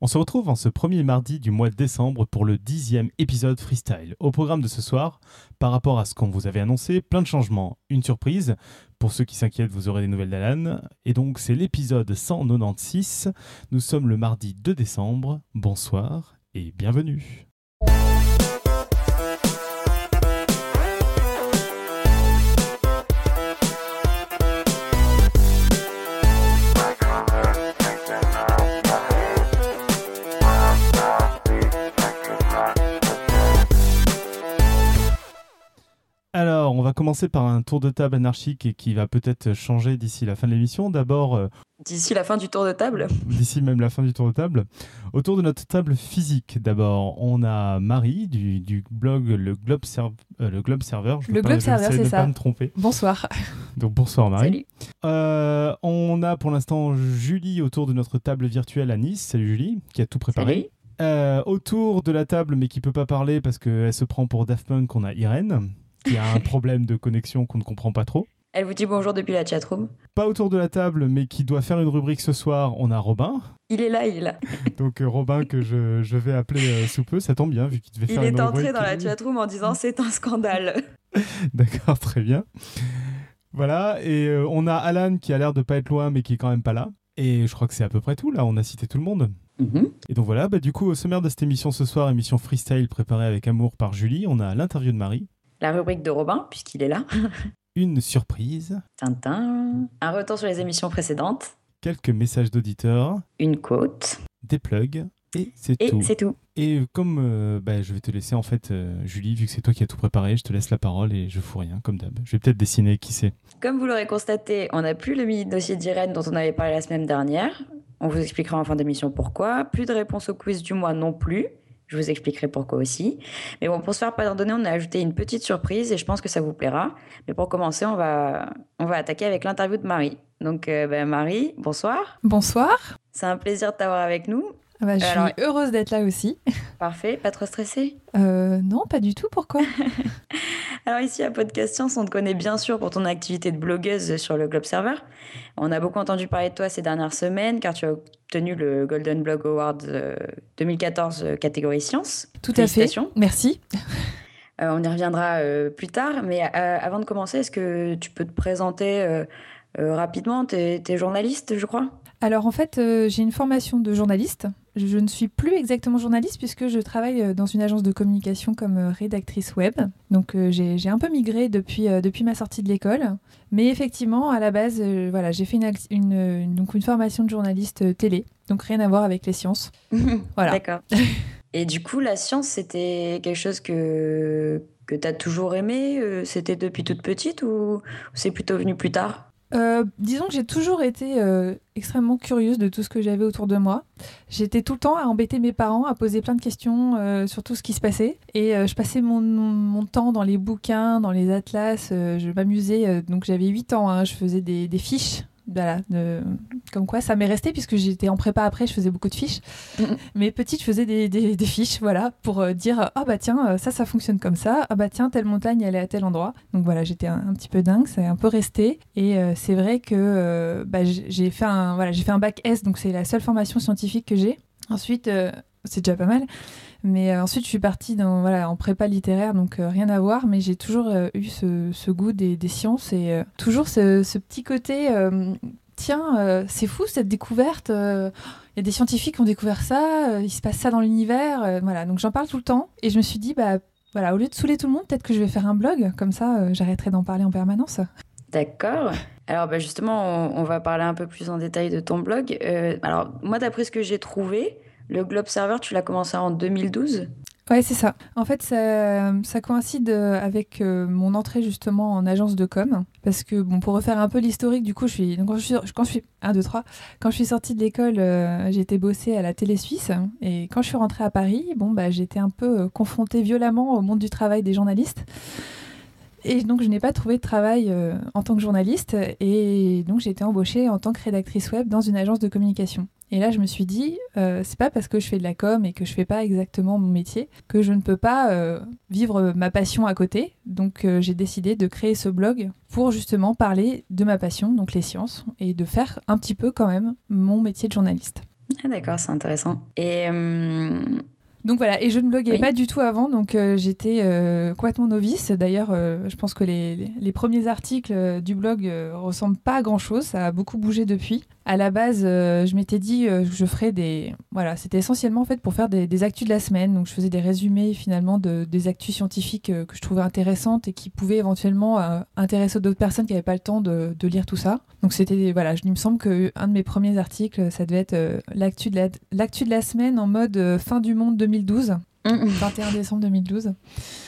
On se retrouve en ce premier mardi du mois de décembre pour le dixième épisode freestyle. Au programme de ce soir, par rapport à ce qu'on vous avait annoncé, plein de changements, une surprise. Pour ceux qui s'inquiètent, vous aurez des nouvelles d'Alan. Et donc c'est l'épisode 196. Nous sommes le mardi 2 décembre. Bonsoir et bienvenue. Commencer par un tour de table anarchique et qui va peut-être changer d'ici la fin de l'émission. D'abord, euh, D'ici la fin du tour de table d'ici même la fin du tour de table, autour de notre table physique. D'abord, on a Marie du, du blog Le Globe, Serv- euh, le Globe Server. Je Le pas- Globe Server, c'est pas ça. me tromper. Bonsoir. Donc bonsoir Marie. Salut. Euh, on a pour l'instant Julie autour de notre table virtuelle à Nice. Salut Julie, qui a tout préparé. Salut. Euh, autour de la table, mais qui peut pas parler parce qu'elle se prend pour Daft Punk, on a Irène, qui a un problème de connexion qu'on ne comprend pas trop. Elle vous dit bonjour depuis la chatroom. Pas autour de la table, mais qui doit faire une rubrique ce soir, on a Robin. Il est là, il est là. Donc euh, Robin que je, je vais appeler euh, sous peu, ça tombe bien vu qu'il devait Il faire est une entré rubrique. dans la chatroom en disant c'est un scandale. D'accord, très bien. Voilà, et euh, on a Alan qui a l'air de pas être loin, mais qui est quand même pas là. Et je crois que c'est à peu près tout là, on a cité tout le monde. Mhm. Et donc voilà, bah, du coup, au sommaire de cette émission ce soir, émission freestyle préparée avec amour par Julie, on a l'interview de Marie, La rubrique de Robin, puisqu'il est là. une surprise, Tintin. Un retour sur les émissions précédentes. quelques messages d'auditeurs, Une côte. des plugs, et c'est Et tout. c'est tout. Et comme euh, bah, je vais te laisser en fait, euh, Julie, vu que c'est toi qui as tout préparé, je te laisse la parole et je fous rien, comme d'hab. Je vais peut-être dessiner, qui sait. Comme vous l'aurez constaté, on n'a plus le mini-dossier d'Irène dont on avait parlé la semaine dernière. On vous expliquera en fin d'émission pourquoi. Plus de réponses au quiz du mois non plus. Je vous expliquerai pourquoi aussi. Mais bon, pour se faire pardonner, on a ajouté une petite surprise et je pense que ça vous plaira. Mais pour commencer, on va, on va attaquer avec l'interview de Marie. Donc, euh, ben, Marie, bonsoir. Bonsoir. C'est un plaisir de t'avoir avec nous. Ah bah, je suis heureuse d'être là aussi. Parfait, pas trop stressé. Euh, non, pas du tout. Pourquoi? Alors ici à Podcast Science, on te connaît bien sûr pour ton activité de blogueuse sur le Globe Server. On a beaucoup entendu parler de toi ces dernières semaines car tu as obtenu le Golden Blog Award euh, 2014 euh, catégorie sciences. Tout à fait. Merci. Euh, on y reviendra euh, plus tard, mais euh, avant de commencer, est-ce que tu peux te présenter euh, euh, rapidement? T'es es journaliste, je crois? Alors en fait, euh, j'ai une formation de journaliste. Je ne suis plus exactement journaliste puisque je travaille euh, dans une agence de communication comme euh, rédactrice web. Donc euh, j'ai un peu migré depuis, depuis ma sortie de l'école. Mais effectivement, à la base, voilà, j'ai fait une, donc une formation de journaliste télé. Donc rien à voir avec les sciences. Voilà. D'accord. Et du coup, la science, c'était quelque chose que, que tu as toujours aimé C'était depuis toute petite ou c'est plutôt venu plus tard? Euh, disons que j'ai toujours été euh, extrêmement curieuse de tout ce que j'avais autour de moi. J'étais tout le temps à embêter mes parents, à poser plein de questions euh, sur tout ce qui se passait. Et je passais mon, temps dans les bouquins, dans les atlas. je m'amusais. donc j'avais 8 ans, hein, je faisais des fiches. Voilà, de- comme quoi ça m'est resté puisque j'étais en prépa après, je faisais beaucoup de fiches. Mais petite, je faisais des, des- des fiches, voilà, pour euh, dire ah bah tiens, euh, ça, ça fonctionne comme ça. Ah bah tiens, telle montagne, elle est à tel endroit. Donc voilà, j'étais un, un petit peu dingue, ça est un peu resté. Et euh, c'est vrai que euh, bah, j'ai fait un voilà, j'ai fait un bac S, donc c'est la seule formation scientifique que j'ai. Ensuite, c'est déjà pas mal. Mais euh, ensuite, je suis partie dans, voilà, en prépa littéraire, donc euh, rien à voir. Mais j'ai toujours euh, eu ce, goût des, sciences et toujours ce, petit côté. Tiens, c'est fou cette découverte. Il y a des scientifiques qui ont découvert ça. il se passe ça dans l'univers. voilà, donc j'en parle tout le temps. Et je me suis dit, bah voilà, au lieu de saouler tout le monde, peut-être que je vais faire un blog. Comme ça, j'arrêterai d'en parler en permanence. D'accord. Alors bah, justement, on, va parler un peu plus en détail de ton blog. Alors moi, d'après ce que j'ai trouvé, le Globe Server, tu l'as commencé en 2012. Ouais, c'est ça. En fait, ça, ça coïncide euh, avec euh, mon entrée justement en agence de com. Parce que, bon, pour refaire un peu l'historique, du coup, je suis, donc, quand je suis, quand je suis, 1, 2, 3, quand je suis sortie de l'école, euh, été bosser à la télé suisse. Et quand je suis rentrée à Paris, bon, bah, j'étais un peu confrontée violemment au monde du travail des journalistes. Et donc, je n'ai pas trouvé de travail euh, en tant que journaliste. Et donc, j'ai été embauchée en tant que rédactrice web dans une agence de communication. Et là, je me suis dit, euh, c'est pas parce que je fais de la com et que je fais pas exactement mon métier que je ne peux pas euh, vivre ma passion à côté. Donc, j'ai décidé de créer ce blog pour justement parler de ma passion, donc les sciences, et de faire un petit peu quand même mon métier de journaliste. Ah, d'accord, c'est intéressant. Et donc voilà, et je ne bloguais pas du tout avant, donc euh, j'étais euh, complètement novice. D'ailleurs, euh, je pense que les, les, premiers articles du blog ressemblent pas à grand chose, ça a beaucoup bougé depuis. À la base, je m'étais dit que je ferais des. Voilà, c'était essentiellement en fait pour faire des, des, actus de la semaine, donc je faisais des résumés finalement de, des actus scientifiques que je trouvais intéressantes et qui pouvaient éventuellement intéresser d'autres personnes qui n'avaient pas le temps de, de, lire tout ça. Donc c'était. Voilà, il me semble qu'un de mes premiers articles, ça devait être l'actu de, la, de la semaine en mode fin du monde 2012. 21 décembre 2012.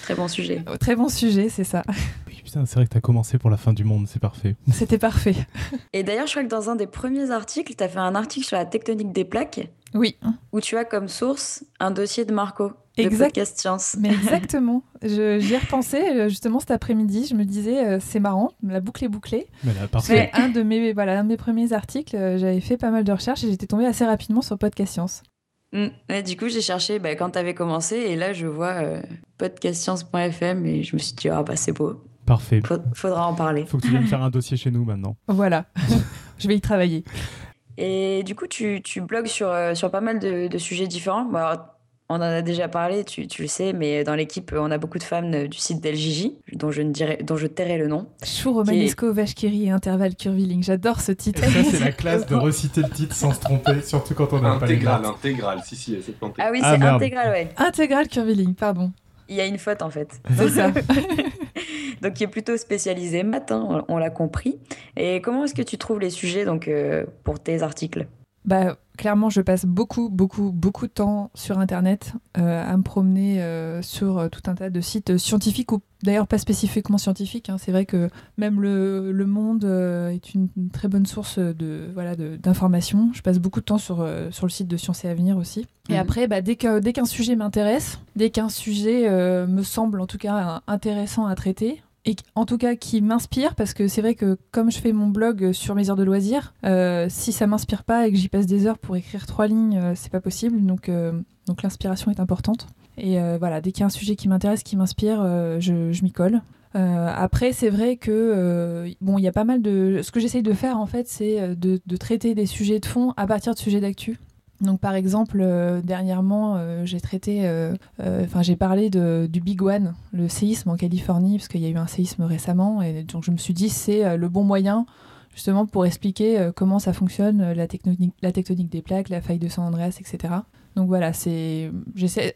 Très bon sujet. Euh, très bon sujet, c'est ça. putain, c'est vrai que tu as commencé pour la fin du monde, c'est parfait. C'était parfait. Et d'ailleurs, je crois que dans un des premiers articles, tu as fait un article sur la tectonique des plaques. Oui. Où tu as comme source un dossier de Marco. Exact. De Science. Mais exactement. J'y ai repensé euh, justement cet après-midi. Je me disais, euh, c'est marrant, la boucle est bouclée. Mais là, Un de mes, voilà, un de mes premiers articles, j'avais fait pas mal de recherches et j'étais tombée assez rapidement sur Podcast Science. Mm. du coup, j'ai cherché bah, quand tu avais commencé et là, je vois euh, podcastscience.fm et je me suis dit, ah bah c'est beau. Parfait. faudra en parler. Faut que tu viennes faire un dossier chez nous maintenant. Voilà, je vais y travailler. Et du coup, tu, tu blogues sur, euh, sur pas mal de, de sujets différents. On en a déjà parlé, tu, le sais, mais dans l'équipe, on a beaucoup de femmes du site d'LJJ, dont je, ne dirais, dont je tairai le nom. Chou, Romanesco, Vachkiri et Intervalle Curviligne. J'adore ce titre. ça, c'est la classe de reciter le titre sans se tromper, surtout quand on a pas Intégral, intégral, si, si, c'est planté. Ah oui, c'est ah, intégral, ouais. Intégral Curviligne, pardon. Il y a une faute, en fait. C'est ça. donc, qui est plutôt spécialisé matin, on l'a compris. Et comment est-ce que tu trouves les sujets donc, euh, pour tes articles? Bah, clairement, je passe beaucoup, beaucoup, beaucoup de temps sur Internet euh, à me promener euh, sur euh, tout un tas de sites scientifiques ou d'ailleurs pas spécifiquement scientifiques. Hein. C'est vrai que même le, le Monde est une, très bonne source de voilà d'informations. Je passe beaucoup de temps sur, sur le site de Sciences et Avenir aussi. Et mhm. après, bah, dès qu'un dès qu'un sujet m'intéresse, dès qu'un sujet me semble en tout cas intéressant à traiter, et en tout cas qui m'inspire parce que c'est vrai que comme je fais mon blog sur mes heures de loisirs, euh, si ça m'inspire pas et que j'y passe des heures pour écrire trois lignes, euh, c'est pas possible. Donc, euh, donc l'inspiration est importante. Et voilà, dès qu'il y a un sujet qui m'intéresse, qui m'inspire, je, je m'y colle. après, c'est vrai que bon, il y a pas mal de. Ce que j'essaye de faire en fait, c'est de, de, traiter des sujets de fond à partir de sujets d'actu. Donc par exemple, euh, dernièrement, euh, j'ai traité, euh, enfin j'ai parlé de, du Big One, le séisme en Californie, parce qu'il y a eu un séisme récemment, et donc je me suis dit c'est le bon moyen justement pour expliquer comment ça fonctionne, la tectonique, des plaques, la faille de San Andreas, etc. Donc voilà, c'est,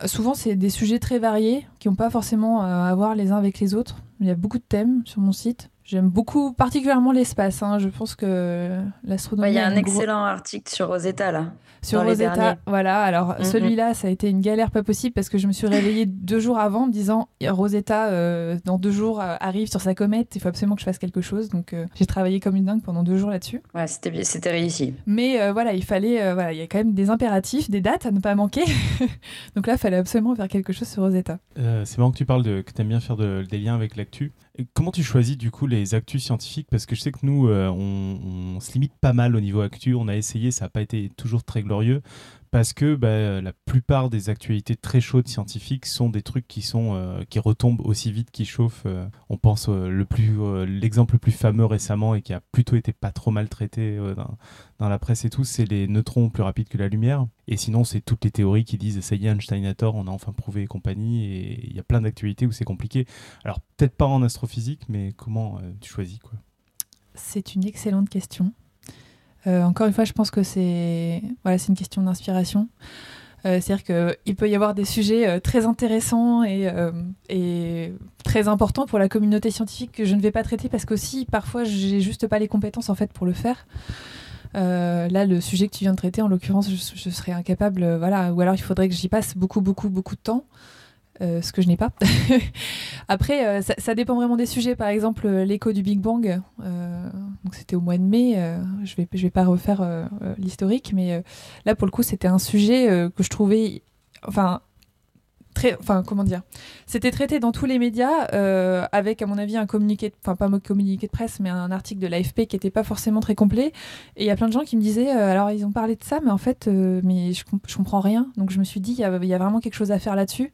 souvent c'est des sujets très variés qui n'ont pas forcément à voir les uns avec les autres. Il y a beaucoup de thèmes sur mon site. J'aime beaucoup particulièrement l'espace. Hein. Je pense que l'astronomie. Il y a un excellent article sur Rosetta là sur Rosetta. Voilà, alors mm, celui-là, ça a été une galère pas possible parce que je me suis réveillée deux jours avant en me disant Rosetta, euh, dans deux jours, euh, arrive sur sa comète, il faut absolument que je fasse quelque chose. Donc euh, j'ai travaillé comme une dingue pendant deux jours là-dessus. Ouais, c'était, c'était réussi. Mais voilà, il fallait, voilà, il y a quand même des impératifs, des dates à ne pas manquer. donc là, il fallait absolument faire quelque chose sur Rosetta. c'est marrant que tu parles de, que tu aimes bien faire des liens avec l'actu. Comment tu choisis du coup les actus scientifiques? Parce que je sais que nous, on, on, se limite pas mal au niveau actu. On a essayé, ça n'a pas été toujours très glorieux parce que bah, la plupart des actualités très chaudes scientifiques sont des trucs qui euh, retombent aussi vite qu'ils chauffent. Euh. on pense euh, le plus l'exemple le plus fameux récemment et qui a plutôt été pas trop maltraité dans, dans, la presse et tout, c'est les neutrons plus rapides que la lumière. Et sinon, c'est toutes les théories qui disent ça y est, Einstein a tort, on a enfin prouvé et compagnie. Et il y a plein d'actualités où c'est compliqué. Alors peut-être pas en astrophysique, mais comment tu choisis quoi? C'est une excellente question. Euh, encore une fois, je pense que c'est voilà, une question d'inspiration. Euh, c'est-à-dire qu'il peut y avoir des sujets euh, très intéressants et, très importants pour la communauté scientifique que je ne vais pas traiter parce qu'aussi, parfois, j'ai juste pas les compétences en fait pour le faire. là, le sujet que tu viens de traiter, en l'occurrence, je, je, serais incapable, voilà, ou alors il faudrait que j'y passe beaucoup, beaucoup, beaucoup de temps. Euh, ce que je n'ai pas. Après, euh, ça, dépend vraiment des sujets. Par exemple, euh, l'écho du Big Bang, donc c'était au mois de mai. je vais, je vais pas refaire l'historique, mais là, pour le coup, c'était un sujet que je trouvais, enfin, très, enfin, comment dire, c'était traité dans tous les médias avec, à mon avis, un communiqué, enfin pas un communiqué de presse, mais un article de l'AFP qui n'était pas forcément très complet. Et il y a plein de gens qui me disaient, alors ils ont parlé de ça, mais en fait, mais je, je comprends rien. Donc je me suis dit, il y, a vraiment quelque chose à faire là-dessus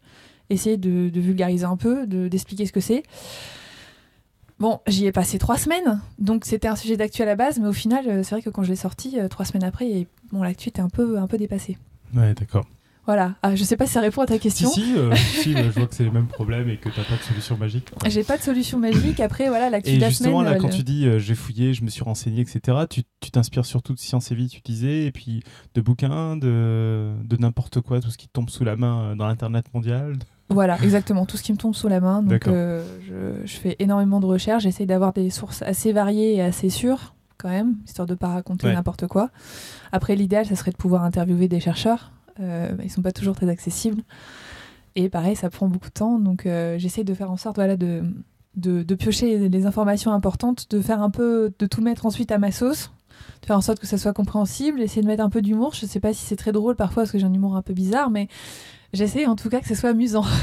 essayer de, vulgariser un peu, d'expliquer ce que c'est. Bon, j'y ai passé trois semaines, donc c'était un sujet d'actu à la base, mais au final, euh, c'est vrai que quand je l'ai sorti, euh, trois semaines après, bon, l'actu était un peu, un peu dépassée. Ouais, d'accord. Voilà. Ah, je sais pas si ça répond à ta question. si, euh, si, je vois que c'est les mêmes problèmes et que t'as pas de solution magique. J'ai pas de solution magique. Après, voilà, l'actu Et de la justement, semaine. là, quand tu dis euh, j'ai fouillé, je me suis renseigné, etc., tu t'inspires surtout de science et vie, tu disais, et puis de bouquins, de, de n'importe quoi, tout ce qui tombe sous la main dans l'Internet mondial. Voilà, exactement, tout ce qui me tombe sous la main. Donc, euh, je, je fais énormément de recherches, j'essaye d'avoir des sources assez variées et assez sûres, quand même, histoire de pas raconter Ouais. n'importe quoi. Après, l'idéal, ça serait de pouvoir interviewer des chercheurs. Euh, ils sont pas toujours très accessibles. Et pareil, ça prend beaucoup de temps, donc euh, j'essaye de faire en sorte voilà, de, de, de piocher les informations importantes, de faire un peu, de tout mettre ensuite à ma sauce, de faire en sorte que ça soit compréhensible, essayer de mettre un peu d'humour. Je sais pas si c'est très drôle parfois parce que j'ai un humour un peu bizarre, mais j'essaie en tout cas que ce soit amusant.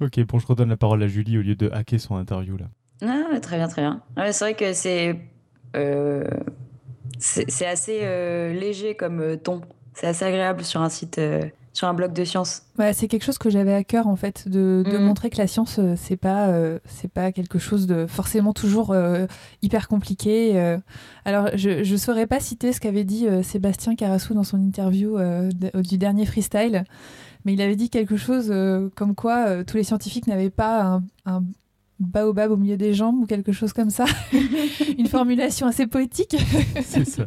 Ok, bon, je redonne la parole à Julie au lieu de hacker son interview là. Ah, très bien, très bien. Ouais, c'est vrai que c'est euh, c'est assez euh, léger comme euh, ton. C'est assez agréable sur un site, euh, sur un blog de sciences. Ouais, c'est quelque chose que j'avais à cœur en fait, de, de Mhm. montrer que la science c'est pas euh, c'est pas quelque chose de forcément toujours euh, hyper compliqué. euh. Alors je je saurais pas citer ce qu'avait dit euh, Sébastien Carassou dans son interview euh, du dernier freestyle, mais il avait dit quelque chose euh, comme quoi euh, tous les scientifiques n'avaient pas un, un baobab au milieu des jambes ou quelque chose comme ça. Une formulation assez poétique. C'est ça.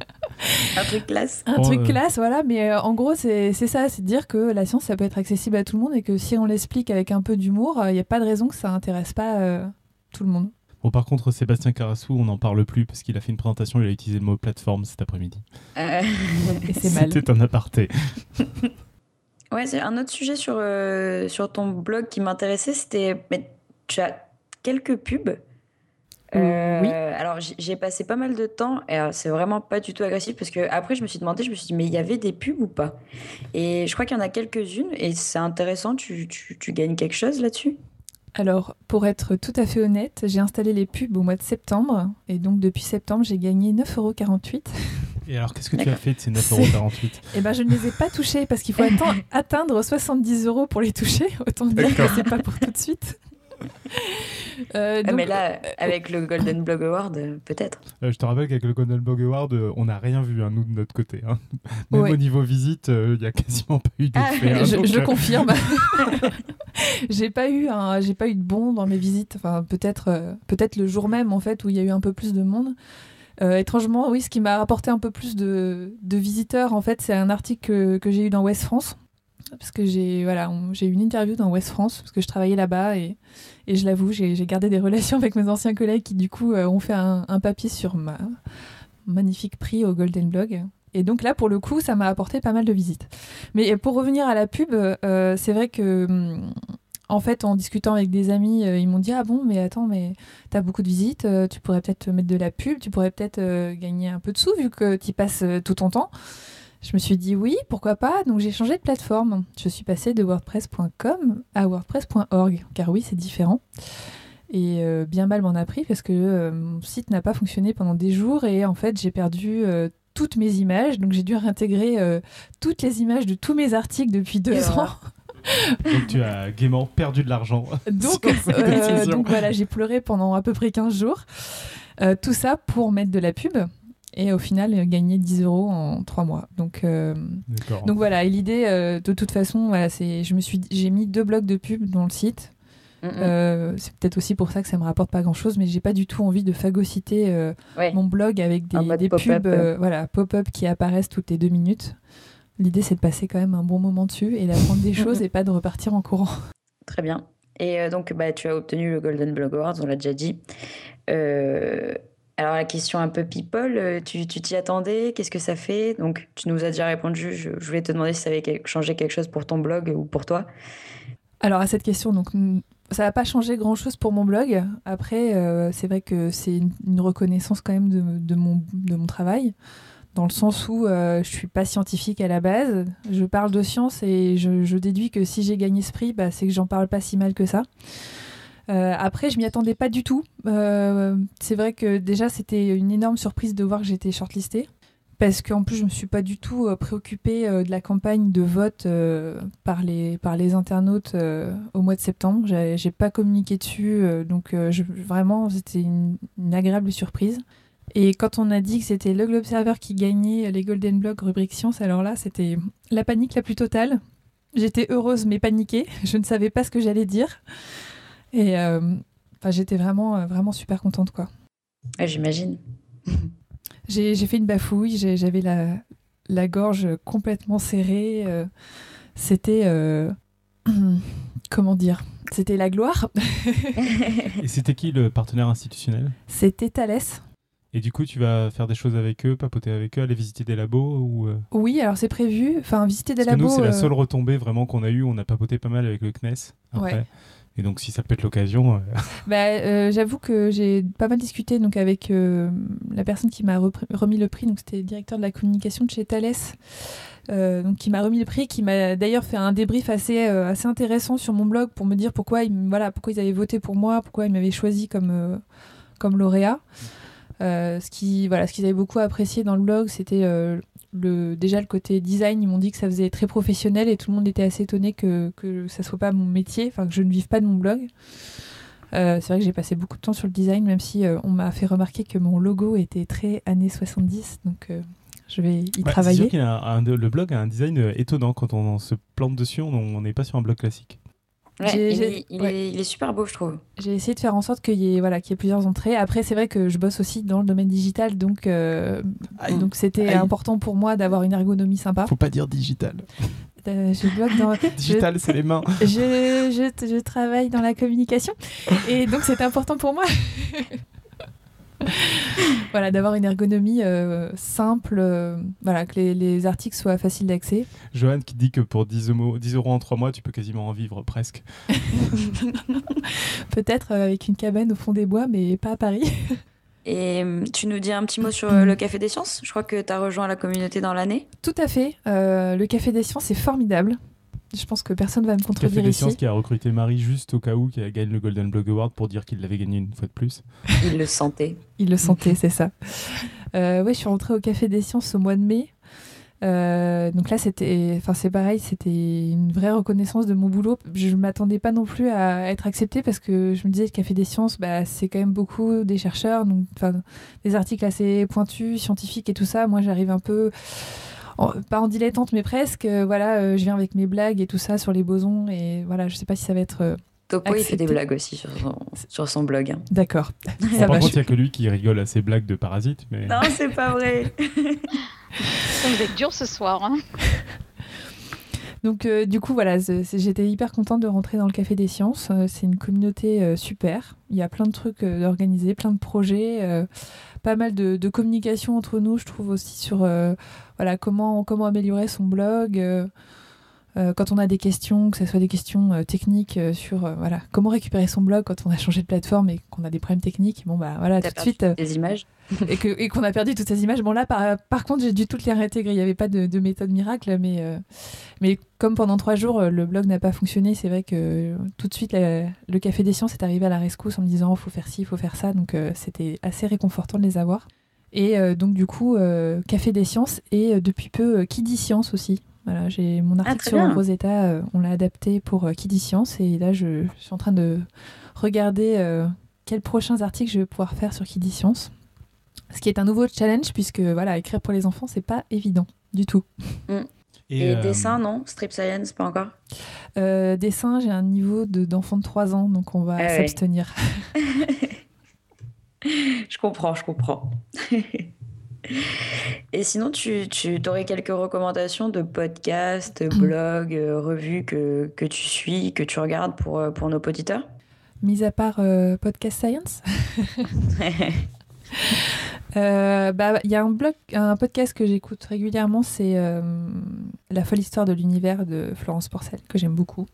Un truc classe. Un Bon, truc euh, classe, voilà, mais euh, en gros, c'est c'est ça, c'est de dire que la science, ça peut être accessible à tout le monde et que si on l'explique avec un peu d'humour, il n'y a pas de raison que ça intéresse pas euh, tout le monde. Bon, par contre, Sébastien Carassou, on n'en parle plus parce qu'il a fait une présentation, il a utilisé le mot plateforme cet après-midi. Euh, Et c'est mal. C'était un aparté. Ouais, c'est un autre sujet sur, euh, sur ton blog qui m'intéressait, c'était mais tu as quelques pubs. Euh, Oui. Alors j- j'ai passé pas mal de temps et alors, c'est vraiment pas du tout agressif parce que après je me suis demandé, je me suis dit mais il y avait des pubs ou pas? Et je crois qu'il y en a quelques-unes et c'est intéressant. Tu, tu, tu gagnes quelque chose là-dessus? Alors, pour être tout à fait honnête, j'ai installé les pubs au mois de septembre et donc depuis septembre, j'ai gagné 9,48€. Et alors, qu'est-ce que tu as fait de ces C'est- 9,48€ Et ben, je ne les ai pas touchés parce qu'il faut atteindre 70 euros pour les toucher. Autant dire que c'est pas pour tout de suite. Euh, Ah, donc, Mais là, avec le Golden Blog Award, euh, peut-être. Euh, Je te rappelle qu'avec le Golden Blog Award, euh, on n'a rien vu, hein, nous, de notre côté. hein. Même Ouais. au niveau visite, euh, il n'y a quasiment pas eu Ah, d'effet. hein, je, donc, je euh, confirme. j'ai pas eu un, j'ai pas eu de bon dans mes visites. Enfin, peut-être, euh, peut-être le jour même en fait où il y a eu un peu plus de monde. Euh, étrangement, oui, ce qui m'a rapporté un peu plus de, visiteurs, en fait, c'est un article que, j'ai eu dans Ouest France. Parce que j'ai voilà, eu une interview dans Ouest France, parce que je travaillais là-bas, et, et je l'avoue, j'ai gardé des relations avec mes anciens collègues qui, du coup, euh, ont fait un, un papier sur ma magnifique prix au Golden Blog. Et donc là, pour le coup, ça m'a apporté pas mal de visites. Mais pour revenir à la pub, euh, c'est vrai que, hum, en fait, en discutant avec des amis, euh, ils m'ont dit Ah bon, mais attends, mais t'as beaucoup de visites, euh, tu pourrais peut-être mettre de la pub, tu pourrais peut-être euh, gagner un peu de sous vu que tu passes tout ton temps. Je me suis dit oui, pourquoi pas. Donc j'ai changé de plateforme. Je suis passée de WordPress.com à WordPress.org, car oui, c'est différent. Et euh, bien mal m'en a pris parce que euh, mon site n'a pas fonctionné pendant des jours et en fait j'ai perdu euh, toutes mes images. Donc j'ai dû réintégrer toutes les images de tous mes articles depuis deux ans. Donc tu as gaiement perdu de l'argent. Donc, euh, donc voilà, j'ai pleuré pendant à peu près 15 jours. Euh, tout ça pour mettre de la pub et au final euh, gagner 10 euros en 3 mois. Donc, euh, donc voilà, et l'idée, euh, de toute façon, voilà, c'est, je me suis, j'ai mis deux blocs de pub dans le site. Mm, mm. Euh, c'est peut-être aussi pour ça que ça me rapporte pas grand chose, mais j'ai pas du tout envie de phagocyter euh, Ouais. mon blog avec des, pop-up. pubs euh, voilà, pop-up qui apparaissent toutes les deux minutes. L'idée, c'est de passer quand même un bon moment dessus et d'apprendre des choses et pas de repartir en courant. Très bien. Et euh, donc, bah, tu as obtenu le Golden Blog Award, on l'a déjà dit. Euh, alors, la question un peu people, euh, tu t'y attendais? Qu'est-ce que ça fait? Donc, tu nous as déjà répondu. Je, je voulais te demander si ça avait changé quelque chose pour ton blog ou pour toi. Alors à cette question, donc ça n'a pas changé grand-chose pour mon blog. Après, euh, c'est vrai que c'est une, une reconnaissance quand même de, de mon, de mon travail, dans le sens où euh, je suis pas scientifique à la base. Je parle de science et je, déduis que si j'ai gagné ce prix, bah, c'est que j'en parle pas si mal que ça. Euh, après, je m'y attendais pas du tout. Euh, c'est vrai que déjà, c'était une énorme surprise de voir que j'étais shortlistée. Parce qu'en plus, je me suis pas du tout euh, préoccupée de la campagne de vote par, les, par les internautes au mois de septembre. J'ai j'ai pas communiqué dessus, donc vraiment, c'était une agréable surprise. Et quand on a dit que c'était le Globe Server qui gagnait les Golden Blog rubrique science, alors là, c'était la panique la plus totale. J'étais heureuse mais paniquée. Je ne savais pas ce que j'allais dire. Et euh, enfin, j'étais vraiment, euh, vraiment super contente, quoi. Ouais, J'imagine. J'ai fait une bafouille, j'avais la, la gorge complètement serrée. euh, C'était. euh, comment dire C'était la gloire. Et c'était qui le partenaire institutionnel? C'était Thalès. Et du coup, tu vas faire des choses avec eux, papoter avec eux, aller visiter des labos ou euh, Oui, alors c'est prévu. Enfin, visiter des Parce que labos. nous, c'est la euh, seule retombée vraiment qu'on a eue. On a papoté pas mal avec le CNES après. Ouais. Et donc, si ça peut être l'occasion, euh, Bah, J'avoue que j'ai pas mal discuté donc, avec la personne qui m'a remis le prix, donc c'était le directeur de la communication de chez Thales, euh, donc, qui m'a remis le prix, qui m'a d'ailleurs fait un débrief assez, euh, assez intéressant sur mon blog pour me dire pourquoi, voilà, pourquoi ils avaient voté pour moi, pourquoi ils m'avaient choisi comme, euh, comme lauréat. Euh, ce qui voilà ce qu'ils avaient beaucoup apprécié dans le blog c'était euh, le déjà le côté design ils m'ont dit que ça faisait très professionnel et tout le monde était assez étonné que que ça soit pas mon métier enfin que je ne vive pas de mon blog euh, c'est vrai que j'ai passé beaucoup de temps sur le design, même si euh, on m'a fait remarquer que mon logo était très années 70, donc euh, je vais y bah, sûr travailler. qu'il a un- le blog a un design étonnant quand on se plante dessus. On n'est pas sur un blog classique. Ouais, il, est, il ouais. est- il est super beau, je trouve. J'ai essayé de faire en sorte qu'il y, ait, voilà, qu'il y ait plusieurs entrées. Après, c'est vrai que je bosse aussi dans le domaine digital, donc euh, Aïe. donc c'était important pour moi d'avoir une ergonomie sympa. Faut pas dire digital. Euh, je bloque dans, Digital, c'est les mains. je, je, je travaille dans la communication et donc c'est important pour moi voilà d'avoir une ergonomie euh, simple euh, voilà que les, les articles soient faciles d'accès. Johan qui dit que pour 10 euros, 10 euros en 3 mois, tu peux quasiment en vivre presque. peut-être euh, avec une cabane au fond des bois mais pas à Paris. Et tu nous dis un petit mot sur le Café des Sciences? Je crois que tu as rejoint la communauté dans l'année. tout à fait. Euh, le café des sciences est formidable je pense que personne va me Café contredire des ici Sciences qui a recruté Marie juste au cas où qui gagne le Golden Blog Award pour dire qu'il l'avait gagné une fois de plus. Il le sentait. Il le sentait, c'est ça. Euh, ouais, je suis rentrée au Café des Sciences au mois de mai. Euh, donc là, c'était, enfin c'est pareil, c'était une vraie reconnaissance de mon boulot. Je ne m'attendais pas non plus à être acceptée parce que je me disais que Café des Sciences, bah, c'est quand même beaucoup des chercheurs, donc enfin des articles assez pointus, scientifiques et tout ça. Moi, j'arrive un peu, en- pas en dilettante, mais presque. Euh, voilà, euh, je viens avec mes blagues et tout ça sur les bosons et voilà, je sais pas si ça va être euh, Topo, il fait des blagues aussi sur son, sur son blog. hein. d'accord. Bon, Ça par va, contre, il n'y a que lui qui rigole à ses blagues de parasites. Mais... Non, c'est pas vrai. Vous êtes dur ce soir. hein. Donc euh, du coup voilà, j'étais hyper contente de rentrer dans le Café des Sciences. Euh, c'est une communauté euh, super. Il y a plein de trucs euh, d'organisés, plein de projets, pas mal de, de communication entre nous. Je trouve aussi sur voilà comment améliorer son blog. Euh, quand on a des questions, que ce soit des questions euh, techniques euh, sur voilà comment récupérer son blog quand on a changé de plateforme et qu'on a des problèmes techniques, bon bah voilà tout de suite des images. et que- et qu'on a perdu toutes ces images. Bon là, par, par contre, j'ai dû toutes les réintégrer. Il n'y avait pas de, de méthode miracle, mais, mais comme pendant trois jours, le blog n'a pas fonctionné, c'est vrai que tout de suite, la- le Café des Sciences est arrivé à la rescousse en me disant, il faut faire ci, il faut faire ça. Donc c'était assez réconfortant de les avoir. Et donc du coup, Café des Sciences et depuis peu, Qui dit Science aussi. Voilà, j'ai mon article très sur. Rosetta, euh, on l'a adapté pour euh, Qui dit Science et là, je, je suis en train de regarder euh, quels prochains articles je vais pouvoir faire sur Qui dit Science. Ce qui est un nouveau challenge puisque voilà, écrire pour les enfants, c'est pas évident du tout. Et, euh, dessin, non? Strip Science, pas encore? Euh, dessin, j'ai un niveau de- d'enfant de 3 ans, donc on va Ah ouais. s'abstenir. Je comprends, je comprends. Et sinon, tu, tu aurais quelques recommandations de podcasts, blogs, euh, revues que, que tu suis, que tu regardes pour, euh, pour nos auditeurs? Mis à part euh, Podcast Science, euh, bah, il y a un blog, un podcast que j'écoute régulièrement, c'est euh, La folle histoire de l'univers de Florence Porcel, que j'aime beaucoup.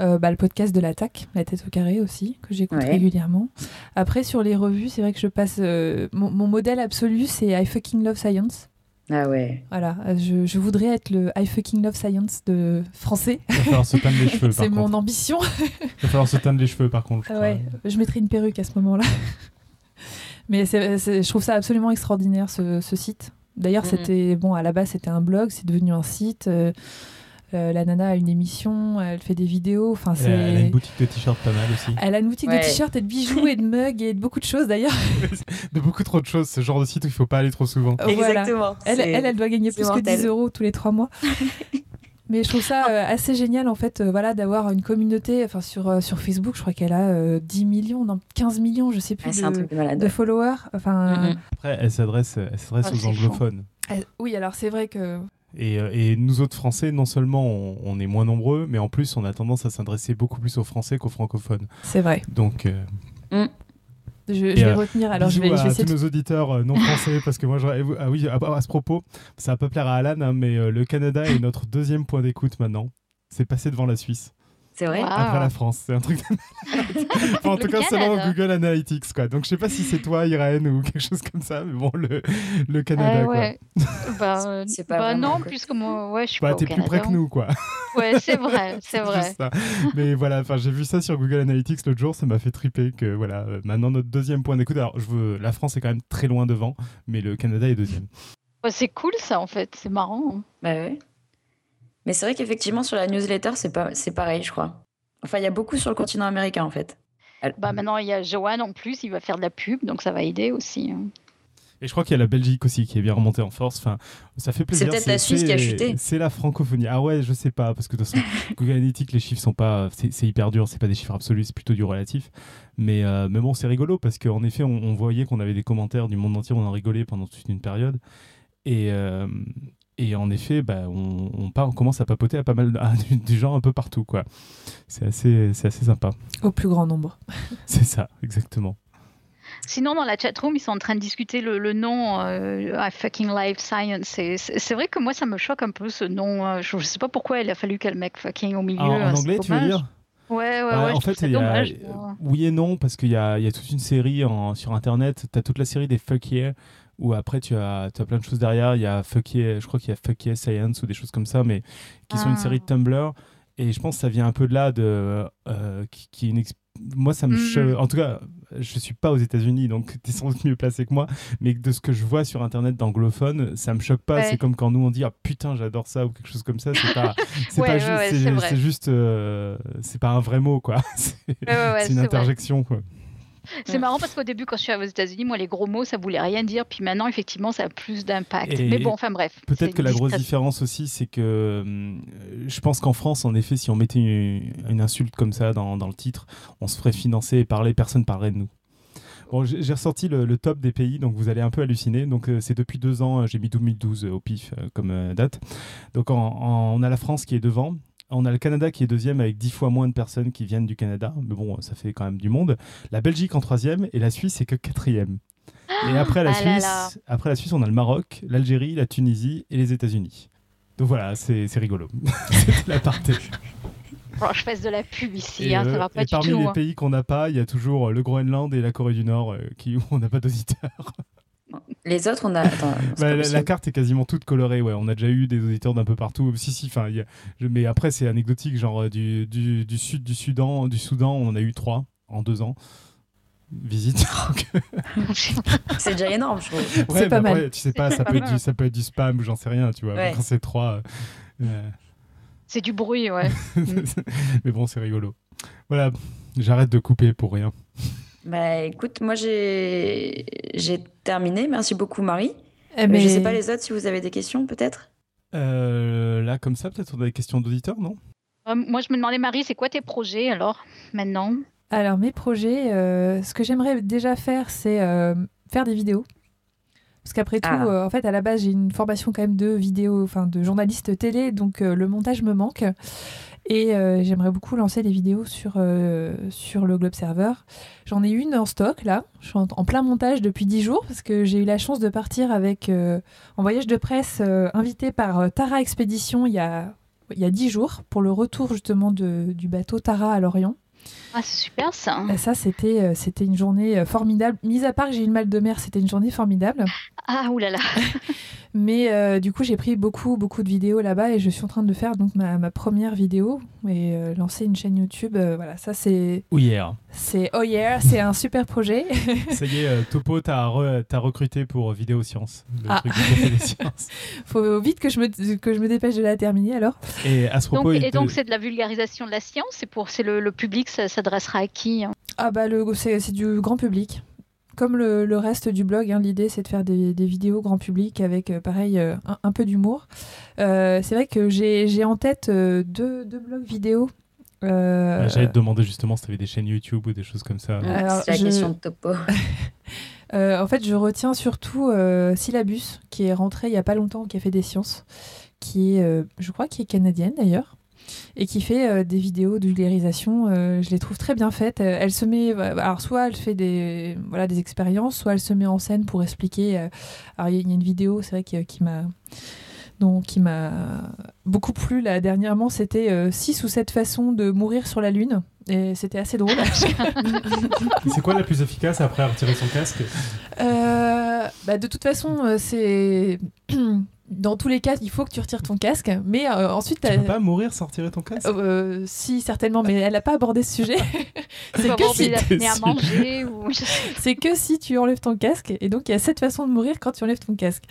Euh, bah, le podcast de l'attaque, La tête au carré aussi, que j'écoute Ouais. régulièrement. Après, sur les revues, c'est vrai que je passe. euh, mon, mon modèle absolu, c'est I fucking love science. Ah ouais. Voilà, euh, je, je voudrais être le I fucking love science de français. Il va falloir se teindre les cheveux, par c'est mon ambition. Il va falloir se teindre les cheveux, par contre. je Ah crois. ouais, je mettrai une perruque à ce moment-là. Mais je trouve ça absolument extraordinaire ce, ce site. D'ailleurs, Mhm. c'était bon à la base c'était un blog, c'est devenu un site. euh, Euh, la nana a une émission, elle fait des vidéos. Enfin, Elle a, elle a une c'est. boutique de t-shirts pas mal aussi. Elle a une boutique Ouais. de t-shirts et de bijoux et de mugs et de beaucoup de choses d'ailleurs. de beaucoup trop de choses, ce genre de site où il faut pas aller trop souvent. Voilà. Exactement. Elle, C'est- elle, elle doit gagner c'est plus que mortel. 10 euros tous les trois mois. Mais je trouve ça euh, assez génial en fait, euh, voilà, d'avoir une communauté. Enfin, sur, euh, sur Facebook, je crois qu'elle a euh, 10 millions, non, 15 millions, je sais plus, Ah, c'est un de, truc de followers. Enfin, Mm. Après, elle s'adresse, elle s'adresse Ah, aux c'est anglophones. euh, oui, alors c'est vrai que Et, euh, et nous autres Français, non seulement on, on est moins nombreux, mais en plus on a tendance à s'adresser beaucoup plus aux Français qu'aux francophones. c'est vrai. Donc, euh, Je, je vais euh, retenir. Alors je vais, je vais à tous de... nos auditeurs euh, non français, parce que moi, j'aurais- ah oui, à, à ce propos, ça va pas plaire à Alan, hein, mais euh, le Canada est notre deuxième point d'écoute maintenant. C'est passé devant la Suisse, C'est vrai Wow. après la France. C'est un truc. de- enfin, en tout cas, selon Canada. Google Analytics, quoi. Donc, je sais pas si c'est toi, Irène, ou quelque chose comme ça, mais bon, le, le Canada, Euh, quoi. ouais. bah, euh, C'est pas bah non, quoi. puisque moi, ouais, je suis Bah, pas au t'es plus près que nous, quoi. Ouais, c'est vrai, c'est vrai. ça. Mais voilà, enfin, j'ai vu ça sur Google Analytics l'autre jour, ça m'a fait triper que voilà, euh, maintenant notre deuxième point d'écoute. Alors, je veux, la France est quand même très loin devant, mais le Canada est deuxième. Ouais, c'est cool ça en fait, c'est marrant. Bah ouais. Mais c'est vrai qu'effectivement, sur la newsletter, c'est pas... c'est pareil, je crois. Enfin, il y a beaucoup sur le continent américain, en fait. Bah maintenant il y a Johan en plus, il va faire de la pub, donc ça va aider aussi. hein. Et je crois qu'il y a la Belgique aussi qui est bien remontée en force. Enfin, ça fait plaisir. peut-être la Suisse qui a chuté. C'est la francophonie. Ah ouais, je sais pas, parce que de toute façon, Google Analytics, les chiffres sont pas. C'est c'est hyper dur, c'est pas des chiffres absolus, c'est plutôt du relatif. Mais, euh, mais bon, c'est rigolo parce qu'en effet, on, on voyait qu'on avait des commentaires du monde entier, on en rigolait pendant toute une période. Et, euh, et en effet, bah, on, on, part, on commence à papoter à pas mal à du, du genre un peu partout. quoi. C'est assez, c'est assez sympa. au plus grand nombre. C'est ça, exactement. Sinon dans la chatroom ils sont en train de discuter le, le nom euh, I fucking life science. C'est c'est vrai que moi ça me choque un peu ce nom. euh, Je, je sais pas pourquoi il a fallu qu'elle mette fucking au milieu. En, en c'est anglais, tu veux dire? Ouais, ouais, Bah, ouais. en fait, ça il y a- dommage. moi. Oui et non, parce qu'il y a, il y a toute une série en- sur Internet. Tu as toute la série des Fuck Yeah, où après tu as, tu as plein de choses derrière. Il y a Fuck Yeah, je crois qu'il y a Fuck Yeah Science ou des choses comme ça, mais qui sont une Ah. série de Tumblr. Et je pense que ça vient un peu de là, de, euh, qui, qui est une moi, ça me Mhm. cho- En tout cas, je suis pas aux États-Unis, donc tu es sans doute mieux placé que moi. Mais de ce que je vois sur Internet d'anglophone, ça me choque pas. Ouais. C'est comme quand nous on dit ah, putain, j'adore ça ou quelque chose comme ça. C'est pas, c'est Ouais, pas ouais, juste, c'est- juste, euh, c'est pas un vrai mot quoi. C'est une vrai. interjection quoi. C'est marrant parce qu'au début, quand je suis allée aux États-Unis, moi, les gros mots, ça voulait rien dire. Puis maintenant, effectivement, ça a plus d'impact. Mais bon, enfin bref. Peut-être que la grosse différence aussi, c'est que hum, je pense qu'en France, en effet, si on mettait une, une insulte comme ça dans, dans le titre, on se ferait financer et parler, personne parlerait de nous. Bon, j'ai ressorti le, le top des pays, donc vous allez un peu halluciner. Donc euh, c'est depuis deux ans, euh, j'ai mis 2012 au pif euh, comme euh, date. Donc en- en- on a la France qui est devant. On a le Canada qui est deuxième avec dix fois moins de personnes qui viennent du Canada. Mais bon, ça fait quand même du monde. La Belgique en troisième et la Suisse est que quatrième. Et après la, Ah Suisse, là. après la Suisse, on a le Maroc, l'Algérie, la Tunisie et les États-Unis. Donc voilà, c'est rigolo. C'était la partie. Bon, je fasse de la pub ici, hein, euh, ça va pas et du parmi tout. les hein. pays qu'on n'a pas, il y a toujours euh, le Groenland et la Corée du Nord euh, qui, où on n'a pas d'auditeurs. Les autres, on a. Attends, c'est Bah, pas la, carte est quasiment toute colorée, ouais. On a déjà eu des auditeurs d'un peu partout. Si, si, enfin, il y a- je- mais après, c'est anecdotique. Genre, euh, du, du, du sud du Soudan, du Soudan, on en a eu trois en deux ans. Visite. C'est déjà énorme, je trouve. Ouais, pas mais mal. après, tu sais pas, C'est ça pas peut, mal. du, ça peut être du spam ou j'en sais rien, tu vois. Ouais. Quand c'est trois. euh, euh, C'est du bruit, ouais. mais bon, c'est rigolo. Voilà, j'arrête de couper pour rien. Bah écoute, moi j'ai j'ai terminé. Merci beaucoup, Marie. Eh, Euh, mais Je sais pas les autres si vous avez des questions, peut-être? Euh, là, comme ça, peut-être on a des questions d'auditeurs, non? Euh, moi, je me demandais, Marie, c'est quoi tes projets alors, maintenant? Alors mes projets, euh, ce que j'aimerais déjà faire, c'est euh, faire des vidéos. Parce qu'après tout, Ah. euh, en fait, à la base, j'ai une formation quand même de vidéo, enfin de journaliste télé, donc euh, le montage me manque. Et euh, j'aimerais beaucoup lancer des vidéos sur, euh, sur le Globe Server. J'en ai une en stock là. Je suis en, en plein montage depuis 10 jours parce que j'ai eu la chance de partir avec euh, en voyage de presse invité par Tara Expédition il y a il y a 10 jours pour le retour justement de- du bateau Tara à Lorient. Ah, c'est super ça. Ça, c'était c'était une journée formidable. Mis à part que j'ai eu le mal de mer, c'était une journée formidable. Ah, oulala. Mais euh, du coup, j'ai pris beaucoup, beaucoup de vidéos là-bas et je suis en train de faire donc ma, ma première vidéo et euh, lancer une chaîne YouTube. Euh, voilà, ça c'est. Ou hier. C'est Oh Yeah, c'est un super projet. Ça y est, euh, Topo, t'as re- t'as recruté pour Vidéo Science. Le Ah. truc des Sciences. Faut vite que je me, que je me dépêche de la terminer alors. Et à ce Donc, propos, et donc c'est de la vulgarisation de la science. C'est pour c'est le, le public, ça s'adressera à qui hein? Ah bah le, c'est, c'est du grand public. Comme le, le reste du blog, hein, l'idée c'est de faire des, des vidéos grand public avec euh, pareil euh, un, un peu d'humour. Euh, c'est vrai que j'ai, en tête euh, deux, deux blogs vidéo. Euh, J'allais te demander justement si t'avais des chaînes YouTube ou des choses comme ça. C'est la je- question de topo. Euh, en fait, je retiens surtout euh, Syllabus, qui est rentrée il y a pas longtemps au Café des Sciences, qui est, euh, je crois, qui est canadienne d'ailleurs, et qui fait euh, des vidéos de vulgarisation. euh, je les trouve très bien faites. Euh, Elle se met, alors soit elle fait des, voilà, des expériences, soit elle se met en scène pour expliquer. euh, alors il y a- il y a une vidéo, c'est vrai, qui, qui m'a donc qui m'a beaucoup plu là dernièrement, c'était 6 ou 7 façons de mourir sur la lune et c'était assez drôle. C'est quoi la plus efficace après retirer son casque? Euh, bah, de toute façon, c'est. Dans tous les cas, il faut que tu retires ton casque, mais euh, ensuite. Tu peux pas mourir sans retirer ton casque? Euh, si, certainement, mais elle n'a pas abordé ce sujet. c'est que, si, ou c'est que si tu enlèves ton casque. Et donc, il y a sept façons de mourir quand tu enlèves ton casque.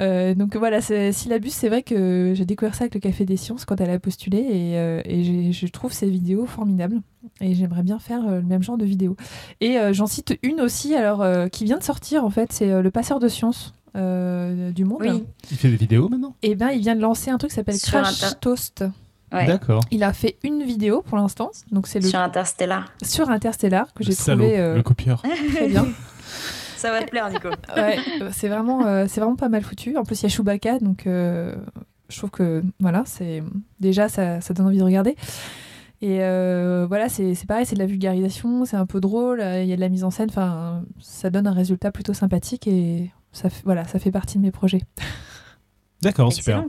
Euh, donc voilà, Syllabus, c'est vrai que j'ai découvert ça avec le Café des Sciences quand elle a postulé et, euh, et je trouve ces vidéos formidables. Et j'aimerais bien faire euh, le même genre de vidéo. Et euh, j'en cite une aussi, alors euh, qui vient de sortir en fait, c'est euh, Le Passeur de Science euh, du Monde. Oui. Il fait des vidéos maintenant? Et ben, il vient de lancer un truc qui s'appelle Crash Inter- Toast. Ouais. D'accord. Il a fait une vidéo pour l'instant, donc c'est le Sur Interstellar. sur Interstellar que j'ai trouvé euh, le copieur. très bien. Ça va te plaire, Nico. Ouais, c'est vraiment, euh, c'est vraiment pas mal foutu. En plus, il y a Chewbacca, donc euh, je trouve que voilà, c'est déjà ça, ça donne envie de regarder. Et euh, voilà, c'est pareil, c'est de la vulgarisation, c'est un peu drôle, il y a de la mise en scène, enfin, ça donne un résultat plutôt sympathique et ça, fait- voilà, ça fait partie de mes projets. D'accord, super.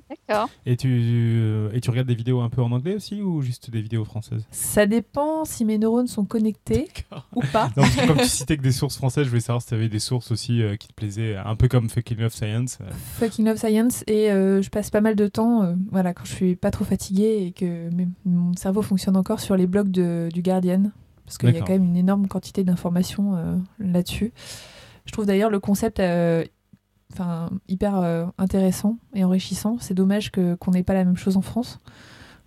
Et tu, euh, et tu regardes des vidéos un peu en anglais aussi ou juste des vidéos françaises? Ça dépend si mes neurones sont connectés ou pas. Non, parce que comme tu citais que des sources françaises, je voulais savoir si tu avais des sources aussi euh, qui te plaisaient, un peu comme Fucking Love Science. euh. Fucking Love Science et euh, je passe pas mal de temps, euh, voilà, quand je suis pas trop fatiguée et que mon cerveau fonctionne encore sur les blogs de, du Guardian, parce qu'il y a quand même une énorme quantité d'informations euh, là-dessus. Je trouve d'ailleurs le concept euh, enfin, hyper euh, intéressant et enrichissant. C'est dommage que qu'on n'ait pas la même chose en France.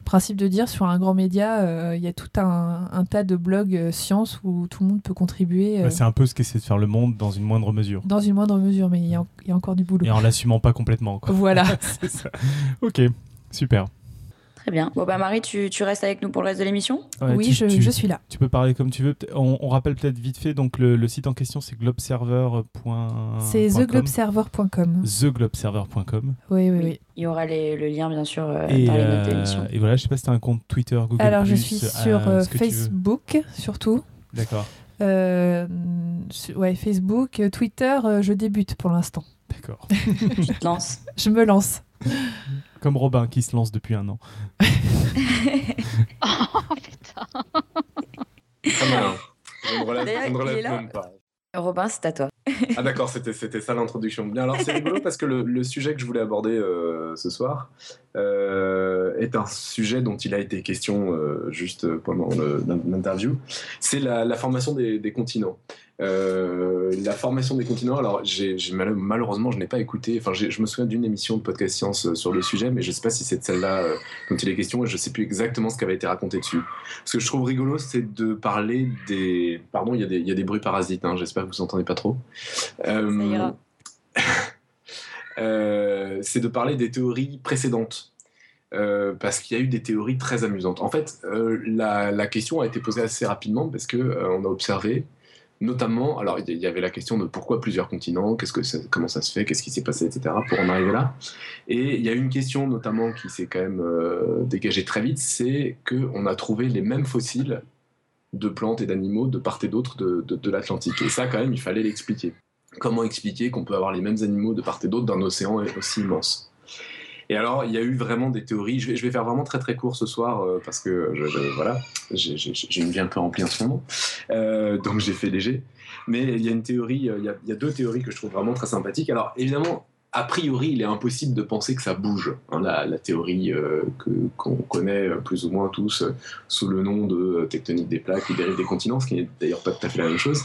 Le principe de dire sur un grand média, euh, il y a tout un, un tas de blogs euh, sciences où tout le monde peut contribuer Bah, c'est un peu ce qu'essaie de faire le monde dans une moindre mesure. dans une moindre mesure, mais il y, a- y a encore du boulot. Et en l'assumant pas complètement. Quoi. Voilà. Ça. Ok, super. Très bien. Bon, bah, Marie, tu, tu restes avec nous pour le reste de l'émission? Ouais, oui, tu- je, tu- je suis là. Tu peux parler comme tu veux. On, on rappelle peut-être vite fait, donc le, le site en question c'est globeserver.com. C'est theglobeserver.com. theglobeserver.com. Oui, oui, oui. Il y aura les- le lien, bien sûr, euh, Et, dans les notes de euh, l'émission. et voilà, je sais pas si tu as un compte Twitter, Google. Alors, je suis euh, sur euh. Facebook, surtout. D'accord, Euh, ouais, Facebook, euh, Twitter, euh, je débute pour l'instant. d'accord. Tu te lances. Je me lance. Comme Robin qui se lance depuis un an. Oh putain. Très malin. Je ne relève, D'ailleurs, je ne il relève est là. même pas. Robin, c'est à toi. Ah d'accord, c'était c'était ça l'introduction. Bien alors c'est rigolo parce que le, le sujet que je voulais aborder euh, ce soir euh, est un sujet dont il a été question euh, juste pendant le- l'interview. C'est la, la formation des, des continents. Euh, la formation des continents. Alors j'ai j'ai mal- malheureusement je n'ai pas écouté. Enfin j'ai- je me souviens d'une émission de podcast science euh, sur le sujet, mais je ne sais pas si c'est de celle-là euh, dont il est question et je ne sais plus exactement ce qui avait été raconté dessus. Ce que je trouve rigolo, c'est de parler des. Pardon, il y, a des- il y a des bruits parasites. hein, J'espère que vous entendez pas trop. Euh, c'est de parler des théories précédentes. Euh, parce qu'il y a eu des théories très amusantes. En fait, euh, la, la question a été posée assez rapidement parce que euh, on a observé, notamment, alors il y- avait la question de pourquoi plusieurs continents, comment ça se fait, qu'est-ce qui s'est passé, etc. pour en arriver là. Et il y a une question notamment qui s'est quand même euh, dégagée très vite, c'est que on a trouvé les mêmes fossiles de plantes et d'animaux de part et d'autre de l'Atlantique. Et ça, quand même, il fallait l'expliquer. Comment expliquer qu'on peut avoir les mêmes animaux de part et d'autre d'un océan aussi immense? Et alors, il y a eu vraiment des théories. Je vais, faire vraiment très très court ce soir euh, parce que voilà, j'ai une vie un peu remplie en ce moment, Euh, donc j'ai fait léger. Mais il y a une théorie, euh, il y a, deux théories que je trouve vraiment très sympathiques. Alors évidemment, a priori, il est impossible de penser que ça bouge. Hein, la, théorie euh, qu'on connaît plus ou moins tous sous le nom de tectonique des plaques ou dérive des continents, ce qui n'est d'ailleurs pas tout à fait la même chose,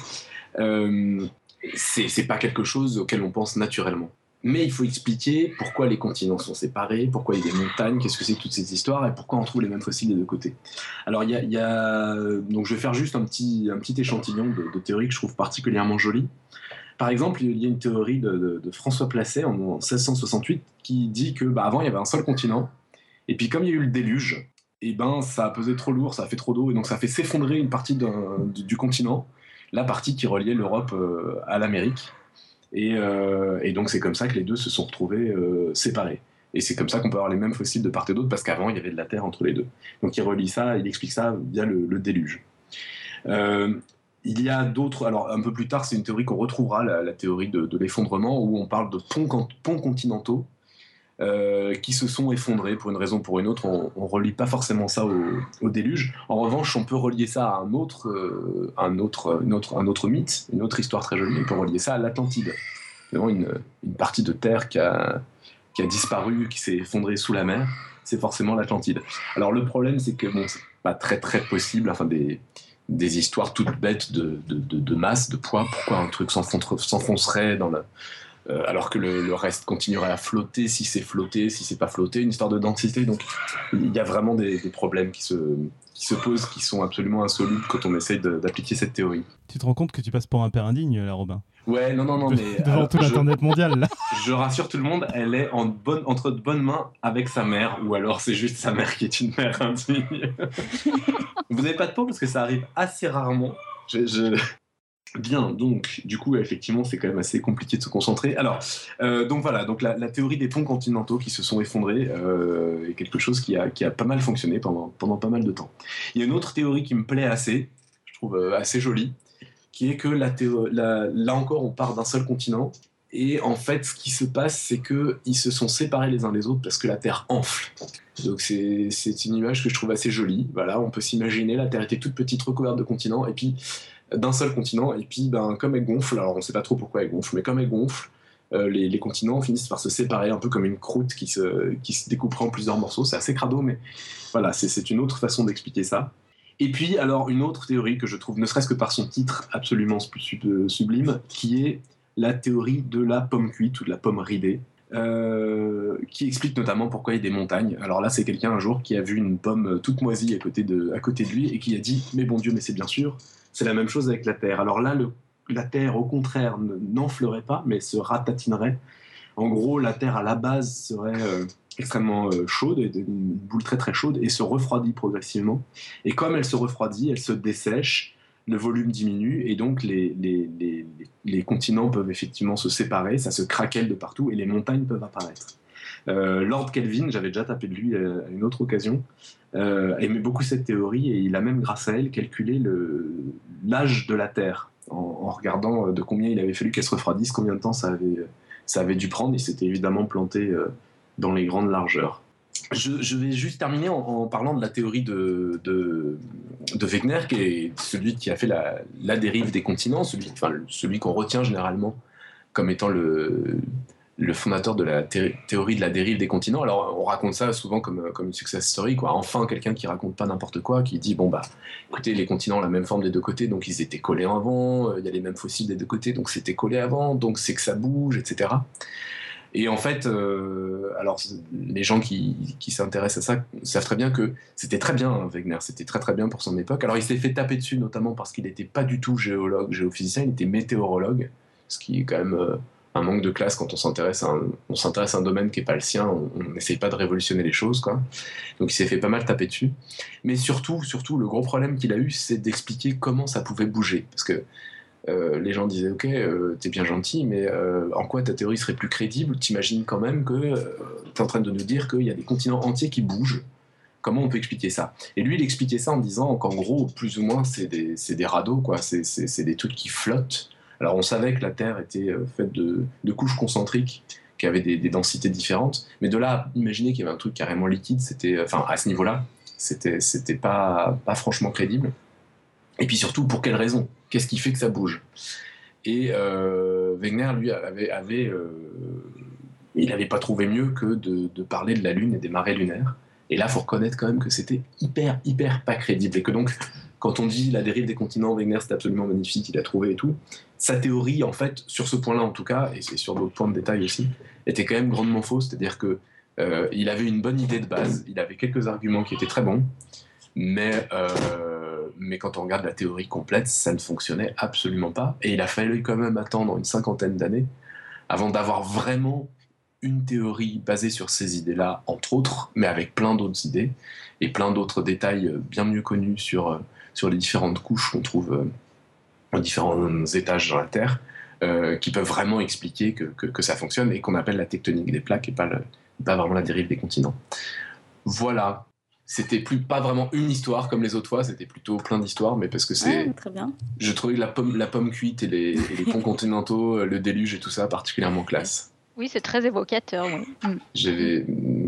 c'est pas quelque chose auquel on pense naturellement. Mais il faut expliquer pourquoi les continents sont séparés, pourquoi il y a des montagnes, qu'est-ce que c'est que toutes ces histoires et pourquoi on trouve les mêmes fossiles des deux côtés. Alors il y a, donc je vais faire juste un petit, un petit échantillon de, de théories que je trouve particulièrement jolies. Par exemple, il y a une théorie de, François Placet en, 1668 qui dit que bah, avant il y avait un seul continent, et puis comme il y a eu le déluge, et eh ben ça a pesé trop lourd, ça a fait trop d'eau, et donc ça a fait s'effondrer une partie du, continent, la partie qui reliait l'Europe euh, à l'Amérique. Euh, et, donc c'est comme ça que les deux se sont retrouvés euh, séparés. Et c'est comme ça qu'on peut avoir les mêmes fossiles de part et d'autre, parce qu'avant il y avait de la terre entre les deux. Donc il relie ça, il explique ça via le, déluge. Il y a d'autres, alors un peu plus tard, c'est une théorie qu'on retrouvera, la, théorie de, l'effondrement, où on parle de ponts, ponts continentaux euh, qui se sont effondrés pour une raison ou pour une autre. On ne relie pas forcément ça au, déluge. En revanche, on peut relier ça à un autre, euh, un, autre, un autre mythe, une autre histoire très jolie. On peut relier ça à l'Atlantide. Une, une partie de terre qui a, qui a disparu, qui s'est effondrée sous la mer. C'est forcément l'Atlantide. Alors le problème, c'est que bon, c'est pas très très possible. Enfin, des des histoires toutes bêtes de, de, masse, de poids. Pourquoi un truc s'enfoncerait dans le, euh, alors que le, reste continuerait à flotter si c'est flotté, si c'est pas flotté, une histoire de densité. Donc il y a vraiment des, problèmes qui se, qui se posent, qui sont absolument insolubles quand on essaye d'appliquer cette théorie. Tu te rends compte que tu passes pour un père indigne, là, Robin? Ouais, non, non, non, mais. Devant tout l'Internet mondial, là. Je rassure tout le monde, elle est en bonne, entre de bonnes mains avec sa mère, ou alors c'est juste sa mère qui est une mère indigne. Vous n'avez pas de peau parce que ça arrive assez rarement. je... Bien, donc du coup effectivement c'est quand même assez compliqué de se concentrer. Alors euh, donc voilà, donc la, théorie des ponts continentaux qui se sont effondrés euh, est quelque chose qui a, qui a, pas mal fonctionné pendant, pendant pas mal de temps. Il y a une autre théorie qui me plaît assez, je trouve euh, assez jolie, qui est que la là encore on part d'un seul continent et en fait ce qui se passe c'est que ils se sont séparés les uns des autres parce que la Terre enfle. Donc c'est une image que je trouve assez jolie. Voilà, on peut s'imaginer la Terre était toute petite recouverte de continents et puis d'un seul continent. Et puis, ben, comme elle gonfle, alors on ne sait pas trop pourquoi elle gonfle, mais comme elle gonfle, euh, les, continents finissent par se séparer un peu comme une croûte qui se, qui se découperait en plusieurs morceaux. C'est assez crado, mais voilà, c'est une autre façon d'expliquer ça. Et puis, alors, une autre théorie que je trouve, ne serait-ce que par son titre absolument sublime, qui est la théorie de la pomme cuite ou de la pomme ridée. Euh, qui explique notamment pourquoi il y a des montagnes. Alors là, c'est quelqu'un un jour qui a vu une pomme toute moisie à côté de, à côté de lui et qui a dit Mais bon Dieu, mais c'est bien sûr, c'est la même chose avec la Terre. Alors là, la Terre, au contraire, n'enflerait pas, mais se ratatinerait. En gros, la Terre, à la base, serait euh, extrêmement euh, chaude, une boule très très chaude, et se refroidit progressivement. Et comme elle se refroidit, elle se dessèche, le volume diminue, et donc les, les, continents peuvent effectivement se séparer, ça se craquelle de partout, et les montagnes peuvent apparaître. Euh, Lord Kelvin, j'avais déjà tapé de lui à une autre occasion, euh, aimait beaucoup cette théorie et il a même, grâce à elle, calculé l'âge de la Terre en, regardant euh, de combien il avait fallu qu'elle se refroidisse, combien de temps ça avait, dû prendre. Il s'était évidemment planté euh, dans les grandes largeurs. Je, vais juste terminer en, parlant de la théorie de, Wegener, qui est celui qui a fait la, dérive des continents, celui qu'on retient généralement comme étant le, le fondateur de la théorie de la dérive des continents. Alors, on raconte ça souvent comme, comme une success story, quoi. Enfin, quelqu'un qui raconte pas n'importe quoi, qui dit bon bah, écoutez, les continents ont la même forme des deux côtés, donc ils étaient collés avant. Euh, il y a les mêmes fossiles des deux côtés, donc c'était collé avant. Donc c'est que ça bouge, etc. Et en fait, euh, alors les gens qui, s'intéressent à ça savent très bien que c'était très bien hein, Wegener, c'était très très bien pour son époque. Alors il s'est fait taper dessus notamment parce qu'il n'était pas du tout géologue, géophysicien, il était météorologue, ce qui est quand même euh, un manque de classe quand on s'intéresse à un, domaine qui n'est pas le sien, on n'essaye pas de révolutionner les choses, quoi. Donc il s'est fait pas mal taper dessus. Mais surtout, surtout, le gros problème qu'il a eu, c'est d'expliquer comment ça pouvait bouger. Parce que euh, les gens disaient, ok, euh, t'es bien gentil, mais euh, en quoi ta théorie serait plus crédible? T'imagines quand même que t'es en train de nous dire qu'il y a des continents entiers qui bougent. Comment on peut expliquer ça? Et lui, il expliquait ça en disant qu'en gros, plus ou moins, c'est des, des radeaux, quoi. C'est des trucs qui flottent alors on savait que la Terre était euh, faite de, couches concentriques qui avaient des, densités différentes, mais de là, imaginer qu'il y avait un truc carrément liquide, c'était, euh, enfin à ce niveau-là, c'était, c'était pas, pas franchement crédible. Et puis surtout, pour quelle raison? Qu'est-ce qui fait que ça bouge? Et euh, Wegener, lui, avait, avait il n'avait pas trouvé mieux que de, de, parler de la Lune et des marées lunaires. Et là, faut reconnaître quand même que c'était hyper, hyper pas crédible. Et que donc, quand on dit la dérive des continents, Wegener, c'est absolument magnifique, il a trouvé et tout, sa théorie, en fait, sur ce point-là en tout cas, et sur d'autres points de détail aussi, était quand même grandement fausse. C'est-à-dire que euh, il avait une bonne idée de base, il avait quelques arguments qui étaient très bons, mais, euh, mais quand on regarde la théorie complète, ça ne fonctionnait absolument pas. Et il a fallu quand même attendre une cinquantaine d'années avant d'avoir vraiment une théorie basée sur ces idées-là, entre autres, mais avec plein d'autres idées et plein d'autres détails bien mieux connus sur, euh, sur les différentes couches qu'on trouve aux différents étages dans la Terre, qui peuvent vraiment expliquer que, que, que ça fonctionne et qu'on appelle la tectonique des plaques et pas le, pas vraiment la dérive des continents. Voilà. C'était plus pas vraiment une histoire comme les autres fois, c'était plutôt plein d'histoires, mais parce que c'est. très bien. Je trouvais la pomme, la pomme cuite et les, ponts continentaux, euh, le déluge et tout ça particulièrement classe. Oui, c'est très évocateur. Oui. Mm. J'avais,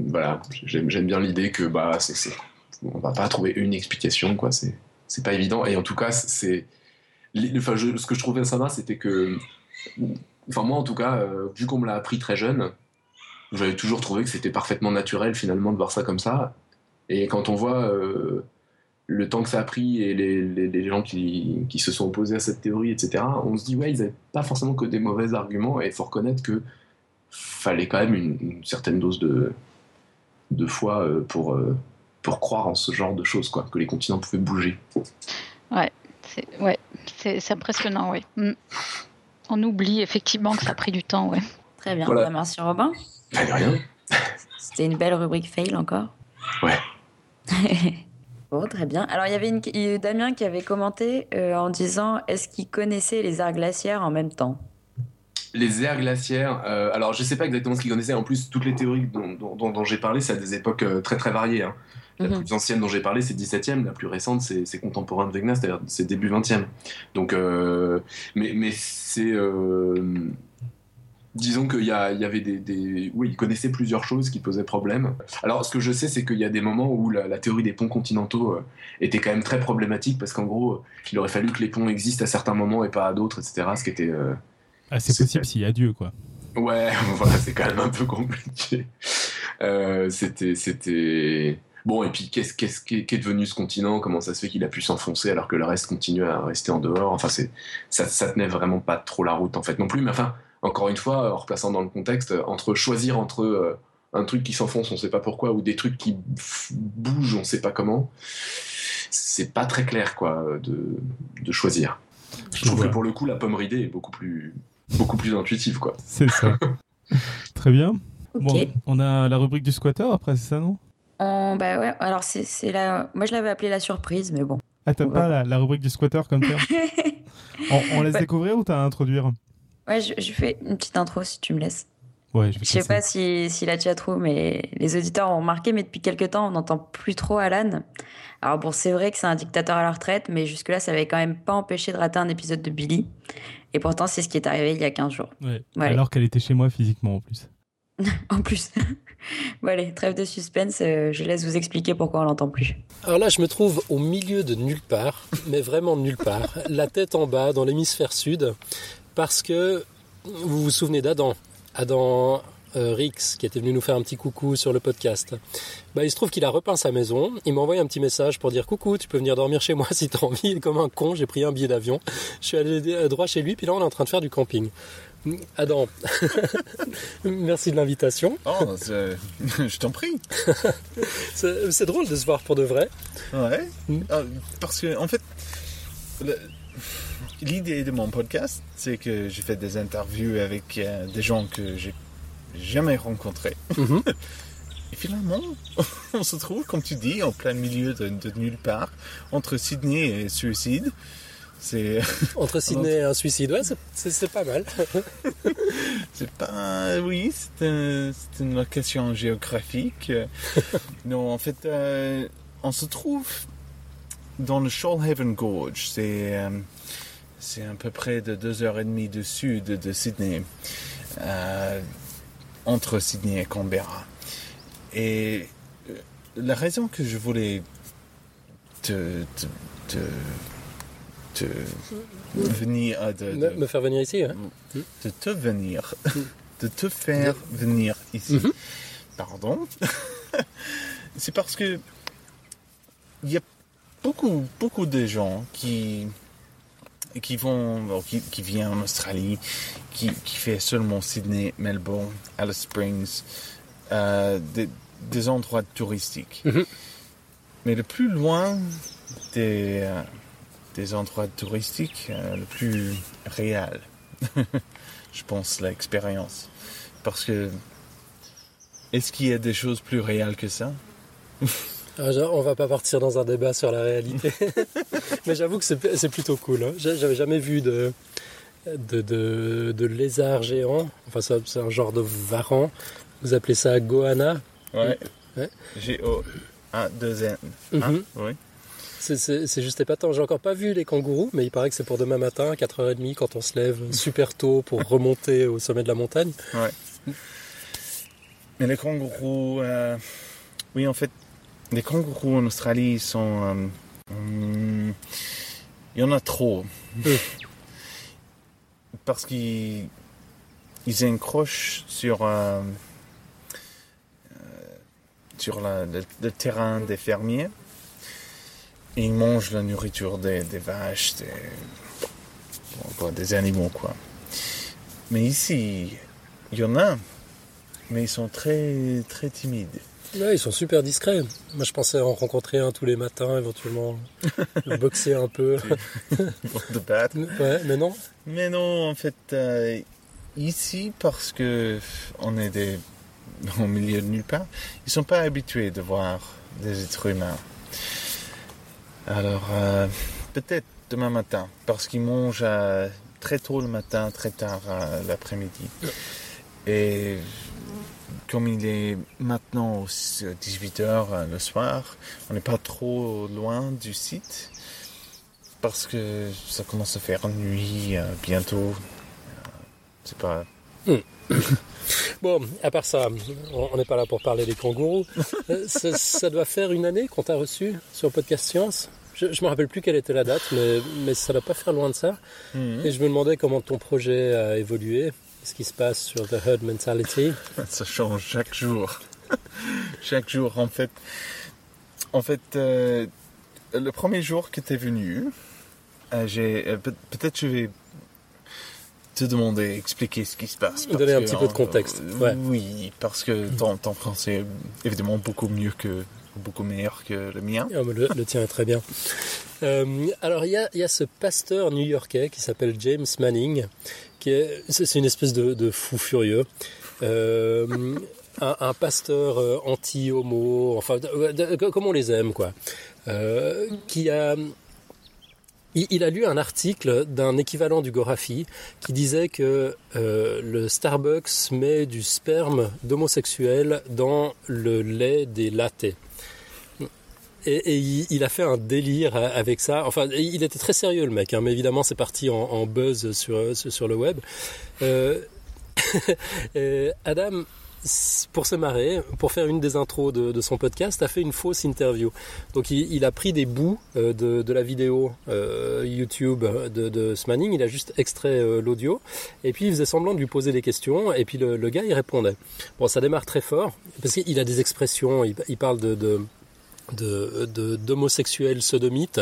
voilà, j'aime bien l'idée que bah c'est, on va pas trouver une explication quoi. C'est, c'est pas évident. Et en tout cas, c'est, ce que je trouvais sympa, c'était que, enfin moi en tout cas, euh, vu qu'on me l'a appris très jeune, j'avais toujours trouvé que c'était parfaitement naturel finalement de voir ça comme ça. Et quand on voit euh, le temps que ça a pris et les, gens qui, qui, se sont opposés à cette théorie, etc., on se dit, ouais, ils n'avaient pas forcément que des mauvais arguments, et il faut reconnaître que fallait quand même une, certaine dose de, de foi euh, pour, pour croire en ce genre de choses, quoi, que les continents pouvaient bouger. Ouais, c'est ouais, impressionnant, oui. Mm. On oublie effectivement que ça a pris du temps, ouais. Très bien, voilà. merci Robin. rien. C'était une belle rubrique fail encore. Ouais. bon, très bien. Alors, il y avait une... Damien qui avait commenté euh, en disant est-ce qu'il connaissait les aires glaciaires en même temps? Les aires glaciaires, euh, alors je sais pas exactement ce qu'il connaissait. En plus, toutes les théories dont, j'ai parlé, c'est à des époques euh, très très variées. Hein. La mhm. plus ancienne dont j'ai parlé, c'est 17e. La plus récente, c'est contemporain de Wegener, c'est-à-dire c'est début 20e. Donc, mais, mais c'est disons qu'il y, y, avait des, Oui, il connaissait plusieurs choses qui posaient problème. Alors, ce que je sais, c'est qu'il y a des moments où la, théorie des ponts continentaux euh, était quand même très problématique, parce qu'en gros, il aurait fallu que les ponts existent à certains moments et pas à d'autres, etc. Ce qui était... Euh, ah, c'est possible s'il y a Dieu, quoi. Ouais, voilà, c'est quand même un peu compliqué. Euh, c'était... c'était... Bon, et puis qu'est-ce qu'est devenu ce continent? Comment ça se fait qu'il a pu s'enfoncer alors que le reste continue à rester en dehors? Enfin, c'est ça, ça tenait vraiment pas trop la route en fait non plus. Mais enfin, encore une fois, en replaçant dans le contexte, entre choisir entre euh, un truc qui s'enfonce, on sait pas pourquoi, ou des trucs qui bougent, on sait pas comment, c'est pas très clair, quoi, de, de choisir. Je, trouve que pour le coup, la pomme ridée est beaucoup plus, beaucoup plus intuitive, quoi. C'est ça. très bien. Bon, on a la rubrique du squatter après, c'est ça, non? Bah ouais, alors c'est la... Moi je l'avais appelé la surprise, mais bon. Ah, t'as pas la, rubrique du squatter comme ça on, laisse découvrir ou t'as à introduire Ouais, je, fais une petite intro si tu me laisses. Ouais, je, je sais pas si, si la trop, mais les auditeurs ont remarqué, mais depuis quelques temps, on n'entend plus trop Alan. Alors bon, c'est vrai que c'est un dictateur à la retraite, mais jusque-là, ça avait quand même pas empêché de rater un épisode de Billy. Et pourtant, c'est ce qui est arrivé il y a 15 jours. Ouais. Alors qu'elle était chez moi physiquement en plus. en plus. Bon, allez, trêve de suspense, euh, je laisse vous expliquer pourquoi on l'entend plus. Alors là, je me trouve au milieu de nulle part, mais vraiment nulle part, la tête en bas dans l'hémisphère sud, parce que vous vous souvenez d'Adam, Adam euh, Rix, qui était venu nous faire un petit coucou sur le podcast. Bah, il se trouve qu'il a repeint sa maison. Il m'a envoyé un petit message pour dire coucou, tu peux venir dormir chez moi si tu as envie. Comme un con, j'ai pris un billet d'avion. Je suis allé droit chez lui, puis là on est en train de faire du camping. Adam, merci de l'invitation. Oh, je t'en prie. c'est drôle de se voir pour de vrai. Ouais. Mm. Ah, parce que, en fait, l'idée de mon podcast, c'est que j'ai fait des interviews avec euh, des gens que j'ai jamais rencontrés. Mhm. Et finalement, on se trouve, comme tu dis, en plein milieu de, nulle part, entre Sydney et suicide. C'est entre Sydney et un suicide, ouais, c'est pas mal. c'est pas, oui, c'est une location géographique. non, en fait, euh, on se trouve dans le Shoalhaven Gorge. C'est euh, c'est à peu près de deux heures et demie de sud de Sydney, euh, entre Sydney et Canberra. Et la raison que je voulais te, te, venir, de, me faire venir ici, hein. de te venir de te faire venir ici. Mhm. Pardon. C'est parce que il y a beaucoup, beaucoup de gens qui qui vont, qui, qui viennent en Australie, qui, qui fait seulement Sydney, Melbourne, Alice Springs, euh, des, des endroits touristiques. Mhm. Mais le plus loin des, euh, des endroits touristiques, euh, le plus réel, je pense, l'expérience. Parce que, est-ce qu'il y a des choses plus réelles que ça? Ah, on va pas partir dans un débat sur la réalité. Mais j'avoue que c'est plutôt cool. hein. J'a- J'avais jamais vu de, de, de, de lézard géant. Enfin, c'est un genre de varan. Vous appelez ça goanna. Ouais. Ouais. G-O. A, 2 N. Mhm. Ah, oui. C'est- juste épatant. J'ai encore pas vu les kangourous, mais il paraît que c'est pour demain matin, 4h30, quand on se lève super tôt pour remonter au sommet de la montagne. Mais les kangourous, euh, oui, en fait, les kangourous en Australie sont. euh, hum, il y en a trop. Oui. Parce qu'ils ils encrochent sur, euh, euh, sur la- le, le terrain des fermiers. Ils mangent la nourriture des, des vaches, des, bon, quoi, des animaux, quoi. Mais ici, il y en a, mais ils sont très, très timides. Ouais, ils sont super discrets. Moi, je pensais en rencontrer un tous les matins, éventuellement le boxer un peu. de battre. Ouais, mais non. Mais non, en fait, euh, ici, parce que on est des, au milieu de nulle part, ils sont pas habitués de voir des êtres humains. Alors, euh, peut-être demain matin, parce qu'ils mangent euh, très tôt le matin, très tard euh, l'après-midi. Et comme il est maintenant 18h le soir, on n'est pas trop loin du site parce que ça commence à faire nuit bientôt. C'est pas. Bon, à part ça, on n'est pas là pour parler des kangourous. Euh, ça, ça doit faire une année qu'on t'a reçu sur Podcast Science. Je ne me rappelle plus quelle était la date, mais, mais ça ne doit pas faire loin de ça. Mhm. Et je me demandais comment ton projet a évolué, ce qui se passe sur The Herd Mentality. Ça change chaque jour. chaque jour, en fait. En fait, euh, le premier jour que tu es venu, euh, j'ai euh, peut-être je vais te demander, expliquer ce qui se passe. parce Donner un que, petit peu de contexte, ouais. Oui, parce que ton, ton français est évidemment beaucoup mieux que beaucoup meilleur que le mien. Ah, le, le tien est très bien. Euh, alors, il y a, il y a ce pasteur new-yorkais qui s'appelle James Manning, qui est, c'est une espèce de, de fou furieux. Euh, un, un pasteur euh, anti-homo, enfin, de- de- de- comme on les aime, quoi. Euh, qui a. Il, a lu un article d'un équivalent du Gorafi qui disait que euh, le Starbucks met du sperme d'homosexuels dans le lait des lattes. Et, il, a fait un délire avec ça. Enfin, il était très sérieux le mec, hein, mais évidemment c'est parti en, buzz sur, sur, le web. Euh, et Adam, pour se marrer, pour faire une des intros de, son podcast, a fait une fausse interview. Donc il, a pris des bouts euh, de, la vidéo euh, YouTube de, Smanning, il a juste extrait euh, l'audio, et puis il faisait semblant de lui poser des questions, et puis le, gars il répondait. Bon, ça démarre très fort, parce qu'il a des expressions, il, parle de de- d'homosexuels sodomites.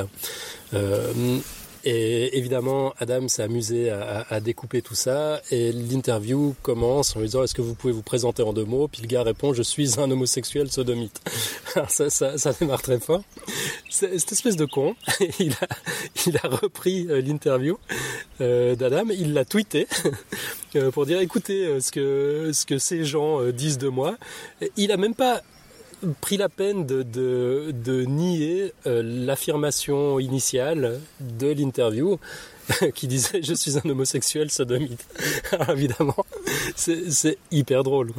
Et évidemment, Adam s'est amusé à, à- à découper tout ça. Et l'interview commence en lui disant Est-ce que vous pouvez vous présenter en deux mots? Puis le gars répond Je suis un homosexuel sodomite. Alors ça, ça, ça démarre très fort. C'est- Cette espèce de con, il a, il a repris euh, l'interview euh, d'Adam, il l'a tweeté euh, pour dire Écoutez ce que, ce que ces gens disent de moi. Il a même pas pris la peine de, de, de nier euh, l'affirmation initiale de l'interview qui disait je suis un homosexuel sodomite. Alors évidemment, c'est hyper drôle.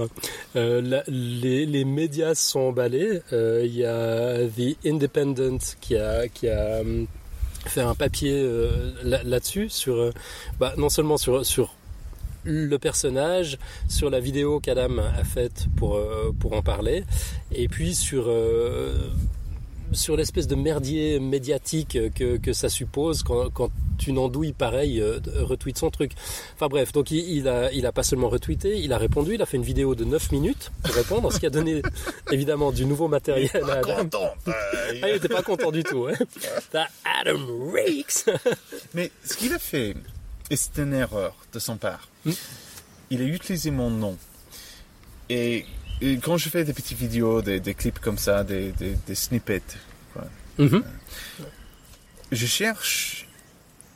Euh, les, les médias sont emballés. Euh, Il y a The Independent qui a, qui a fait un papier là- là-dessus, sur, bah, non seulement sur, sur le personnage, sur la vidéo qu'Adam a faite pour, euh, pour en parler, et puis sur euh, sur l'espèce de merdier médiatique que, que ça suppose quand, quand une andouille pareille euh, retweet son truc. Enfin bref, donc il, il, a, il a pas seulement retweeté, il a répondu, il a fait une vidéo de 9 minutes pour répondre, ce qui a donné évidemment du nouveau matériel à Adam. Content. euh, Ah, il était pas content du tout. Hein. T'as Adam Reeks Mais ce qu'il a fait, et c'est une erreur de son part, Il a utilisé mon nom. Et, et quand je fais des petites vidéos, des, des clips comme ça, des, des, des snippets, Mhm. je cherche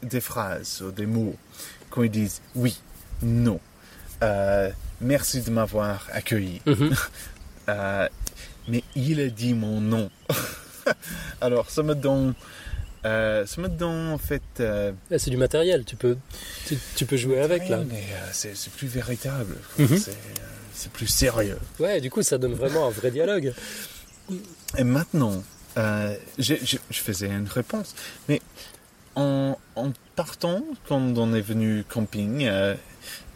des phrases ou des mots quand ils disent oui, non, euh, merci de m'avoir accueilli. Mhm. Euh, mais il a dit mon nom. Alors ça me donne, euh, en fait. euh, Là, C'est du matériel, tu peux, tu, tu peux jouer avec là. mais euh, c'est c'est plus véritable. Mhm. C'est euh, c'est plus sérieux. Ouais, du coup, ça donne vraiment un vrai dialogue. Et maintenant, je, je- je faisais une réponse. Mais en, en partant, quand on est venu camping,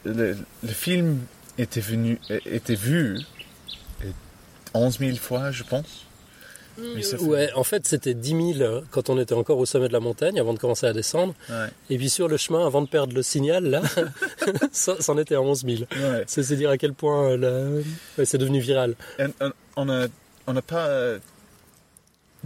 le, le film était, venu, était vu euh, 11 000 fois, je pense. Mais ça fait- Ouais, en fait, c'était 10 000 quand on était encore au sommet de la montagne, avant de commencer à descendre. Ouais, Et puis sur le chemin, avant de perdre le signal, là, ça- c'en était à 11 000. ouais. C'est dire à quel point euh, c'est devenu viral. Et on- on a- on n'a pas...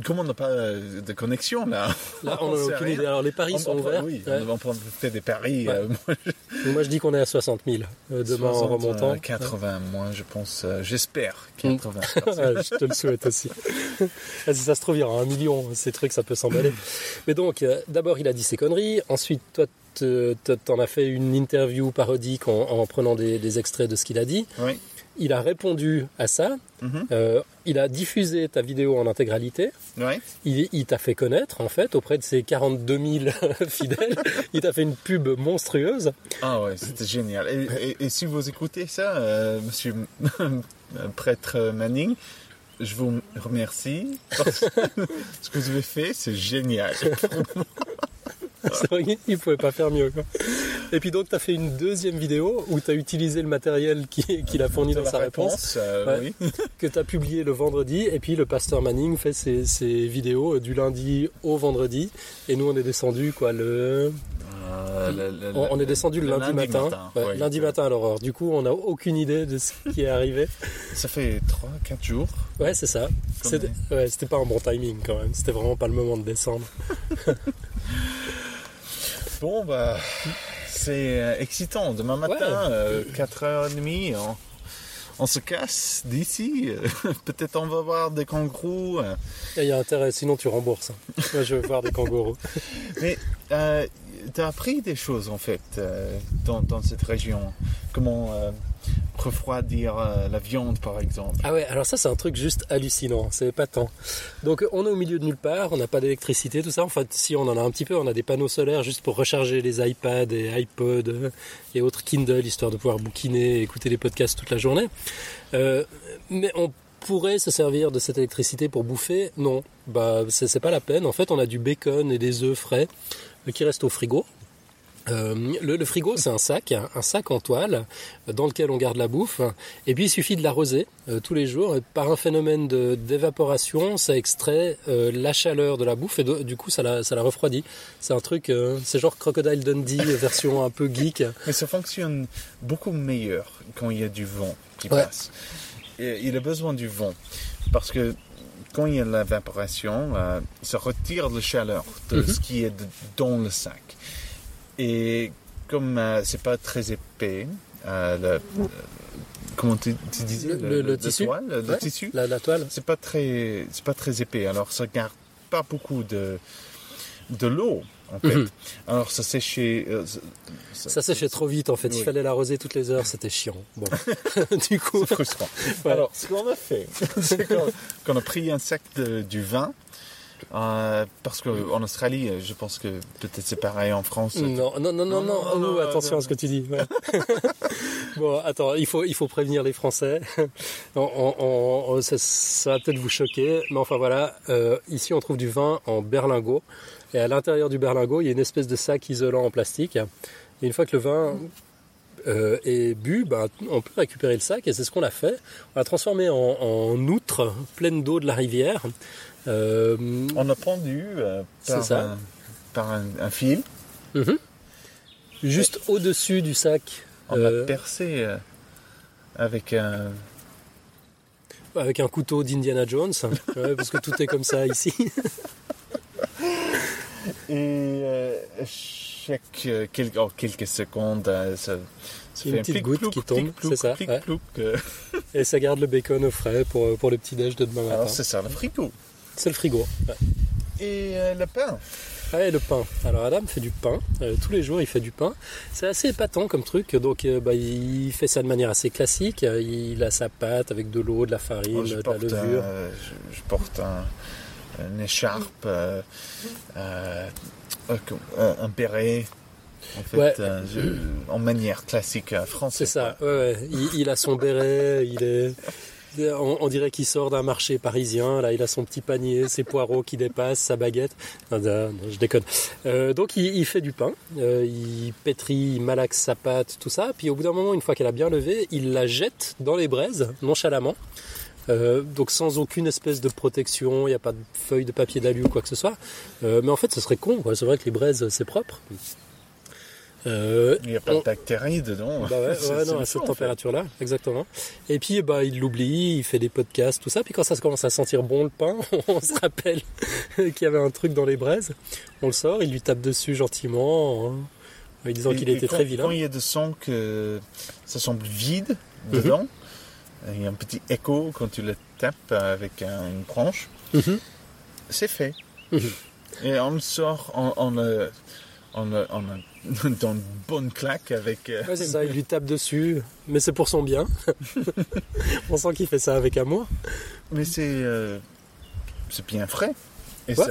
Comment on n'a pas euh, de connexion là Là, On aucune idée. Alors, les paris On- sont on- ouverts. Oui, Ouais. on, fait des paris. Ouais. euh, moi, je dis qu'on est à 60 000 euh, demain en 60, remontant. euh, 80, moi je pense, euh, j'espère Mm. 80. Ouais, je te le souhaite aussi. Ah, si ça se trouve, il y aura un million. Ces trucs, ça peut s'emballer. Mais donc, d'abord, il a dit ses conneries. Ensuite, toi, te- te- t'en as fait une interview parodique en, en prenant des, des extraits de ce qu'il a dit. oui. Il a répondu à ça. Mhm. Euh, il a diffusé ta vidéo en intégralité. Il, il t'a fait connaître, en fait, auprès de ses 42 000 fidèles. Il t'a fait une pub monstrueuse. Ah ouais, c'était génial. Et, et- et si vous écoutez ça, euh, monsieur prêtre Manning, je vous remercie. parce que ce que vous avez fait, c'est génial. Ne pouvait pas faire mieux. quoi. Et puis donc, tu as fait une deuxième vidéo où tu as utilisé le matériel qui- qu'il a fourni dans sa réponse, euh, Ouais. oui. que tu as publié le vendredi. Et puis le pasteur Manning fait ses, ses vidéos euh, du lundi au vendredi. Et nous, on est descendu quoi, le... Euh, le- le- on, on est descendu le, lundi, matin. Ouais, ouais. lundi matin à l'aurore. Du coup, on n'a aucune idée de ce qui est arrivé. Ça fait 3-4 jours. Ouais, c'est ça. C'était c'était pas un bon timing quand même. C'était vraiment pas le moment de descendre. Bon, bah, c'est euh, excitant. Demain matin, euh, 4h30, on, on se casse d'ici. Peut-être on va voir des kangourous. euh. Il y a intérêt, sinon tu rembourses. Moi, je veux voir des kangourous. Mais euh, tu as appris des choses en fait euh, dans, dans cette région. Comment euh, refroidir euh, la viande par exemple. Ah ouais, alors ça c'est un truc juste hallucinant, c'est épatant. Donc on est au milieu de nulle part, on n'a pas d'électricité, tout ça. En fait, si on en a un petit peu, on a des panneaux solaires juste pour recharger les iPads et iPods euh, et autres Kindle, histoire de pouvoir bouquiner et écouter les podcasts toute la journée. Euh, mais on pourrait se servir de cette électricité pour bouffer? Non, bah c'est pas la peine. En fait, on a du bacon et des œufs frais qui restent au frigo. Euh, le, le frigo, c'est un sac, un, sac en toile euh, dans lequel on garde la bouffe. Et puis il suffit de l'arroser euh, tous les jours. Et par un phénomène d'évaporation, ça extrait euh, la chaleur de la bouffe et de- du coup ça la, ça la refroidit. C'est un truc, c'est genre Crocodile Dundee version un peu geek. Mais ça fonctionne beaucoup meilleur quand il y a du vent qui Ouais. passe. Et il a besoin du vent parce que quand il y a l'évaporation, ça retire la chaleur de Mhm. ce qui est de- dans le sac. Et comme euh, c'est pas très épais, euh, le, euh, comment tu, tu disais Le- le- le tissu. toile, le Ouais. tissu, La, la toile. c'est pas très, c'est pas très épais. Alors ça garde pas beaucoup de de l'eau en fait. Mhm. Alors ça séchait. euh, ça, Ça séchait trop vite en fait. Il Oui. fallait l'arroser toutes les heures. C'était chiant. Bon, du coup, C'est frustrant. Ouais. Alors, ce qu'on a fait, c'est qu'on a pris un sac de, du vin. Euh, parce qu'en Australie, euh, je pense que peut-être c'est pareil en France. Non, non, non, non, non, Non, non, oh, non, attention à ce que tu dis. ouais. bon, attends, il faut, il faut prévenir les Français. On- on- on- on- ça, ça va peut-être vous choquer, mais enfin voilà, euh, ici on trouve du vin en berlingot, et à l'intérieur du berlingot, il y a une espèce de sac isolant en plastique. Et une fois que le vin euh, et bu, bah, on peut récupérer le sac et c'est ce qu'on a fait. On l'a transformé en, en outre pleine d'eau de la rivière. Euh, On a pendu euh, par, ça. un, par un, un fil. mhm. Juste au-dessus du sac, On a percé euh, avec un. avec un couteau d'Indiana Jones, Ouais, parce que tout est comme ça ici. Et euh, chaque euh, quel- en quelques secondes, euh, ça, ça Une fait petite goutte qui tombe, c'est ça, plic, ouais. plouc. Et ça garde le bacon au frais pour, pour le petit déj de demain matin. Alors c'est ça le frigo. C'est le frigo. ouais. Et euh, le pain. Ah, et le pain. Alors Adam fait du pain. Euh, tous les jours, il fait du pain. C'est assez épatant comme truc. Donc, euh, bah, il fait ça de manière assez classique. Il a sa pâte avec de l'eau, de la farine, je, de la porte levure. un, je, je porte un, une écharpe, un, béret. En fait, Ouais. euh, je- en manière classique française. C'est ça. Ouais, ouais. Il, il a son béret. Il est. On, dirait qu'il sort d'un marché parisien. Là, il a son petit panier, ses poireaux qui dépassent, sa baguette. Je déconne. Euh, donc, il, fait du pain. Euh, il pétrit, il malaxe sa pâte, tout ça. Puis, au bout d'un moment, une fois qu'elle a bien levé, il la jette dans les braises, nonchalamment. Euh, donc sans aucune espèce de protection, il n'y a pas de feuille de papier d'alu ou quoi que ce soit. Mais en fait, ce serait con. C'est vrai que les braises, c'est propre. Euh, Il n'y a pas on- de bactéries dedans. bah ouais, non, à cette en température-là, exactement. Et puis, bah, il l'oublie, il fait des podcasts, tout ça. Puis quand ça commence à sentir bon le pain, on se rappelle qu'il y avait un truc dans les braises. On le sort, il lui tape dessus gentiment, en lui disant qu'il était quand, très vilain. Quand il y a de son que ça semble vide Mhm. dedans, il y a un petit écho quand tu le tapes avec un- une branche, Mhm. c'est fait. Mhm. Et on le sort, on, on on on donne une bonne claque avec. euh, Ouais, c'est ça, il lui tape dessus, mais c'est pour son bien. on sent qu'il fait ça avec amour. Mais c'est euh, c'est bien frais. Et Ouais.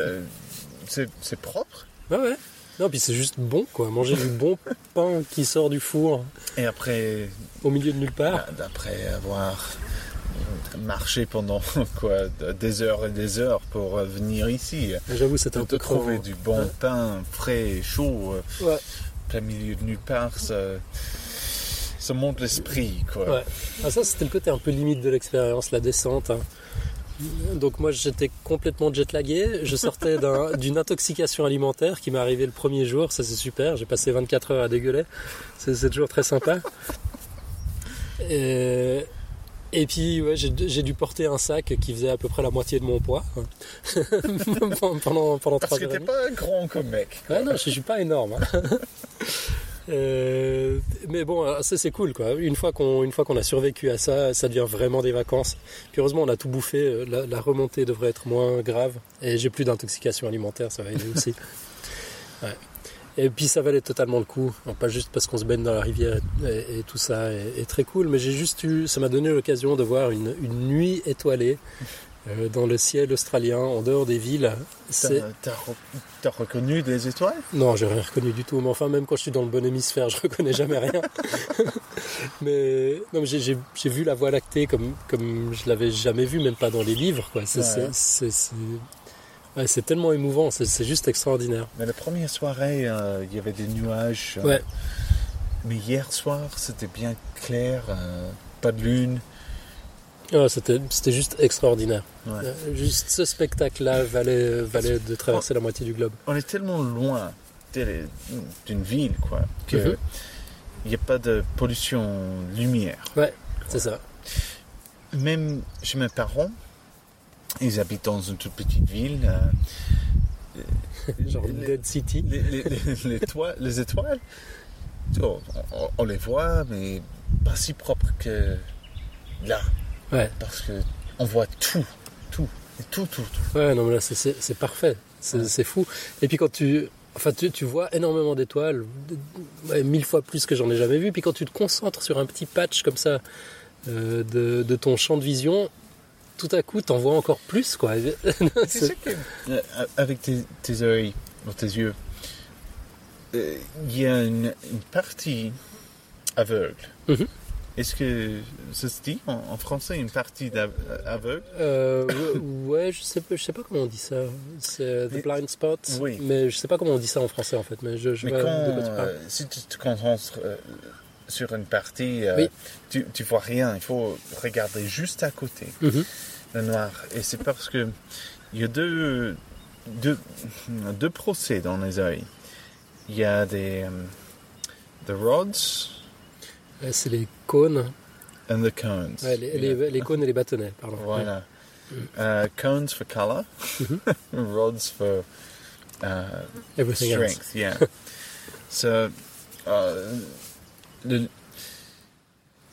c'est c'est propre. Ouais, ouais. Non, puis c'est juste bon, quoi. Manger du bon pain qui sort du four Et après, au milieu de nulle part. d'après avoir marché pendant quoi des heures et des heures pour euh, venir ici. J'avoue, c'était un peu trouver du bon Ouais. pain frais et chaud euh, Ouais. plein milieu de nulle part, ça, ça monte l'esprit quoi. Ouais. Ah, ça, c'était le côté un peu limite de l'expérience, la descente. hein. Donc moi, j'étais complètement jetlagué. Je sortais d'un- d'une intoxication alimentaire qui m'est arrivée le premier jour. Ça, c'est super. J'ai passé 24 heures à dégueuler. C'est c'est toujours très sympa. Et, et puis, ouais, j'ai dû porter un sac qui faisait à peu près la moitié de mon poids pendant, pendant Parce trois que t'es pas grand comme mec. quoi. Ouais, non, je, je suis pas énorme. hein. Euh, mais bon, euh, ça c'est cool quoi. Une fois qu'on une fois qu'on a survécu à ça, ça devient vraiment des vacances. Puis heureusement, on a tout bouffé. euh, La, la remontée devrait être moins grave et j'ai plus d'intoxication alimentaire, ça va aider aussi. Ouais. Et puis ça valait totalement le coup, Non, pas juste parce qu'on se baigne dans la rivière et, tout ça est, est très cool, mais j'ai juste eu, ça m'a donné l'occasion de voir une, une nuit étoilée euh, dans le ciel australien, en dehors des villes. T'as t'as re- t'as reconnu des étoiles? Non, j'ai rien reconnu du tout. Mais enfin, même quand je suis dans le bon hémisphère, je reconnais jamais rien. mais non, mais j'ai- j'ai j'ai vu la Voie lactée comme comme je l'avais jamais vue, même pas dans les livres. quoi. C'est Ouais. c'est- c'est- c'est- ouais, c'est tellement émouvant. C'est juste extraordinaire. Mais la première soirée, euh, il y avait des nuages. euh, Ouais. Mais hier soir, c'était bien clair, euh, pas de lune. Ah, C'était juste extraordinaire. Ouais. Juste ce spectacle-là valait valait de traverser la moitié du globe. On est tellement loin d'une ville, quoi, que Mhm. il n'y a pas de pollution lumière. C'est ça. Même chez mes parents, ils habitent dans une toute petite ville. euh, Genre les, Dead City. les, étoiles, oh, on, on les voit, mais pas si propres que là. Ouais. Parce que on voit tout, tout, tout, tout, tout. Ouais, non, mais là, c'est- parfait. C'est Ouais. fou. Et puis quand tu. Enfin, tu, tu vois énormément d'étoiles, ouais, mille fois plus que j'en ai jamais vu. Puis quand tu te concentres sur un petit patch comme ça euh, de, de ton champ de vision, tout à coup, t'en vois encore plus, quoi. C'est C'est- ça que, euh, avec tes, tes oreilles, ou tes yeux, euh, il y a une, une partie aveugle. Mhm. Est-ce que ça se dit en, en français une partie aveugle? Euh, ouais, je sais je sais pas comment on dit ça. C'est the Mais- blind spot. Oui. Mais je sais pas comment on dit ça en français en fait. Mais je, je Mais vois quand, de quoi tu parles. euh, si tu te concentres euh, sur une partie, euh, Oui. tu, tu vois rien. Il faut regarder juste à côté, Mhm. Le noir. Et c'est parce que il y a deux, deux, deux procès dans les œils. Il y a des euh, the rods Euh, C'est les cônes, and the cones. Ouais, les, les- les cônes et les bâtonnets, pardon. Voilà. Uh, cones for color, rods for uh, Everything else. strength. Yeah. so, uh, le-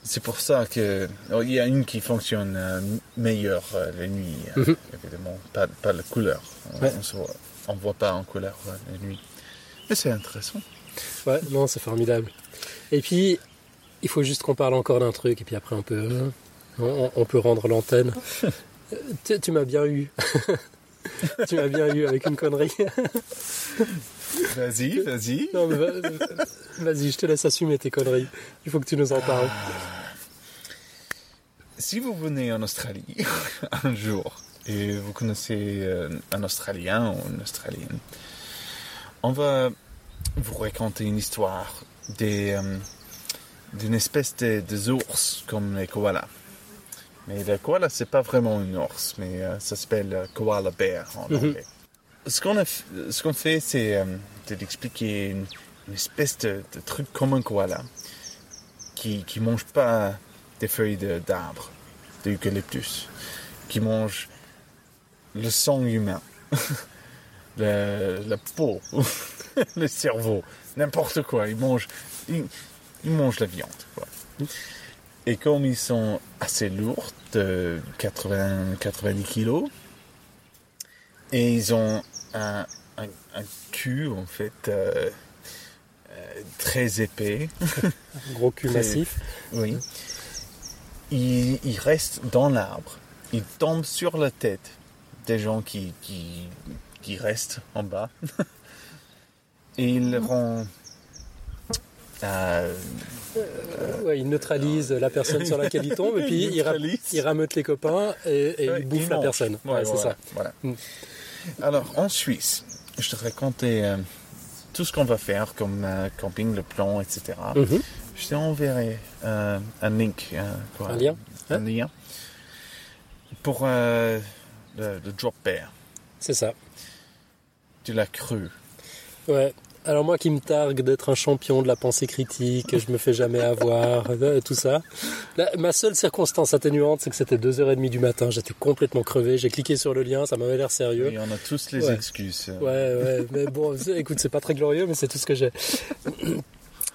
c'est pour ça que il y a une qui fonctionne euh, meilleure euh, la nuit. euh, Mhm. Évidemment, pas, pas la couleur. On, Ouais. on se voit- on voit pas en couleur euh, la nuit. Mais c'est intéressant. Ouais, non, c'est formidable. Et puis, il faut juste qu'on parle encore d'un truc, et puis après on peut, euh, on, on peut rendre l'antenne. Tu tu m'as bien eu. tu m'as bien eu avec une connerie. Vas-y, vas-y. vas-y, je te laisse assumer tes conneries. Il faut que tu nous en parles. Si vous venez en Australie un jour et vous connaissez euh, un Australien ou une Australienne, on va vous raconter une histoire euh, d'une espèce de, des ours comme les koalas. Mais le koala, c'est pas vraiment une ours, mais euh, ça s'appelle koala bear en Mhm. anglais. Ce qu'on, fait, c'est euh, de d'expliquer une, espèce de, de truc comme un koala qui qui mange pas des feuilles de- d'arbres, d'eucalyptus, qui mange le sang humain, la peau, le cerveau, n'importe quoi. Ils mangent, ils, mangent la viande. Et comme ils sont assez lourds, de 80, 90 kilos, et ils ont un, un, un cul en fait euh, euh, très épais. Un gros cul massif. Oui. Il, il reste dans l'arbre. Il tombe sur la tête des gens qui, qui, qui restent en bas. Et il rend. euh, Ouais, il neutralise la personne sur laquelle il tombe, et puis il, il rameute les copains et, et Ouais, il bouffe il la personne. Ouais, c'est ça. voilà. Mm. Alors, en Suisse, je te racontais euh, tout ce qu'on va faire comme euh, camping, le plan, etc. Mhm. Je t'enverrai euh, un link. euh, quoi, Un lien Un lien. Pour le, le drop bear. C'est ça. Tu l'as cru. Ouais. Alors moi qui me targue d'être un champion de la pensée critique, je me fais jamais avoir, euh, tout ça. La- ma seule circonstance atténuante, c'est que c'était 2h30 du matin, j'étais complètement crevé, j'ai cliqué sur le lien, ça m'avait l'air sérieux. Et on a tous les Ouais. excuses. Ouais, ouais, mais bon, écoute, c'est pas très glorieux, mais c'est tout ce que j'ai.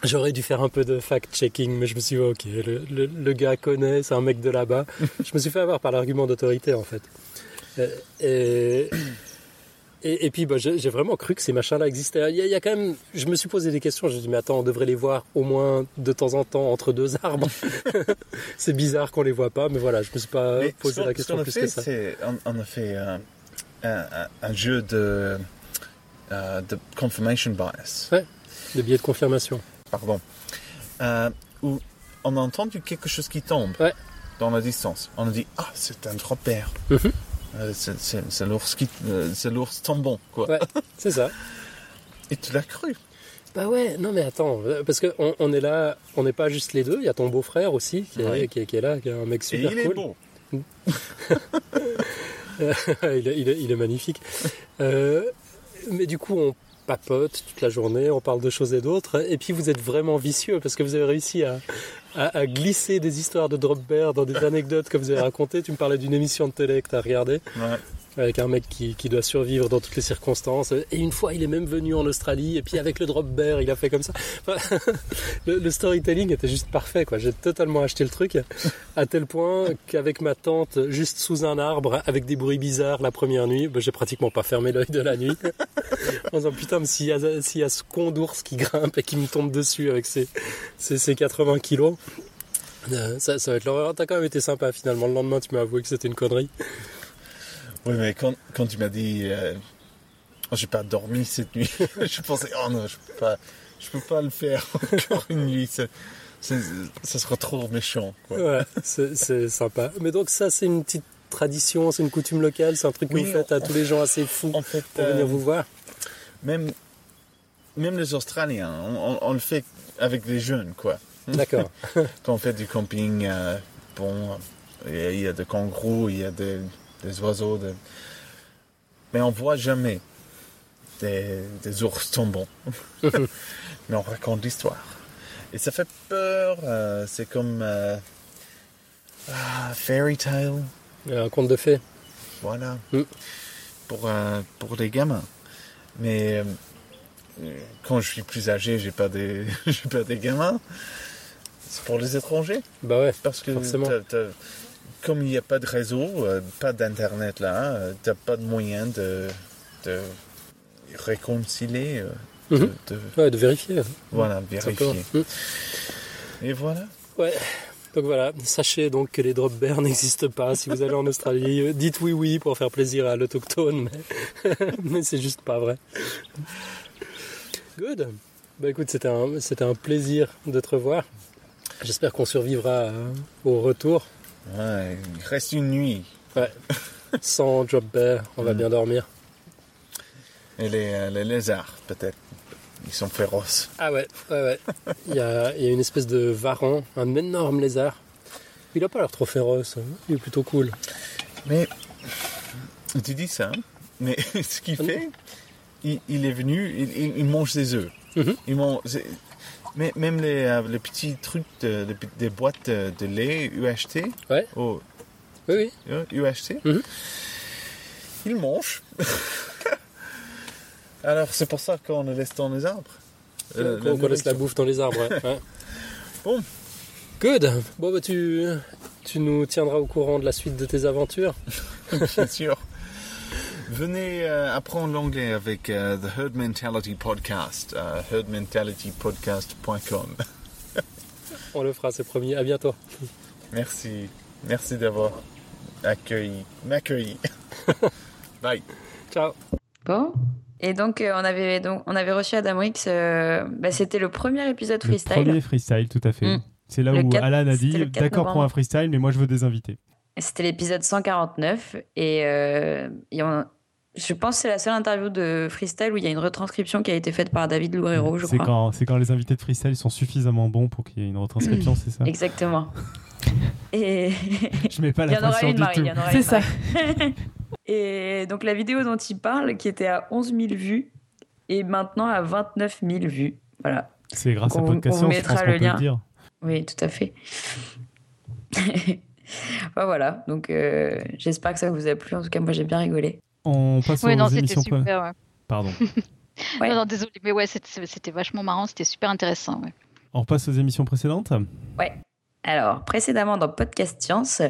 J'aurais dû faire un peu de fact-checking, mais je me suis dit, ok, le, le- le gars connaît, c'est un mec de là-bas. je me suis fait avoir par l'argument d'autorité, en fait. Euh, Et, et, et puis, bah, j'ai vraiment cru que ces machins-là existaient. Il y, a, il y a quand même, je me suis posé des questions. Je me suis dit, mais attends, on devrait les voir au moins de temps en temps entre deux arbres. c'est bizarre qu'on les voit pas, mais voilà, je me suis pas Mais posé la question plus fait, que ça. c'est on, on a fait euh, un, jeu de, euh, de confirmation bias. Des billets de confirmation. Pardon. Euh, où on a entendu quelque chose qui tombe Ouais. dans la distance. On a dit ah c'est un bear. Mhm. Euh, c'est- l'ours qui, euh, c'est l'ours tombant quoi. Ouais, c'est ça. Et tu l'as cru? Bah ouais, non mais attends, euh, parce qu'on on est là, on n'est pas juste les deux, il y a ton beau-frère aussi qui est, Ouais. qui, est, qui est là, qui est un mec Et super il est cool. beau. il, est, il est- il est magnifique. Euh, mais du coup, on papote toute la journée, on parle de choses et d'autres, et puis vous êtes vraiment vicieux parce que vous avez réussi à, à- à glisser des histoires de drop bear dans des anecdotes que vous avez racontées. Tu me parlais d'une émission de télé que tu as regardée. Ouais. Avec un mec qui, doit survivre dans toutes les circonstances. Et une fois, il est même venu en Australie, et puis avec le drop bear, il a fait comme ça. Enfin, le, storytelling était juste parfait, quoi. J'ai totalement acheté le truc, à tel point qu'avec ma tante, juste sous un arbre, avec des bruits bizarres la première nuit, ben, j'ai pratiquement pas fermé l'œil de la nuit. en disant, putain, mais s'il y, a- y a ce con d'ours qui grimpe et qui me tombe dessus avec ses, ses, ses 80 kilos, euh, ça, ça va être l'horreur. T'as quand même été sympa finalement. Le lendemain, tu m'as avoué que c'était une connerie. Oui, mais quand, quand tu m'as dit, euh, oh, j'ai pas dormi cette nuit, je pensais, oh non, je peux pas, je peux pas le faire encore une nuit. Ça, sera trop méchant. Quoi. Ouais, c'est sympa. Mais donc ça, c'est une petite tradition, c'est une coutume locale, c'est un truc que Oui, vous faites à tous les gens assez fous En fait, pour euh, venir vous voir. même, même les Australiens, on, on- on le fait avec les jeunes, quoi. D'accord. Quand on fait du camping, euh, bon, il y a- il y a des kangourous, il y a des, des oiseaux, de- mais on voit jamais des, des ours tombants. mais on raconte l'histoire. Et ça fait peur, euh, c'est comme euh, ah, fairy tale, Un conte de fées. voilà, Mm. pour, euh, pour les gamins. Mais euh, quand je suis plus âgé, j'ai pas des, j'ai pas des gamins. C'est pour les étrangers. Bah ouais. Parce que Forcément. Comme il n'y a pas de réseau, euh, pas d'internet là, euh, t'as pas de moyen de, de réconcilier, euh, de, Mhm. de- Ouais, de vérifier. voilà, simplement. vérifier. Mm. Et voilà. Ouais. Donc voilà, sachez donc que les drop bears n'existent pas. Si vous allez en Australie, dites oui oui pour faire plaisir à l'autochtone, mais, mais c'est juste pas vrai. Good. Bah écoute, c'était un, c'était un plaisir de te revoir. J'espère qu'on survivra au retour. Ouais, il reste une nuit. Sans drop bear, on va Mm. bien dormir. Et les, euh, les lézards, peut-être. Ils sont féroces. Ah ouais, ouais, ouais. Il y a, il y a une espèce de varan, un énorme lézard. Il a pas l'air trop féroce, hein. il est plutôt cool. Mais tu dis ça, mais ce qu'il fait, il, il est venu, il, mange des œufs. Mhm. Il mange, c'est- mais même les, euh, les petits trucs, de, de- des boîtes de, de lait UHT, Ouais. oh, Oui, oui. euh, UHT, Mhm. il mange. Alors c'est pour ça qu'on le laisse dans les arbres. Euh, qu'on laisse la nourriture. bouffe dans les arbres. ouais. Ouais. Bon. Good. Bon, bah, tu, tu nous tiendras au courant de la suite de tes aventures. Bien sûr. Venez euh, apprendre l'anglais avec euh, The Herd Mentality Podcast, euh, herdmentalitypodcast.com. On le fera, c'est promis. À bientôt. Merci. Merci d'avoir accueilli, m'accueilli. Bye. Ciao. Bon. Et donc, euh, on, avait, donc on avait reçu Adam Rix. euh, bah, C'était le premier épisode Le freestyle. premier freestyle, tout à fait. Mm. C'est là Le où 4 Alan a dit le 4 d'accord pour un freestyle, mais moi je veux des invités. C'était l'épisode 149. Et, euh, et on- je pense que c'est la seule interview de freestyle où il y a une retranscription qui a été faite par David Loureiro, je C'est crois. quand, c'est quand les invités de freestyle sont suffisamment bons pour qu'il y ait une retranscription, c'est ça? Exactement. Et Je mets pas il y la en aura pression une, du Marie. tout. il y en aura C'est ça. Et donc la vidéo dont il parle, qui était à 11 000 vues, est maintenant à 29 000 vues. Voilà. C'est grâce à On Podcast on je pense mettra qu'on le peut lien. le dire. Oui, tout à fait. Voilà, donc euh, j'espère que ça vous a plu. En tout cas, moi j'ai bien rigolé. On passe Oui, aux non, c'était émissions. super. ouais. Pardon. Ouais. Non, non, désolé, mais ouais, c'était vachement marrant, c'était super intéressant. ouais. On repasse aux émissions précédentes. Alors, précédemment dans Podcast Science,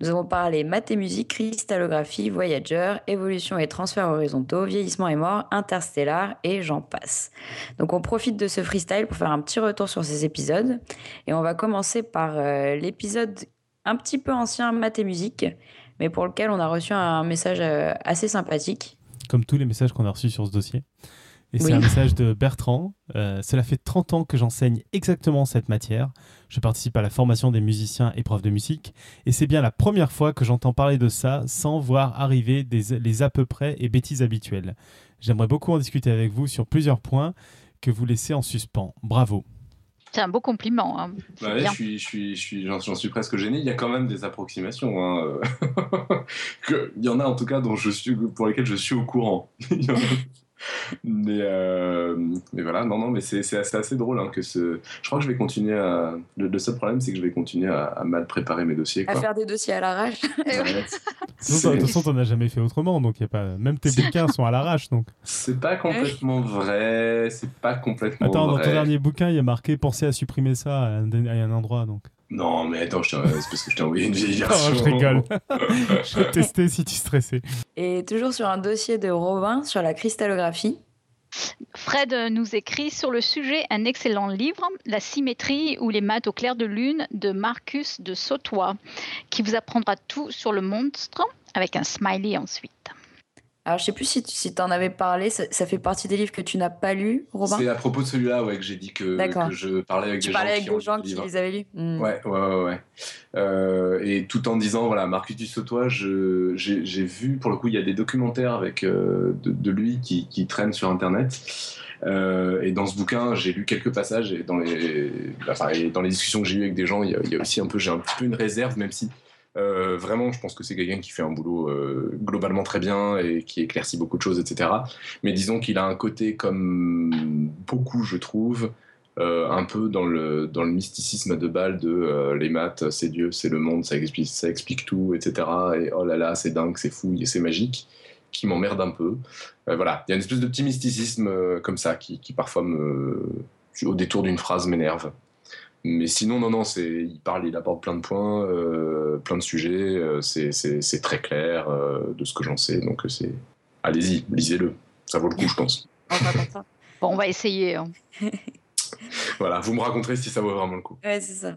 nous avons parlé maths et musique, cristallographie, Voyager, évolution et transferts horizontaux, vieillissement et mort, interstellar et j'en passe. Donc, on profite de ce freestyle pour faire un petit retour sur ces épisodes. Et on va commencer par euh, l'épisode un petit peu ancien maths et musique, mais pour lequel on a reçu un message euh, assez sympathique. comme tous les messages qu'on a reçus sur ce dossier. Et c'est un message de Bertrand. Euh, cela fait 30 ans que j'enseigne exactement cette matière. Je participe à la formation des musiciens et profs de musique. Et c'est bien la première fois que j'entends parler de ça sans voir arriver des, les à peu près et bêtises habituelles. J'aimerais beaucoup en discuter avec vous sur plusieurs points que vous laissez en suspens. Bravo. C'est un beau compliment. hein. Bah ouais, je suis, je suis, je suis, j'en, j'en suis presque gêné. Il y a quand même des approximations. Hein. euh, que- Il y en a en tout cas dont je suis, pour lesquelles je suis au courant. Il y en a- mais, euh, mais voilà, non, non, mais c'est, c'est assez, assez drôle hein, que ce. Je crois que je vais continuer à. Le, le seul problème, c'est que je vais continuer à, à mal préparer mes dossiers. À faire des dossiers à l'arrache. Ouais. Ouais. De toute façon, t'en as jamais fait autrement. Donc, y a pas... même tes bouquins sont à l'arrache. Donc. C'est pas complètement vrai. C'est pas complètement Attends, dans ton dernier bouquin, il y a marqué Pensez à supprimer ça à un, à un endroit. Donc. Non, mais attends, c'est parce que je t'ai envoyé une vieille Oh, version. je rigole. je vais tester si tu stressais. Et toujours sur un dossier de Robin sur la cristallographie. Fred nous écrit sur le sujet un excellent livre, La symétrie ou les maths au clair de lune de Marcus de Sautois, qui vous apprendra tout sur le monstre avec un smiley ensuite. Alors, je sais plus si tu si en avais parlé, ça, ça fait partie des livres que tu n'as pas lus, Robin? C'est à propos de celui-là ouais, que j'ai dit que, je parlais avec Tu des parlais gens avec qui des gens qui les avaient lus Hmm. Ouais, ouais, ouais. ouais. Euh, et tout en disant, voilà, Marcus Sautois, je- j'ai j'ai vu, pour le coup, il y a des documentaires avec, euh, de, de lui qui, qui traînent sur Internet. Euh, et dans ce bouquin, j'ai lu quelques passages et dans les, enfin, et dans les discussions que j'ai eues avec des gens, il y a, il y a aussi un peu, j'ai un petit peu une réserve, même si euh, vraiment, je pense que c'est quelqu'un qui fait un boulot euh, globalement très bien et qui éclaircit beaucoup de choses, etc. Mais disons qu'il a un côté comme beaucoup, je trouve, euh, un peu dans le, dans le mysticisme de Bâle de les maths, c'est Dieu, c'est le monde, ça explique, tout, etc. Et oh là là, c'est dingue, c'est fou, c'est magique, qui m'emmerde un peu. Voilà, il y a une espèce de petit mysticisme comme ça qui, qui parfois me, au détour d'une phrase m'énerve. Mais sinon, non, non, c'est, il parle, il apporte plein de points, euh, plein de sujets, euh, c'est, c'est, c'est très clair euh, de ce que j'en sais, donc c'est, allez-y, lisez-le, ça vaut le coup, je pense. On va ça. Bon, on va essayer. hein. Voilà, vous me raconterez si ça vaut vraiment le coup. Ouais, c'est ça.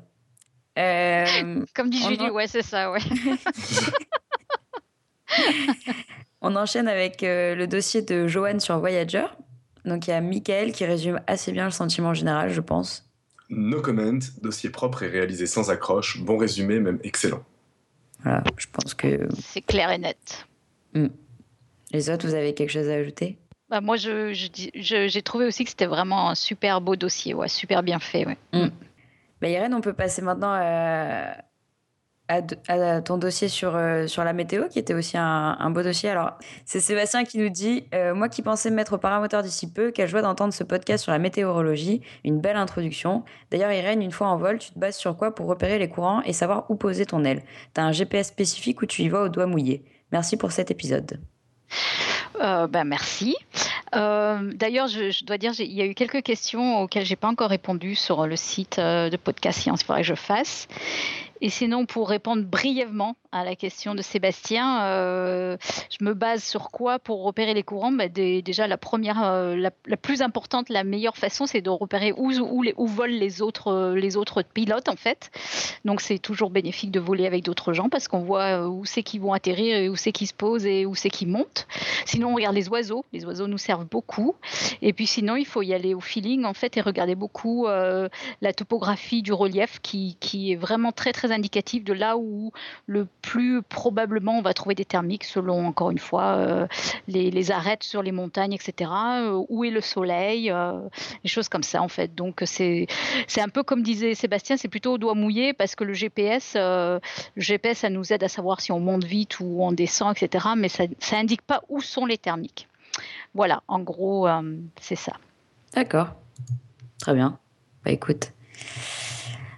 Euh, Comme dit On Julie, ouais, c'est ça, ouais. on enchaîne avec euh, le dossier de Joanne sur Voyager. Donc, il y a Michael qui résume assez bien le sentiment général, je pense. No comment, dossier propre et réalisé sans accroche, bon résumé, même excellent. Voilà, je pense que C'est clair et net. les autres, vous avez quelque chose à ajouter? Bah, moi, je, je j'ai trouvé aussi que c'était vraiment un super beau dossier, ouais, super bien fait. Ouais. Bah, Irène, on peut passer maintenant à, à, ton dossier sur, euh, sur la météo, qui était aussi un, beau dossier. Alors, c'est Sébastien qui nous dit euh, Moi qui pensais me mettre au paramoteur d'ici peu, quelle joie d'entendre ce podcast sur la météorologie. Une belle introduction. D'ailleurs, Irène, une fois en vol, tu te bases sur quoi pour repérer les courants et savoir où poser ton aile T'as un GPS spécifique ou tu y vas au doigt mouillé Merci pour cet épisode. Euh, bah, merci. Euh, D'ailleurs, je, je dois dire, il y a eu quelques questions auxquelles j'ai pas encore répondu sur le site de Podcast Science. Il faudrait que je fasse. Et sinon, pour répondre brièvement à la question de Sébastien, euh, je me base sur quoi pour repérer les courants? Bah, Déjà, la première, euh, la, plus importante, la meilleure façon, c'est de repérer où, volent les autres, euh, les autres pilotes, en fait. Donc, c'est toujours bénéfique de voler avec d'autres gens parce qu'on voit où c'est qu'ils vont atterrir où c'est qu'ils se posent et où c'est qu'ils montent. Sinon, on regarde les oiseaux. Les oiseaux nous servent beaucoup. Et puis, sinon, il faut y aller au feeling, en fait, et regarder beaucoup la topographie du relief qui, qui est vraiment très, très indicatif de là où le plus probablement on va trouver des thermiques selon, encore une fois, euh, les, les arêtes sur les montagnes, etc. Euh, où est le soleil, euh, des choses comme ça, en fait. Donc, c'est un peu comme disait Sébastien, c'est plutôt au doigt mouillé parce que le GPS, le GPS, ça nous aide à savoir si on monte vite ou on descend, etc. Mais ça ça indique pas où sont les thermiques. Voilà, en gros, euh, c'est ça. D'accord. Très bien. Bah écoute.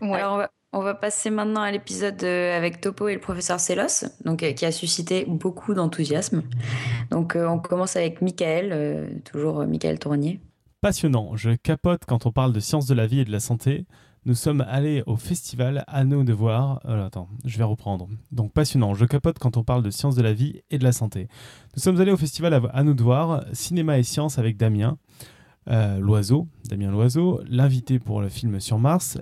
Ouais. Alors, on va, on va passer maintenant à l'épisode euh, avec Topo et le professeur Sélos, donc, euh, qui a suscité beaucoup d'enthousiasme. Donc, euh, on commence avec Michael, toujours Michael Tournier. Passionnant, je capote quand on parle de sciences de la vie et de la santé. Nous sommes allés au festival à nos devoirs. Euh, attends, je vais reprendre. Donc passionnant, je capote quand on parle de sciences de la vie et de la santé. Nous sommes allés au festival à, nos devoirs, cinéma et sciences avec Damien, Loiseau, Damien Loiseau, l'invité pour le film sur Mars.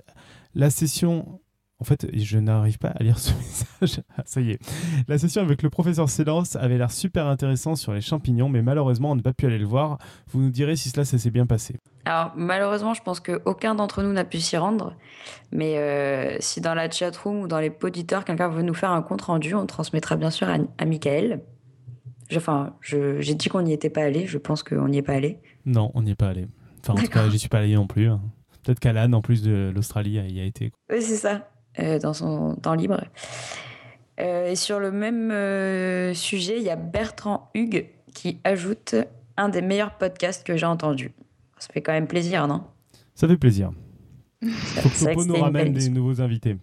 La session en fait, je n'arrive pas à lire ce message. Ah, ça y est. La session avec le professeur Célance avait l'air super intéressant sur les champignons, mais malheureusement, on n'a pas pu aller le voir. Vous nous direz si cela s'est bien passé. Alors, malheureusement, je pense qu'aucun d'entre nous n'a pu s'y rendre. Mais euh, si dans la chatroom ou dans les poditeurs, quelqu'un veut nous faire un compte rendu, on transmettra bien sûr à, à Michael. Enfin, j'ai dit qu'on n'y était pas allé. Je pense qu'on n'y est pas allé. Non, on n'y est pas allé. Enfin, en tout cas, j'y suis pas allé non plus. hein. Peut-être qu'Alan, en plus de l'Australie, y a été. Oui, c'est ça, dans son temps libre. Euh, et sur le même euh, sujet, il y a Bertrand Hugues qui ajoute un des meilleurs podcasts que j'ai entendu. Ça fait quand même plaisir, non? Ça fait plaisir. Faut que Topo nous ramène des nouveaux invités.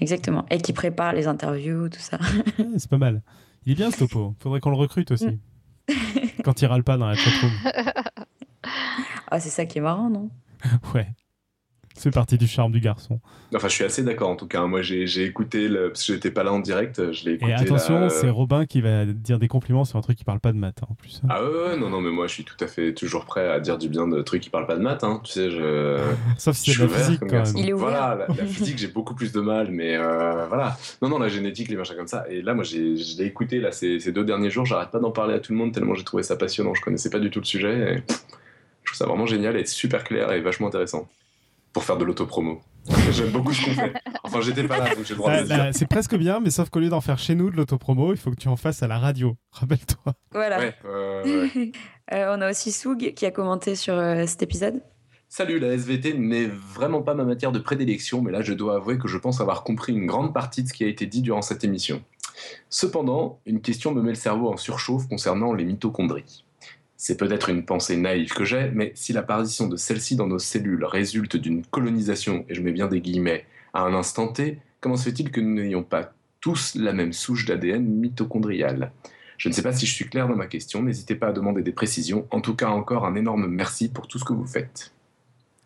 Exactement. Et qui prépare les interviews, tout ça. Ouais, c'est pas mal. Il est bien ce Topo. Faudrait qu'on le recrute aussi. Quand il râle pas dans la chatroom. Ah, c'est ça qui est marrant, non? Ouais. C'est parti du charme du garçon. Enfin, je suis assez d'accord en tout cas. Moi, j'ai écouté, le... parce que j'étais pas là en direct, je l'ai écouté. Et attention, là, euh, c'est Robin qui va dire des compliments sur un truc qui parle pas de maths hein, en plus. Ah ouais, ouais, non, non, mais moi, je suis tout à fait toujours prêt à dire du bien de trucs qui parlent pas de maths. Hein. Tu sais, je. Sauf si c'est la physique comme quand garçon. même. Il est ouvert. Voilà, la, la physique, j'ai beaucoup plus de mal, mais euh, voilà. Non, non, la génétique, les machins comme ça. Et là, moi, j'ai- je l'ai écouté là, ces, ces deux derniers jours. J'arrête pas d'en parler à tout le monde tellement j'ai trouvé ça passionnant. Je connaissais pas du tout le sujet. Et je trouve ça vraiment génial et super clair et vachement intéressant pour faire de l'autopromo. J'aime beaucoup ce qu'on fait. Enfin, j'étais pas là, donc j'ai le droit de Là, le dire. là, c'est presque bien, mais sauf qu'au lieu d'en faire chez nous de l'autopromo, il faut que tu en fasses à la radio. Rappelle-toi. Voilà. Ouais, euh, ouais. Euh, on a aussi Soug qui a commenté sur euh, cet épisode. Salut, la SVT n'est vraiment pas ma matière de prédilection, mais là je dois avouer que je pense avoir compris une grande partie de ce qui a été dit durant cette émission. Cependant, une question me met le cerveau en surchauffe concernant les mitochondries. C'est peut-être une pensée naïve que j'ai, mais si l'apparition de celles-ci dans nos cellules résulte d'une colonisation, et je mets bien des guillemets, à un instant T, comment se fait-il que nous n'ayons pas tous la même souche d'ADN mitochondriale? Je ne sais pas si je suis clair dans ma question, n'hésitez pas à demander des précisions. En tout cas, encore un énorme merci pour tout ce que vous faites.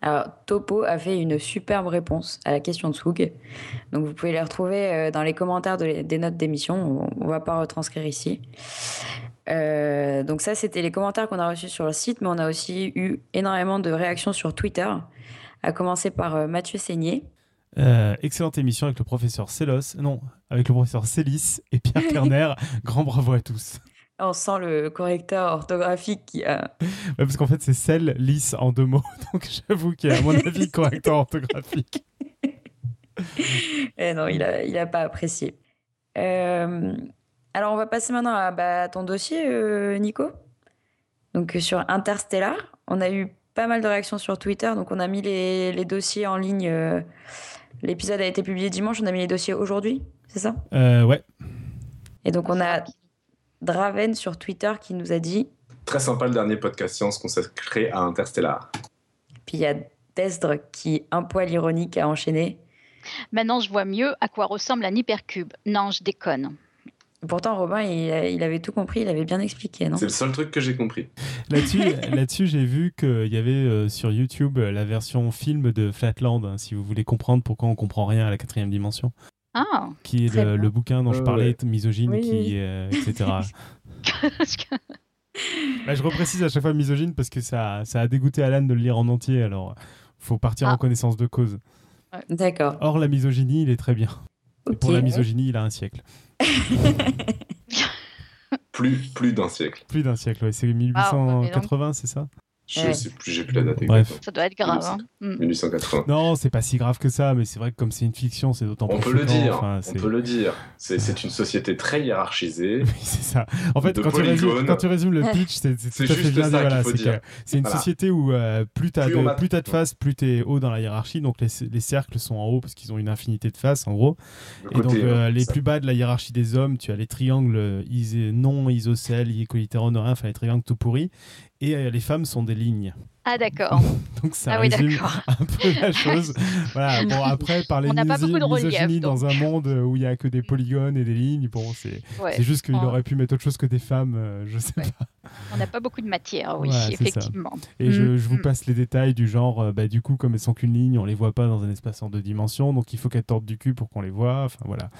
Alors, Topo a fait une superbe réponse à la question de Soug. Donc, vous pouvez les retrouver euh, dans les commentaires de- des notes d'émission. On ne va pas retranscrire ici. Euh, donc, ça, c'était les commentaires qu'on a reçus sur le site, mais on a aussi eu énormément de réactions sur Twitter, à commencer par euh, Mathieu Seigné. Euh, excellente émission avec le professeur Célos, non, avec le professeur Célis et Pierre Kerner. Grand bravo à tous. On sent le correcteur orthographique qui a. Ouais, parce qu'en fait, c'est celle lisse en deux mots. Donc j'avoue qu'il y a, à mon avis, correcteur orthographique. Eh non, il a, il a pas apprécié. Euh, alors, on va passer maintenant à bah, ton dossier, euh, Nico. Donc, euh, sur Interstellar, on a eu pas mal de réactions sur Twitter. Donc, on a mis les, les dossiers en ligne. euh, L'épisode a été publié dimanche. On a mis les dossiers aujourd'hui, c'est ça? Ouais. Et donc, on a Draven sur Twitter qui nous a dit. Très sympa le dernier podcast science consacré à Interstellar. Puis il y a Desdre qui, un poil ironique, a enchaîné. Maintenant, je vois mieux à quoi ressemble un hypercube. Non, je déconne. Pourtant, Robin, il, il avait tout compris, il avait bien expliqué, non? C'est le seul truc que j'ai compris. Là-dessus, j'ai vu qu'il y avait euh, sur YouTube la version film de Flatland, hein, si vous voulez comprendre pourquoi on comprend rien à la quatrième dimension, Ah, qui est le, bouquin dont je parlais, ouais. misogyne, Oui, qui, oui. euh, etc. Bah, je reprécise à chaque fois misogyne parce que ça, ça a dégoûté Alan de le lire en entier, alors faut partir Ah. en connaissance de cause. D'accord. Or, la misogynie, il est très bien. Et pour la misogynie, il a un siècle. Plus, plus d'un siècle. Plus d'un siècle, ouais. c'est Ah, bah, mais 1880, c'est ça? Je Ouais. sais plus, j'ai plus la date Bref. exacte. ça doit être grave. hein. Mm. 1880. Non, c'est pas si grave que ça, mais c'est vrai que comme c'est une fiction, c'est d'autant On plus peut le dire, enfin, on peut le dire. C'est c'est une société très hiérarchisée. Oui, c'est ça. En fait, quand tu, résumes, quand tu résumes le pitch, c'est juste bien ça qu'il faut c'est dire. que c'est une Voilà. société où euh, plus t'as de, on a- plus t'as de faces, plus t'es haut dans la hiérarchie. Donc les, les cercles sont en haut parce qu'ils ont une infinité de faces, en gros. Le Et donc côté, euh, euh, les ça. plus bas de la hiérarchie des hommes, tu as les triangles euh, non isocèles, icolitérone, rien, enfin les triangles tout pourris. Et euh, les femmes sont des lignes. Ah, d'accord. Donc ça Ah oui, résume un peu la chose. Voilà. Bon après parler On n'a pas miso- beaucoup de relief, misogynie dans un monde où il y a que des polygones et des lignes, bon c'est Ouais. juste qu'il aurait pu mettre autre chose que des femmes, euh, je sais Ouais. pas. On n'a pas beaucoup de matière, oui, effectivement. Et je, Mm, je vous mm. passe les détails du genre, euh, bah, du coup, comme elles sont qu'une ligne, on les voit pas dans un espace en deux dimensions, donc il faut qu'elles tordent du cul pour qu'on les voit. Enfin voilà.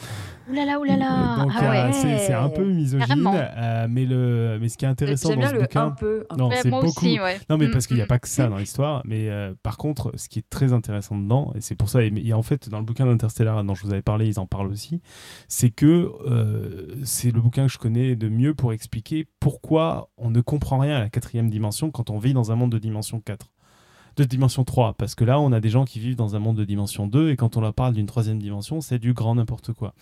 Ouh là là. donc ah euh, ouais. c'est un peu misogyne, euh, mais le mais ce qui est intéressant dans ce le bouquin. un peu. un Non, c'est beaucoup. Non, mais Mm, parce qu'il n'y a mm. Pas que ça dans l'histoire. Mais euh, par contre, ce qui est très intéressant dedans, et c'est pour ça, et, et en fait, dans le bouquin d'Interstellar dont je vous avais parlé, ils en parlent aussi, c'est que euh, c'est le bouquin que je connais de mieux pour expliquer pourquoi on ne comprend rien à la quatrième dimension quand on vit dans un monde de dimension 4. De dimension 3, parce que là, on a des gens qui vivent dans un monde de dimension 2, et quand on leur parle d'une troisième dimension, c'est du grand n'importe quoi.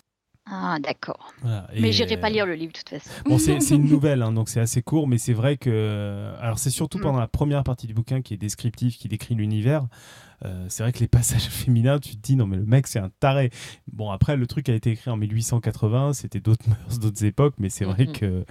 Ah, d'accord. Voilà. Mais j'irai pas euh, lire le livre, de toute façon. Bon, c'est une nouvelle, hein, donc c'est assez court, mais c'est vrai que. Alors, c'est surtout Mm. pendant la première partie du bouquin qui est descriptif, qui décrit l'univers. Euh, c'est vrai que les passages féminins, tu te dis, non, mais le mec, c'est un taré. Bon, après, le truc a été écrit en 1880, c'était d'autres mœurs, d'autres époques, mais c'est vrai Mhm. que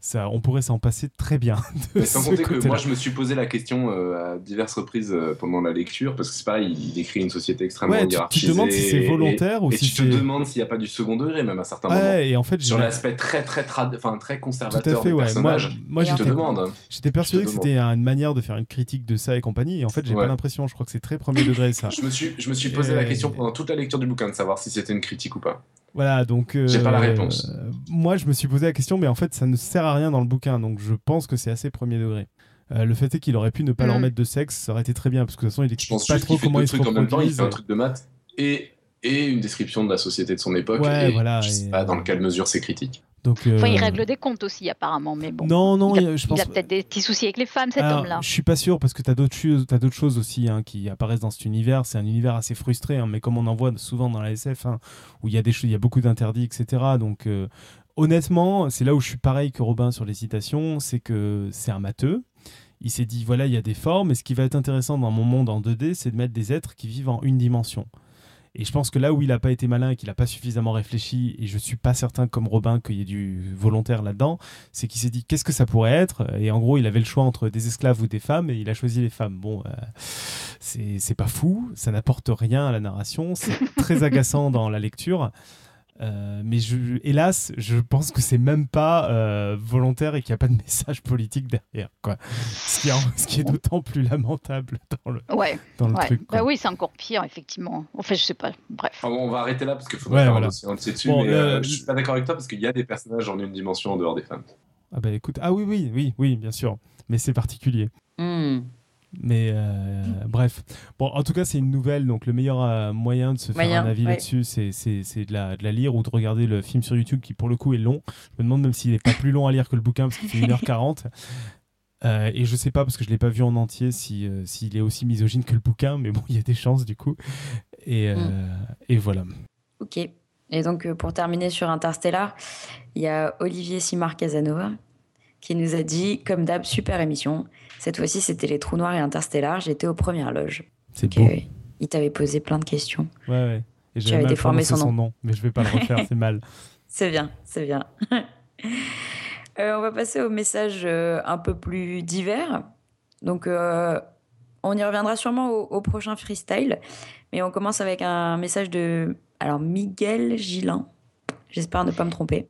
ça, on pourrait s'en passer très bien. De Mais sans ce compter que moi, je me suis posé la question euh, à diverses reprises euh, pendant la lecture, parce que c'est pareil, il décrit une société extrêmement Ouais, tu, te demandes si c'est et- volontaire ou Et, si tu te demandes s'il n'y a pas du second degré, même à certains moments. Et en fait, Sur l'aspect très, très, trad- enfin, très Tout conservateur à fait, des ouais. Moi, personnages. te j'étais demandes. J'étais persuadé que c'était une manière de faire une critique de ça et compagnie, et en fait, j'ai Ouais. pas l'impression. Je crois que c'est très premier premier degré, ça. Je me suis, je me suis posé la question pendant toute la lecture du bouquin de savoir si c'était une critique ou pas. Voilà, donc. euh, J'ai pas la réponse. euh, moi, je me suis posé la question, mais en fait, ça ne sert à rien dans le bouquin, donc je pense que c'est assez premier degré. Euh, le fait est qu'il aurait pu ne pas leur Mm. mettre de sexe, ça aurait été très bien, parce que de toute façon, il Je explique pense pas trop qu'il fait comment deux il se trucs en même temps. Il reproduisent. fait un truc de maths et, et une description de la société de son époque. Ouais, et voilà, Je et- sais pas dans quelle mesure c'est critique. Donc, euh, Enfin, il règle des comptes aussi, apparemment, mais bon. Non, non, il a, je il pense. a peut-être des petits soucis avec les femmes, cet homme-là. Je suis pas sûr parce que tu as d'autres choses, t'as d'autres choses aussi hein, qui apparaissent dans cet univers. C'est un univers assez frustré, hein, mais comme on en voit souvent dans la SF, hein, où il y a des choses, il y a beaucoup d'interdits, etc. Donc euh, honnêtement, c'est là où je suis pareil que Robin sur les citations, c'est que c'est un matheux. Il s'est dit voilà, il y a des formes, et ce qui va être intéressant dans mon monde en 2D, c'est de mettre des êtres qui vivent en une dimension. Et je pense que là où il n'a pas été malin et qu'il n'a pas suffisamment réfléchi, et je suis pas certain comme Robin qu'il y ait du volontaire là-dedans, c'est qu'il s'est dit qu'est-ce que ça pourrait être? Et en gros, il avait le choix entre des esclaves ou des femmes, et il a choisi les femmes. Bon, euh, c'est pas fou, ça n'apporte rien à la narration, c'est très agaçant dans la lecture. Euh, mais je, hélas, je pense que c'est même pas euh, volontaire et qu'il n'y a pas de message politique derrière. Quoi. Ce, qui est, d'autant plus lamentable dans le, Ouais, dans le ouais. truc. quoi. Bah oui, c'est encore pire, effectivement. Enfin, je sais pas. Bref. Bon, on va arrêter là parce qu'il faudrait Ouais, faire voilà. un dossier entier dessus. Bon, mais euh, je suis pas d'accord avec toi parce qu'il y a des personnages en une dimension en dehors des femmes. Ah bah écoute, ah oui, oui, oui, oui, bien sûr. Mais c'est particulier. Hmm. Mais euh, bref. Bon, en tout cas, c'est une nouvelle. Donc, le meilleur euh, moyen de se faire un avis ouais. là-dessus, c'est, de, la, de la lire ou de regarder le film sur YouTube qui, pour le coup, est long. Je me demande même s'il n'est pas plus long à lire que le bouquin parce qu'il fait 1h40. Euh, et je sais pas, parce que je l'ai pas vu en entier, si, s'il est aussi misogyne que le bouquin. Mais bon, il y a des chances du coup. Et, Mm. et voilà. Ok. Et donc, pour terminer sur Interstellar, il y a Olivier Simard Casanova qui nous a dit, comme d'hab, super émission. Cette fois-ci, c'était les trous noirs et Interstellar. J'étais aux premières loges. C'est beau. euh, il t'avait posé plein de questions. Ouais, ouais. Et j'avais déformé son son nom. Mais je vais pas le refaire, c'est mal. C'est bien, c'est bien. Euh, on va passer aux messages euh, un peu plus divers. Donc, euh, on y reviendra sûrement au, au prochain freestyle. Mais on commence avec un message de alors Miguel Gillin. J'espère ne pas me tromper.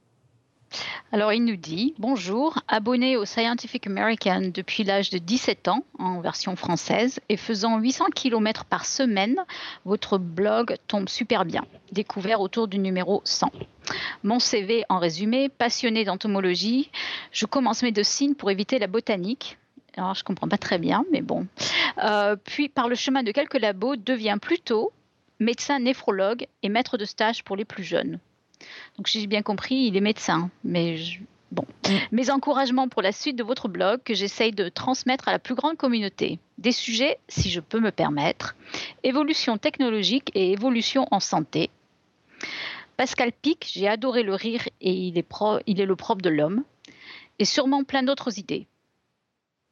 Alors, il nous dit Bonjour, abonné au Scientific American depuis l'âge de 17 ans, en version française, et faisant 800 km par semaine, votre blog tombe super bien. Découvert autour du numéro 100. Mon CV, en résumé, passionné d'entomologie, je commence médecine pour éviter la botanique. Alors, je comprends pas très bien, mais bon. Euh, puis, par le chemin de quelques labos, devient plutôt médecin néphrologue et maître de stage pour les plus jeunes. Donc, si j'ai bien compris, il est médecin. Mais bon. Mes encouragements pour la suite de votre blog que j'essaye de transmettre à la plus grande communauté. Des sujets, si je peux me permettre, évolution technologique et évolution en santé. Pascal Pic, j'ai adoré le rire et il est, pro- il est le propre de l'homme. Et sûrement plein d'autres idées.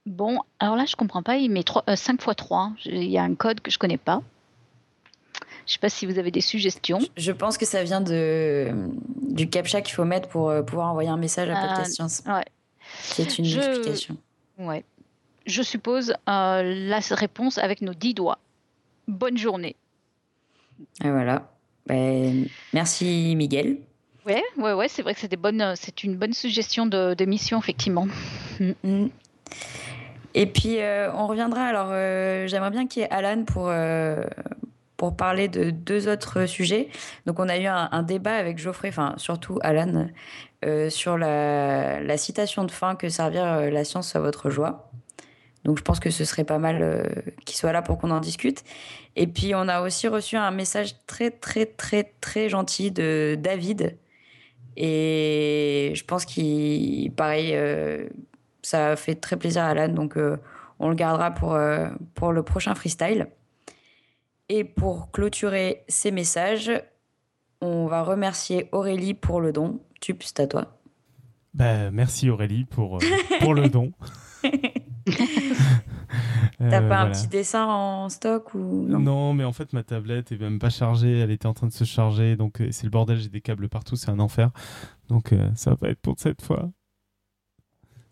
Bon, alors là, je comprends pas, il met 5 x 3. Il y a un code que je connais pas. Je sais pas si vous avez des suggestions. Je pense que ça vient de, du CAPTCHA qu'il faut mettre pour euh, pouvoir envoyer un message à Euh, Podcast Science, Ouais. qui est une je- notification. Ouais. Je suppose euh, la réponse avec nos dix doigts. Bonne journée. Et voilà. Ben, merci Miguel. Ouais, ouais, ouais, c'est vrai que c'est des bonnes, c'est une bonne suggestion de, de mission effectivement. Mm. Et puis, euh, on reviendra. Alors, euh, j'aimerais bien qu'il y ait Alan pour, euh, pour parler de deux autres sujets. Donc, on a eu un, débat avec Geoffrey, enfin, surtout Alan, euh, sur la, citation de fin que servir euh, la science à votre joie. Donc, je pense que ce serait pas mal euh, qu'il soit là pour qu'on en discute. Et puis, on a aussi reçu un message très, très, très, très gentil de David. Et je pense qu'il, pareil, ça fait très plaisir à Alan, donc on le gardera pour, pour le prochain freestyle. Et pour clôturer ces messages, on va remercier Aurélie pour le don. Tup, c'est à toi. Bah, merci Aurélie pour, euh, pour le don. T'as Euh, pas un petit dessin en stock ou non, Non, mais en fait, ma tablette est même pas chargée. Elle était en train de se charger. Donc, euh, c'est le bordel. J'ai des câbles partout. C'est un enfer. Donc, euh, ça va pas être pour cette fois.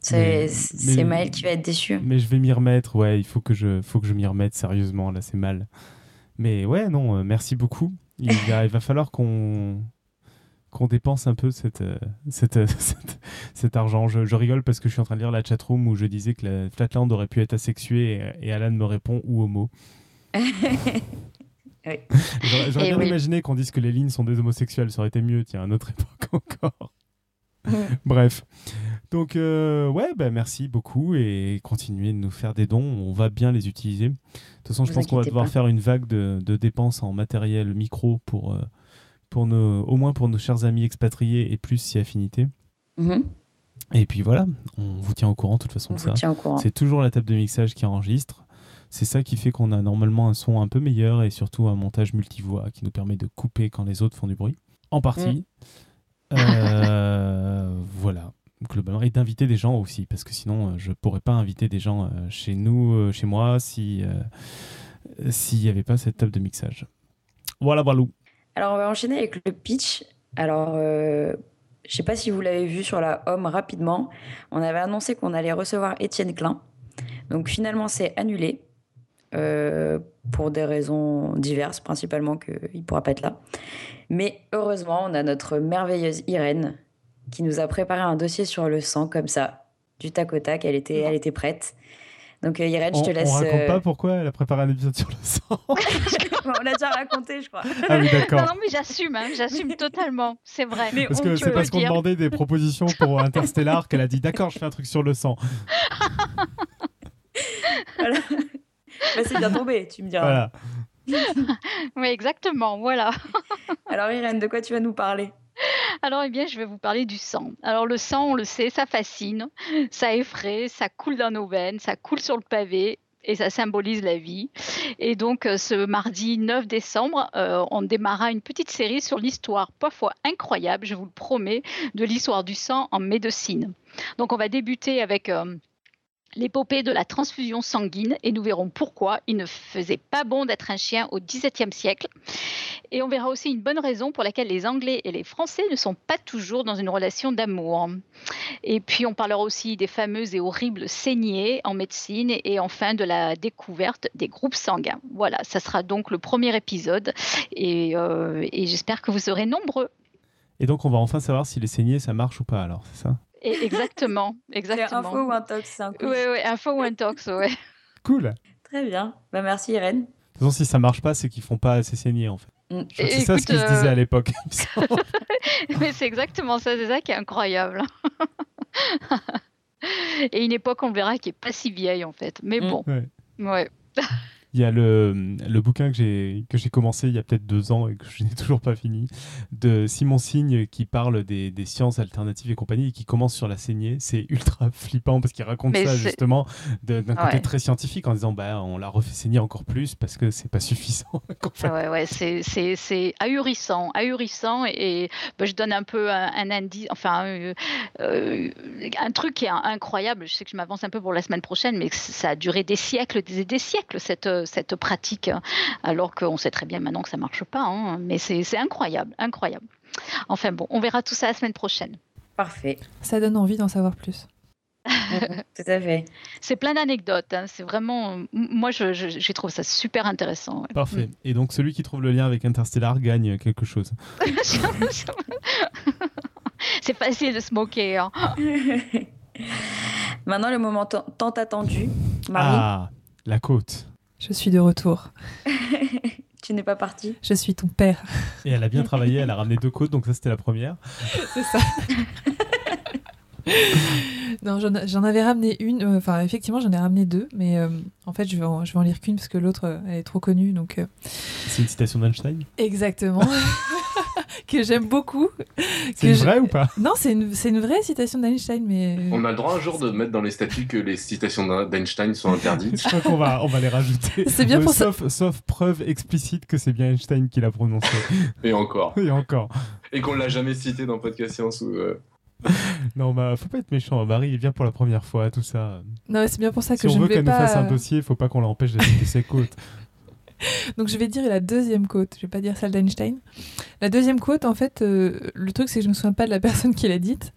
C'est Maël qui va être déçu. Mais je vais m'y remettre. Ouais, il faut que je, faut que je m'y remette sérieusement. Là, c'est mal. Mais ouais, non, euh, merci beaucoup. Il va, il va falloir qu'on qu'on dépense un peu cette, euh, cette, euh, cette- cet argent. Je, je rigole parce que je suis en train de lire la chatroom où je disais que la Flatland aurait pu être asexuée et, et Alan me répond ou homo. J'aurais j'aurais bien oui. imaginé qu'on dise que les lignes sont des homosexuels, ça aurait été mieux, tiens, à notre époque encore. Bref. Donc, euh, ouais, bah, merci beaucoup et continuez de nous faire des dons. On va bien les utiliser. De toute façon, je pense qu'on va devoir pas. faire une vague de, de dépenses en matériel micro pour, euh, pour nos, au moins pour nos chers amis expatriés et plus si affinité. Mhm. Et puis voilà, on vous tient au courant de toute façon On de vous ça. tient au courant. C'est toujours la table de mixage qui enregistre. C'est ça qui fait qu'on a normalement un son un peu meilleur et surtout un montage multivoix qui nous permet de couper quand les autres font du bruit. En partie. Euh, voilà. Globalement. Et d'inviter des gens aussi, parce que sinon, euh, je pourrais pas inviter des gens euh, chez nous, euh, chez moi, si s'il n'y avait pas cette table de mixage. Voilà, voilà. Alors, on va enchaîner avec le pitch. Alors, euh, je sais pas si vous l'avez vu sur la home rapidement. On avait annoncé qu'on allait recevoir Étienne Klein. Donc, finalement, c'est annulé pour des raisons diverses, principalement qu'il ne pourra pas être là. Mais heureusement, on a notre merveilleuse Irène qui nous a préparé un dossier sur le sang, comme ça, du tac au tac. Elle était, elle était prête. Donc, euh, Irène, On, je te laisse. on raconte euh, pas pourquoi elle a préparé un épisode sur le sang. on l'a déjà raconté, je crois. ah oui, d'accord. Non, non, mais j'assume, hein, j'assume totalement, c'est vrai. Mais Parce que c'est parce qu'on demandait des propositions pour Interstellar qu'elle a dit d'accord, je fais un truc sur le sang. Voilà. Bah, c'est bien tombé, tu me diras. Voilà. Oui, exactement, voilà. Alors Irène, de quoi tu vas nous parler? Alors, eh bien, je vais vous parler du sang. Alors, le sang, on le sait, ça fascine, ça effraie, ça coule dans nos veines, ça coule sur le pavé. Et ça symbolise la vie. Et donc, euh, ce mardi 9 décembre, euh, on démarra une petite série sur l'histoire, parfois incroyable, je vous le promets, de l'histoire du sang en médecine. Donc, on va débuter avec euh, l'épopée de la transfusion sanguine et nous verrons pourquoi il ne faisait pas bon d'être un chien au XVIIe siècle. Et on verra aussi une bonne raison pour laquelle les Anglais et les Français ne sont pas toujours dans une relation d'amour. Et puis on parlera aussi des fameuses et horribles saignées en médecine et enfin de la découverte des groupes sanguins. Voilà, ça sera donc le premier épisode et, euh, et j'espère que vous serez nombreux. Et donc, on va enfin savoir si les saignées, ça marche ou pas, alors, c'est ça? Exactement, exactement. info ou un tox c'est un Oui, oui, info ou un tox, ouais. Cool. Très bien. Bah, merci Irène. De toute façon, si ça marche pas, c'est qu'ils font pas assez saigner, en fait. Mm. C'est ça ce écoute, qui se disait euh, à l'époque. me semble. Mais c'est exactement ça, c'est ça qui est incroyable. Et une époque, on verra, qui est pas si vieille en fait. Mais Mm. bon, Ouais. ouais. Il y a le, le bouquin que j'ai que j'ai commencé il y a peut-être deux ans et que je n'ai toujours pas fini, de Simon Signe qui parle des, des sciences alternatives et compagnie et qui commence sur la saignée. C'est ultra flippant parce qu'il raconte Mais ça justement d'un côté très scientifique en disant bah on l'a refait saigner encore plus parce que c'est pas suffisant. fait. Ouais, ouais, c'est, ahurissant, ahurissant. Et, bah, je donne un peu un, un indice, enfin, euh, euh, un truc qui est incroyable. Je sais que je m'avance un peu pour la semaine prochaine, mais ça a duré des siècles, des, des siècles, cette, cette pratique, alors qu'on sait très bien maintenant que ça marche pas. hein. mais c'est, incroyable, incroyable. Enfin bon, on verra tout ça la semaine prochaine. Parfait. Ça donne envie d'en savoir plus. Tout à fait. C'est plein d'anecdotes. hein. C'est vraiment, moi, je, je, je trouve ça super intéressant. ouais. Parfait. Et donc celui qui trouve le lien avec Interstellar gagne quelque chose. c'est facile de se moquer. hein. Maintenant, le moment tant tant attendu. Marie, Ah, la côte. Je suis de retour. tu n'es pas partie Je suis ton père. Et elle a bien travaillé, elle a ramené deux côtes, donc ça c'était la première. C'est ça. non, j'en avais ramené une. euh, Enfin, effectivement, j'en ai ramené deux. Mais euh, en fait, je vais en, je vais en lire qu'une parce que l'autre, euh, elle est trop connue. Donc, euh, C'est une citation d'Einstein? exactement. que j'aime beaucoup. C'est une je- vraie ou pas Non, c'est une, c'est une vraie citation d'Einstein. Mais. euh, On a le droit un jour de mettre dans les statuts que les citations d'E- d'Einstein sont interdites. Je crois qu'on va, on va les rajouter. C'est bien Euh, pour ça. sauf, preuve explicite que c'est bien Einstein qui l'a prononcé. Et encore. Et encore. Et qu'on l'a jamais cité dans Podcast Science ou. euh, Non, bah, faut pas être méchant. Marie, il vient pour la première fois, tout ça. Non, mais c'est bien pour ça que Si on je veut ne vais qu'elle nous pas. fasse un dossier, faut pas qu'on l'empêche de citer ses côtes. Donc je vais dire la deuxième quote, je vais pas dire celle d'Einstein. La deuxième quote, en fait, euh, le truc c'est que je me souviens pas de la personne qui l'a dite,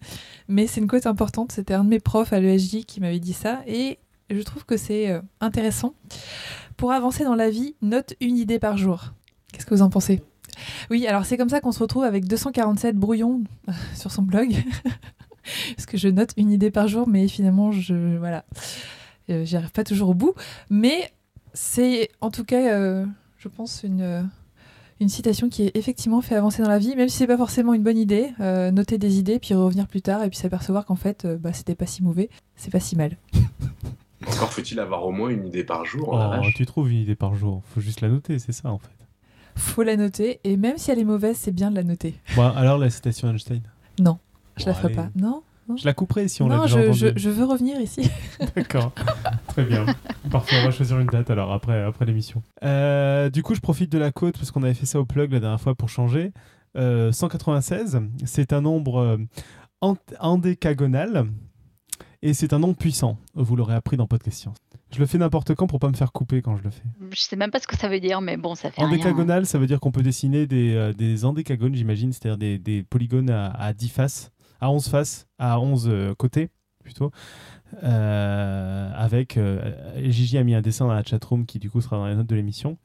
mais c'est une quote importante. C'était un de mes profs à l'ESJ qui m'avait dit ça, et je trouve que c'est euh, intéressant. Pour avancer dans la vie, note une idée par jour. Qu'est-ce que vous en pensez? Oui, alors c'est comme ça qu'on se retrouve avec 247 brouillons euh, sur son blog. Parce que je note une idée par jour, mais finalement, je voilà, j'y arrive pas toujours au bout. Mais C'est en tout cas, euh, je pense, une, euh, une citation qui est effectivement fait avancer dans la vie, même si c'est pas forcément une bonne idée. euh, noter des idées, puis revenir plus tard et puis s'apercevoir qu'en fait, euh, bah, c'était pas si mauvais, c'est pas si mal. Encore faut-il avoir au moins une idée par jour. oh la Oh, tu trouves une idée par jour. Faut juste la noter, c'est ça en fait. Faut la noter, et même si elle est mauvaise, c'est bien de la noter. Bon, alors la citation Einstein. Je Bon, la ferai allez. pas. Non? Je la couperai si on l'a Non, déjà je, entendu. je- je veux revenir ici. D'accord. Très bien. Parfait, on va choisir une date alors après, après l'émission. Euh, du coup, je profite de la côte parce qu'on avait fait ça au plug la dernière fois pour changer. Euh, 196, c'est un nombre euh, endécagonal et c'est un nombre puissant. Vous l'aurez appris dans Podcast Science. Je le fais n'importe quand pour pas me faire couper quand je le fais. Je sais même pas ce que ça veut dire, mais bon, ça fait rien. Endécagonal, ça veut dire qu'on peut dessiner des, euh, des endécagones, j'imagine, c'est-à-dire des, des polygones à, à 10 faces, à 11 faces, à 11 euh, côtés plutôt. Euh, avec euh, Gigi a mis un dessin dans la chatroom qui du coup sera dans les notes de l'émission.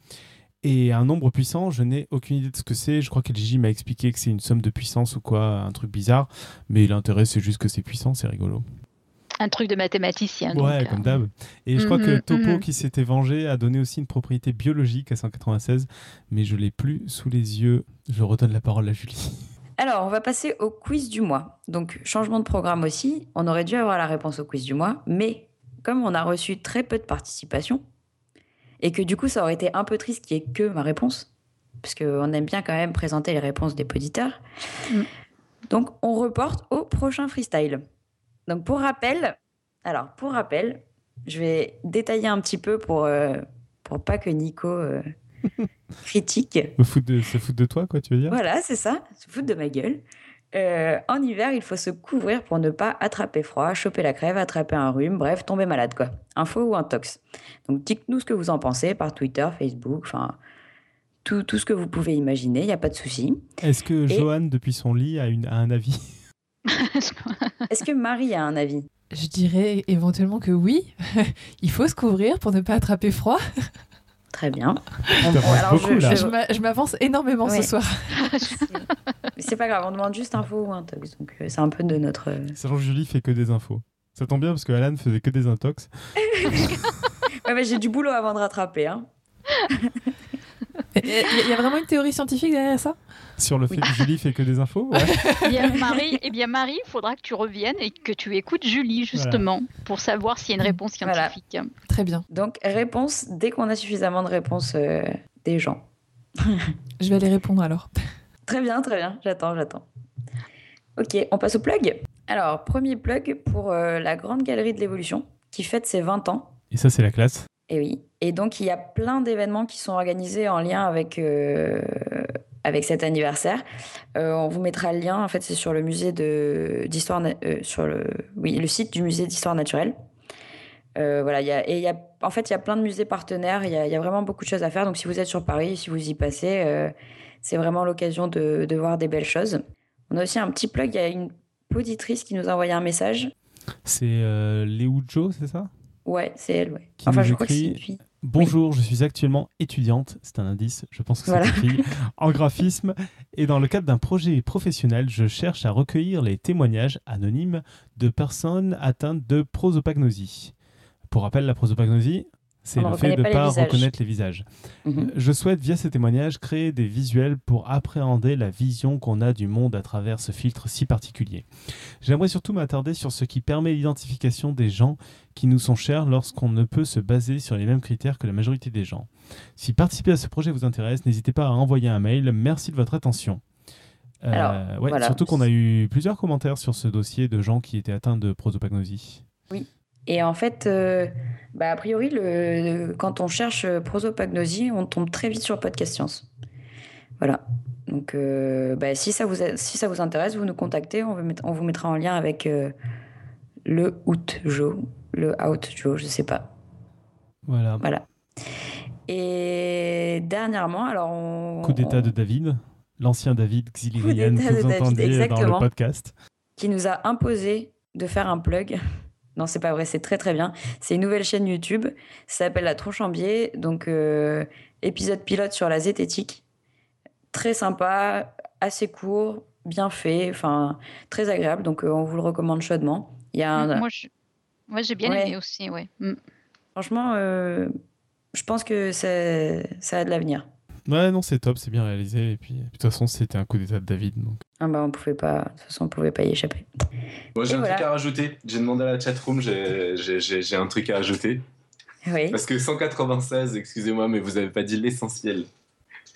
Et un nombre puissant, je n'ai aucune idée de ce que c'est. Je crois que Gigi m'a expliqué que c'est une somme de puissance ou quoi, un truc bizarre. Mais l'intérêt, c'est juste que c'est puissant, c'est rigolo. Un truc de mathématicien. donc, Ouais, euh, comme d'hab. Et je crois que Mhm, Topo, mhm. qui s'était vengé, a donné aussi une propriété biologique à 196, mais je l'ai plus sous les yeux. Je redonne la parole à Julie. Alors, on va passer au quiz du mois. Donc, changement de programme aussi. On aurait dû avoir la réponse au quiz du mois, mais comme on a reçu très peu de participation, et que du coup, ça aurait été un peu triste qu'il n'y ait que ma réponse, parce qu'on aime bien quand même présenter les réponses des auditeurs, Mm. donc on reporte au prochain freestyle. Donc, pour rappel, alors, pour rappel, je vais détailler un petit peu pour, euh, pour pas que Nico euh, critique. Me foutre de, se foutre de toi, quoi, tu veux dire? Voilà, c'est ça, se foutre de ma gueule. Euh, en hiver, il faut se couvrir pour ne pas attraper froid, choper la crève, attraper un rhume, bref, tomber malade, quoi. Info ou intox. Donc, dites-nous ce que vous en pensez par Twitter, Facebook, enfin, tout, tout ce que vous pouvez imaginer, il n'y a pas de souci. Est-ce que Et- Johan, depuis son lit, a, une, a un avis? Est-ce que Marie a un avis? Je dirais éventuellement que oui, il faut se couvrir pour ne pas attraper froid. Très bien. t'avances beaucoup. Je je m'avance énormément Ouais. ce soir. Mais c'est pas grave, on demande juste info ou intox. Donc, euh, c'est un peu de notre. euh, Sachant que Julie fait que des infos. Ça tombe bien parce que Alan faisait que des intox. Ouais, mais j'ai du boulot avant de rattraper. Hein. Il y a vraiment une théorie scientifique derrière ça? Sur le fait que Julie fait que des infos ouais. Eh bien, Marie, eh bien, Marie, il faudra que tu reviennes et que tu écoutes Julie, justement, pour savoir s'il y a une réponse Voilà. scientifique. Très bien. Donc, réponse dès qu'on a suffisamment de réponses euh, des gens. Je vais aller répondre alors. Très bien, très bien. J'attends, j'attends. Ok, on passe au plug. Alors, premier plug pour euh, la Grande Galerie de l'Évolution, qui fête ses 20 ans. Et ça, c'est la classe. Et oui. Et donc, il y a plein d'événements qui sont organisés en lien avec, euh, avec cet anniversaire. Euh, on vous mettra le lien. En fait, c'est sur le musée de- d'histoire, euh, sur le, oui, le site du musée d'histoire naturelle. Euh, voilà, il y a, et y a, en fait, il y a plein de musées partenaires. Il y a, y a vraiment beaucoup de choses à faire. Donc, si vous êtes sur Paris, si vous y passez, c'est vraiment l'occasion de, de voir des belles choses. On a aussi un petit plug. Il y a une auditrice qui nous a envoyé un message. C'est euh, Léoujo, c'est ça? Ouais, c'est elle, ouais. Qui enfin, je crois que c'est écrit- une fille. Bonjour, je suis actuellement étudiante, c'est un indice, je pense que c'est Voilà. une fille, en graphisme. Et dans le cadre d'un projet professionnel, je cherche à recueillir les témoignages anonymes de personnes atteintes de prosopagnosie. Pour rappel, la prosopagnosie, c'est le fait de ne pas visages. reconnaître les visages. Mhm. Je souhaite, via ces témoignages, créer des visuels pour appréhender la vision qu'on a du monde à travers ce filtre si particulier. J'aimerais surtout m'attarder sur ce qui permet l'identification des gens qui nous sont chers lorsqu'on ne peut se baser sur les mêmes critères que la majorité des gens. Si participer à ce projet vous intéresse, n'hésitez pas à envoyer un mail. Merci de votre attention. Euh, Alors, ouais, voilà. Surtout qu'on a eu plusieurs commentaires sur ce dossier de gens qui étaient atteints de prosopagnosie. Et en fait, euh, bah, a priori, le, quand on cherche euh, prosopagnosie, on tombe très vite sur Podcast Science. Voilà. Donc, euh, bah, si, ça vous, a- si ça vous intéresse, vous nous contactez. On, met- on vous mettra en lien avec euh, le Out Joe, le Out Joe, je sais pas. Voilà. Voilà. Et dernièrement, alors on. Coup d'état on- de David, l'ancien David Xilirian que vous David, entendiez dans le podcast. qui nous a imposé de faire un plug. Non, c'est pas vrai, c'est très très bien. C'est une nouvelle chaîne YouTube. Ça s'appelle La Tronche en Biais. Donc, euh, épisode pilote sur la zététique. Très sympa, assez court, bien fait, enfin, très agréable. Donc, euh, on vous le recommande chaudement. Il y a un- Moi, je- j'ai bien Ouais. aimé aussi, ouais. Mm. Franchement, euh, je pense que ça a de l'avenir. Ouais, non, c'est top, c'est bien réalisé. Et puis, de toute façon, c'était un coup d'état de David. Donc. Ah bah, on pouvait pas, de toute façon, on pouvait pas y échapper. Moi, j'ai un voilà. truc à rajouter. J'ai demandé à la chatroom, j'ai- j'ai j'ai- j'ai un truc à ajouter. Oui. Parce que 196, excusez-moi, mais vous avez pas dit l'essentiel.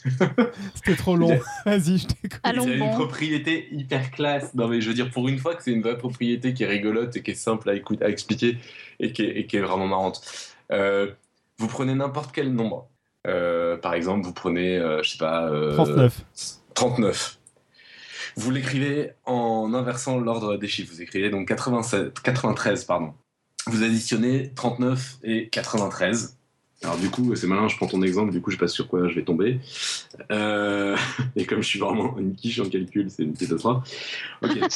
C'était trop long. Vas-y, je t'écoute. Il y a une propriété hyper classe. Non, mais je veux dire, pour une fois que c'est une vraie propriété qui est rigolote et qui est simple à, écouter, à expliquer et qui est, et qui est vraiment marrante. Euh, vous prenez n'importe quel nombre. Euh, par exemple, vous prenez, euh, je sais pas. euh, 39. 39. Vous l'écrivez en inversant l'ordre des chiffres. Vous écrivez donc 87, 93, pardon. Vous additionnez 39 et 93. Alors du coup, c'est malin, je prends ton exemple, du coup je sais pas sur quoi je vais tomber. Euh, et comme je suis vraiment une quiche en calcul, c'est une catastrophe. Ok.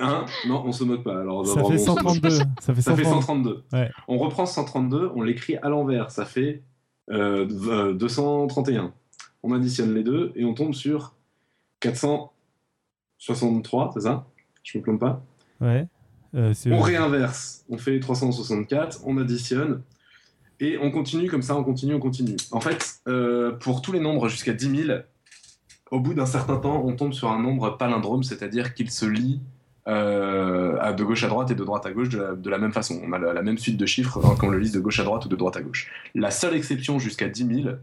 Hein? Non, on se moque pas. Alors, Ça vraiment, fait on se moque 132. Ça fait ça fait 132. 132. Ouais. On reprend 132, on l'écrit à l'envers, ça fait 231. On additionne les deux et on tombe sur 463, c'est ça? Je me plante pas? Ouais. Euh, On réinverse, on fait 364, on additionne et on continue comme ça, on continue, on continue. En fait, euh, pour tous les nombres jusqu'à 10 000, au bout d'un certain temps, on tombe sur un nombre palindrome, c'est-à-dire qu'il se lit euh, de gauche à droite et de droite à gauche de la, de la même façon. On a la, la même suite de chiffres hein, qu'on le lise de gauche à droite ou de droite à gauche. La seule exception jusqu'à 10 000,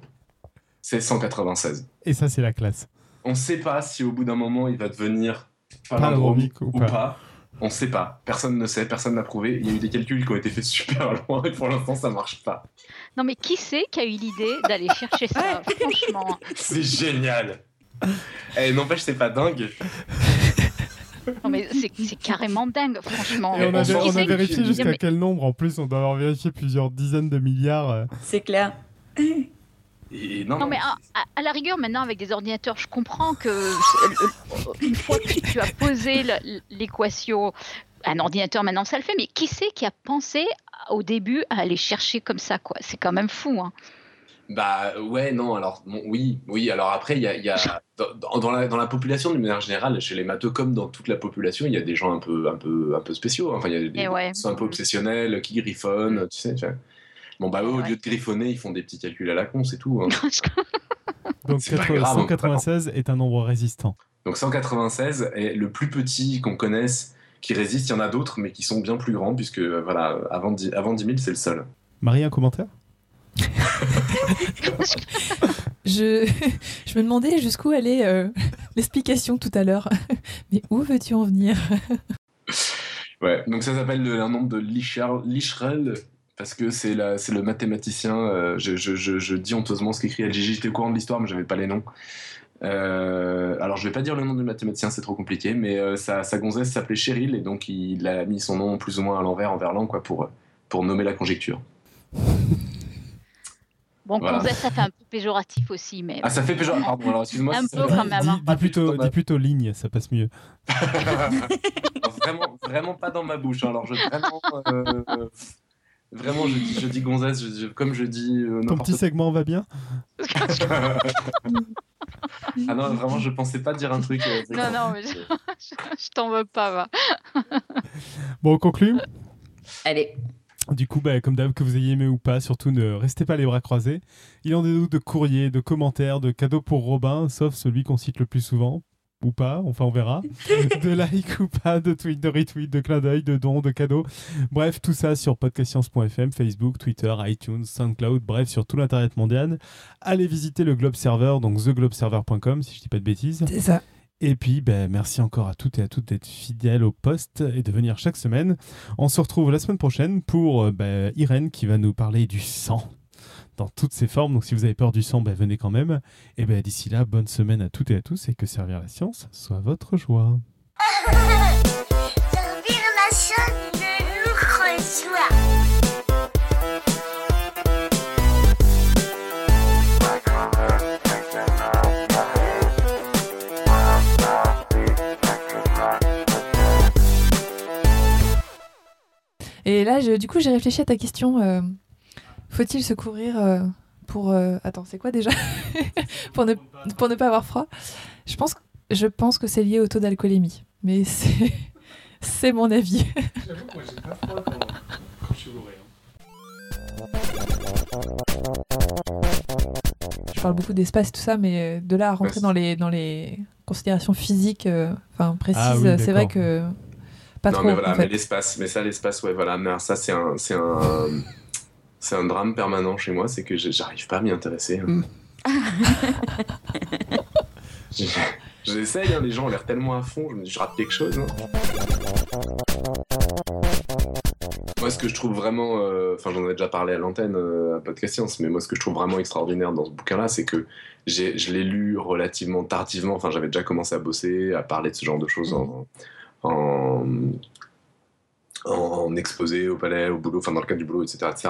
c'est 196. Et ça, c'est la classe. On ne sait pas si au bout d'un moment il va devenir palindrome Palindromique ou ou pas. pas. On ne sait pas. Personne ne sait, personne n'a prouvé. Il y a eu des calculs qui ont été faits super loin et pour l'instant ça marche pas. Non, mais qui c'est qui a eu l'idée d'aller chercher ça Franchement? C'est génial. Eh, n'empêche, c'est pas dingue. Non, mais c'est carrément dingue, franchement. Et on a, on a vérifié Mais- jusqu'à quel nombre. En plus, on doit avoir vérifié plusieurs dizaines de milliards. euh. C'est clair. Et non, Non, mais à, la rigueur, maintenant, avec des ordinateurs, je comprends que une fois que tu as posé l'équation, un ordinateur, maintenant, ça le fait, mais qui c'est qui a pensé au début à aller chercher comme ça, quoi? C'est quand même fou, hein. Bah ouais, non, alors bon, oui, oui, alors après, il y a, il y a dans, dans la, dans la population, d'une manière générale, chez les matheux comme dans toute la population, il y a des gens un peu, un peu, un peu spéciaux. hein. Enfin, il y a des Et ouais. qui sont un peu obsessionnels, qui griffonnent, tu sais. tu vois. Bon, bah eux, au Ouais. lieu de griffonner, ils font des petits calculs à la con, c'est tout. hein. Donc C'est pas 80 grave, 196 est un nombre résistant. Donc 196 est le plus petit qu'on connaisse qui résiste. Il y en a d'autres, mais qui sont bien plus grands, puisque voilà, avant 10, avant 10 000, c'est le seul. Marie, un commentaire? Je, me demandais jusqu'où allait euh, l'explication tout à l'heure. Mais où veux-tu en venir? Ouais, donc ça s'appelle le- un nombre de Licherel, parce que c'est le mathématicien. euh, je, dis honteusement ce qu'écrit LGJ. J'étais au courant de l'histoire, mais j'avais pas les noms. Euh, alors je vais pas dire le nom du mathématicien, c'est trop compliqué, mais sa, sa gonzesse s'appelait Cheryl, et donc il a mis son nom plus ou moins à l'envers en verlan, quoi, pour nommer la conjecture. Bon, Voilà. gonzesse, ça fait un peu péjoratif aussi, mais. Ah, ça fait péjoratif. Pardon, alors excuse-moi. Un si peu quand même, hein. Dis, dis plutôt, dis plutôt ligne, ça passe mieux. vraiment, vraiment pas dans ma bouche. hein. Alors, je, vraiment, euh, vraiment, je dis, je dis gonzesse, je- je- comme je dis euh, Ton petit segment va bien? Ah non, vraiment, je pensais pas dire un truc. euh, Non, non, mais je, je t'en veux pas, va. Bon, on conclut? Allez, Du coup, bah, comme d'hab, que vous ayez aimé ou pas, surtout ne restez pas les bras croisés. Il en est nous de courriers, de commentaires, de cadeaux pour Robin, sauf celui qu'on cite le plus souvent. Ou pas, enfin on verra. de like ou pas, de tweet, de retweet, de clin d'œil, de dons, de cadeaux. Bref, tout ça sur podcastscience.fm, Facebook, Twitter, iTunes, SoundCloud, bref, sur tout l'internet mondial. Allez visiter le Globe Server, donc theglobeserver.com si je dis pas de bêtises. C'est ça. Et puis, ben, merci encore à toutes et à toutes d'être fidèles au poste et de venir chaque semaine. On se retrouve la semaine prochaine pour euh, ben, Irène qui va nous parler du sang dans toutes ses formes. Donc, si vous avez peur du sang, ben, venez quand même. Et ben, d'ici là, bonne semaine à toutes et à tous et que servir la science soit votre joie. Et là, je- du coup, j'ai réfléchi à ta question. euh, Faut-il se couvrir euh, pour... euh, Attends, c'est quoi déjà pour, ne, pour ne pas avoir froid je pense, je pense que c'est lié au taux d'alcoolémie. Mais c'est c'est mon avis. Je parle beaucoup d'espace, tout ça, mais de là à rentrer dans les, dans les considérations physiques, euh, enfin précises, Ah oui, c'est vrai que pas non, trop. mais voilà, en fait. mais l'espace, mais ça, l'espace, ouais, voilà, mais ça, c'est un, c'est un, c'est un drame permanent chez moi, c'est que j'arrive pas à m'y intéresser. hein. Mm. Je- J'essaye, hein, les gens ont l'air tellement à fond, je me dis, je rate quelque chose. hein. Moi, ce que je trouve vraiment, euh, enfin, j'en ai déjà parlé à l'antenne, euh, à Podcast Science, mais moi, ce que je trouve vraiment extraordinaire dans ce bouquin-là, c'est que j'ai, je l'ai lu relativement tardivement. Enfin, j'avais déjà commencé à bosser, à parler de ce genre de choses en, en, exposé au palais, au boulot, enfin dans le cadre du boulot, etc. etc.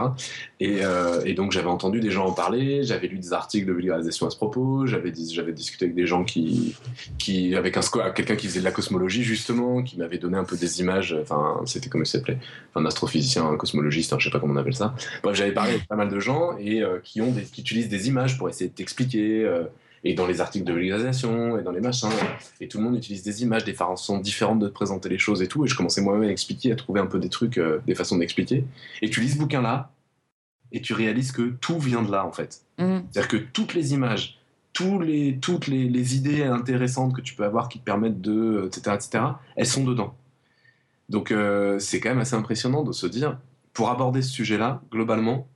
Et, euh, et donc j'avais entendu des gens en parler, j'avais lu des articles de vulgarisation à ce propos, j'avais j'avais discuté avec des gens qui, qui avec un quelqu'un qui faisait de la cosmologie justement, qui m'avait donné un peu des images, enfin c'était comment il s'appelait, un astrophysicien, un cosmologiste, hein, je sais pas comment on appelle ça. Bref, j'avais parlé avec pas mal de gens et euh, qui ont qui utilisent des images pour essayer de t'expliquer. euh, et dans les articles de vulgarisation, et dans les machins, et tout le monde utilise des images, des façons différentes de te présenter les choses et tout, et je commençais moi-même à expliquer, à trouver un peu des trucs, euh, des façons d'expliquer. Et tu lis ce bouquin-là, et tu réalises que tout vient de là, en fait. Mm. C'est-à-dire que toutes les images, tous les, toutes les, les idées intéressantes que tu peux avoir qui te permettent de, etc., etc., elles sont dedans. Donc euh, c'est quand même assez impressionnant de se dire, pour aborder ce sujet-là, globalement,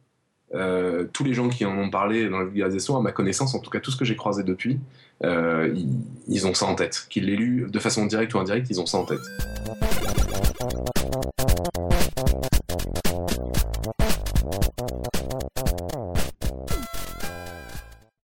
euh, tous les gens qui en ont parlé dans la vulgarisation, à ma connaissance, en tout cas tout ce que j'ai croisé depuis, euh, ils, ils ont ça en tête. Qu'ils l'aient lu de façon directe ou indirecte, ils ont ça en tête.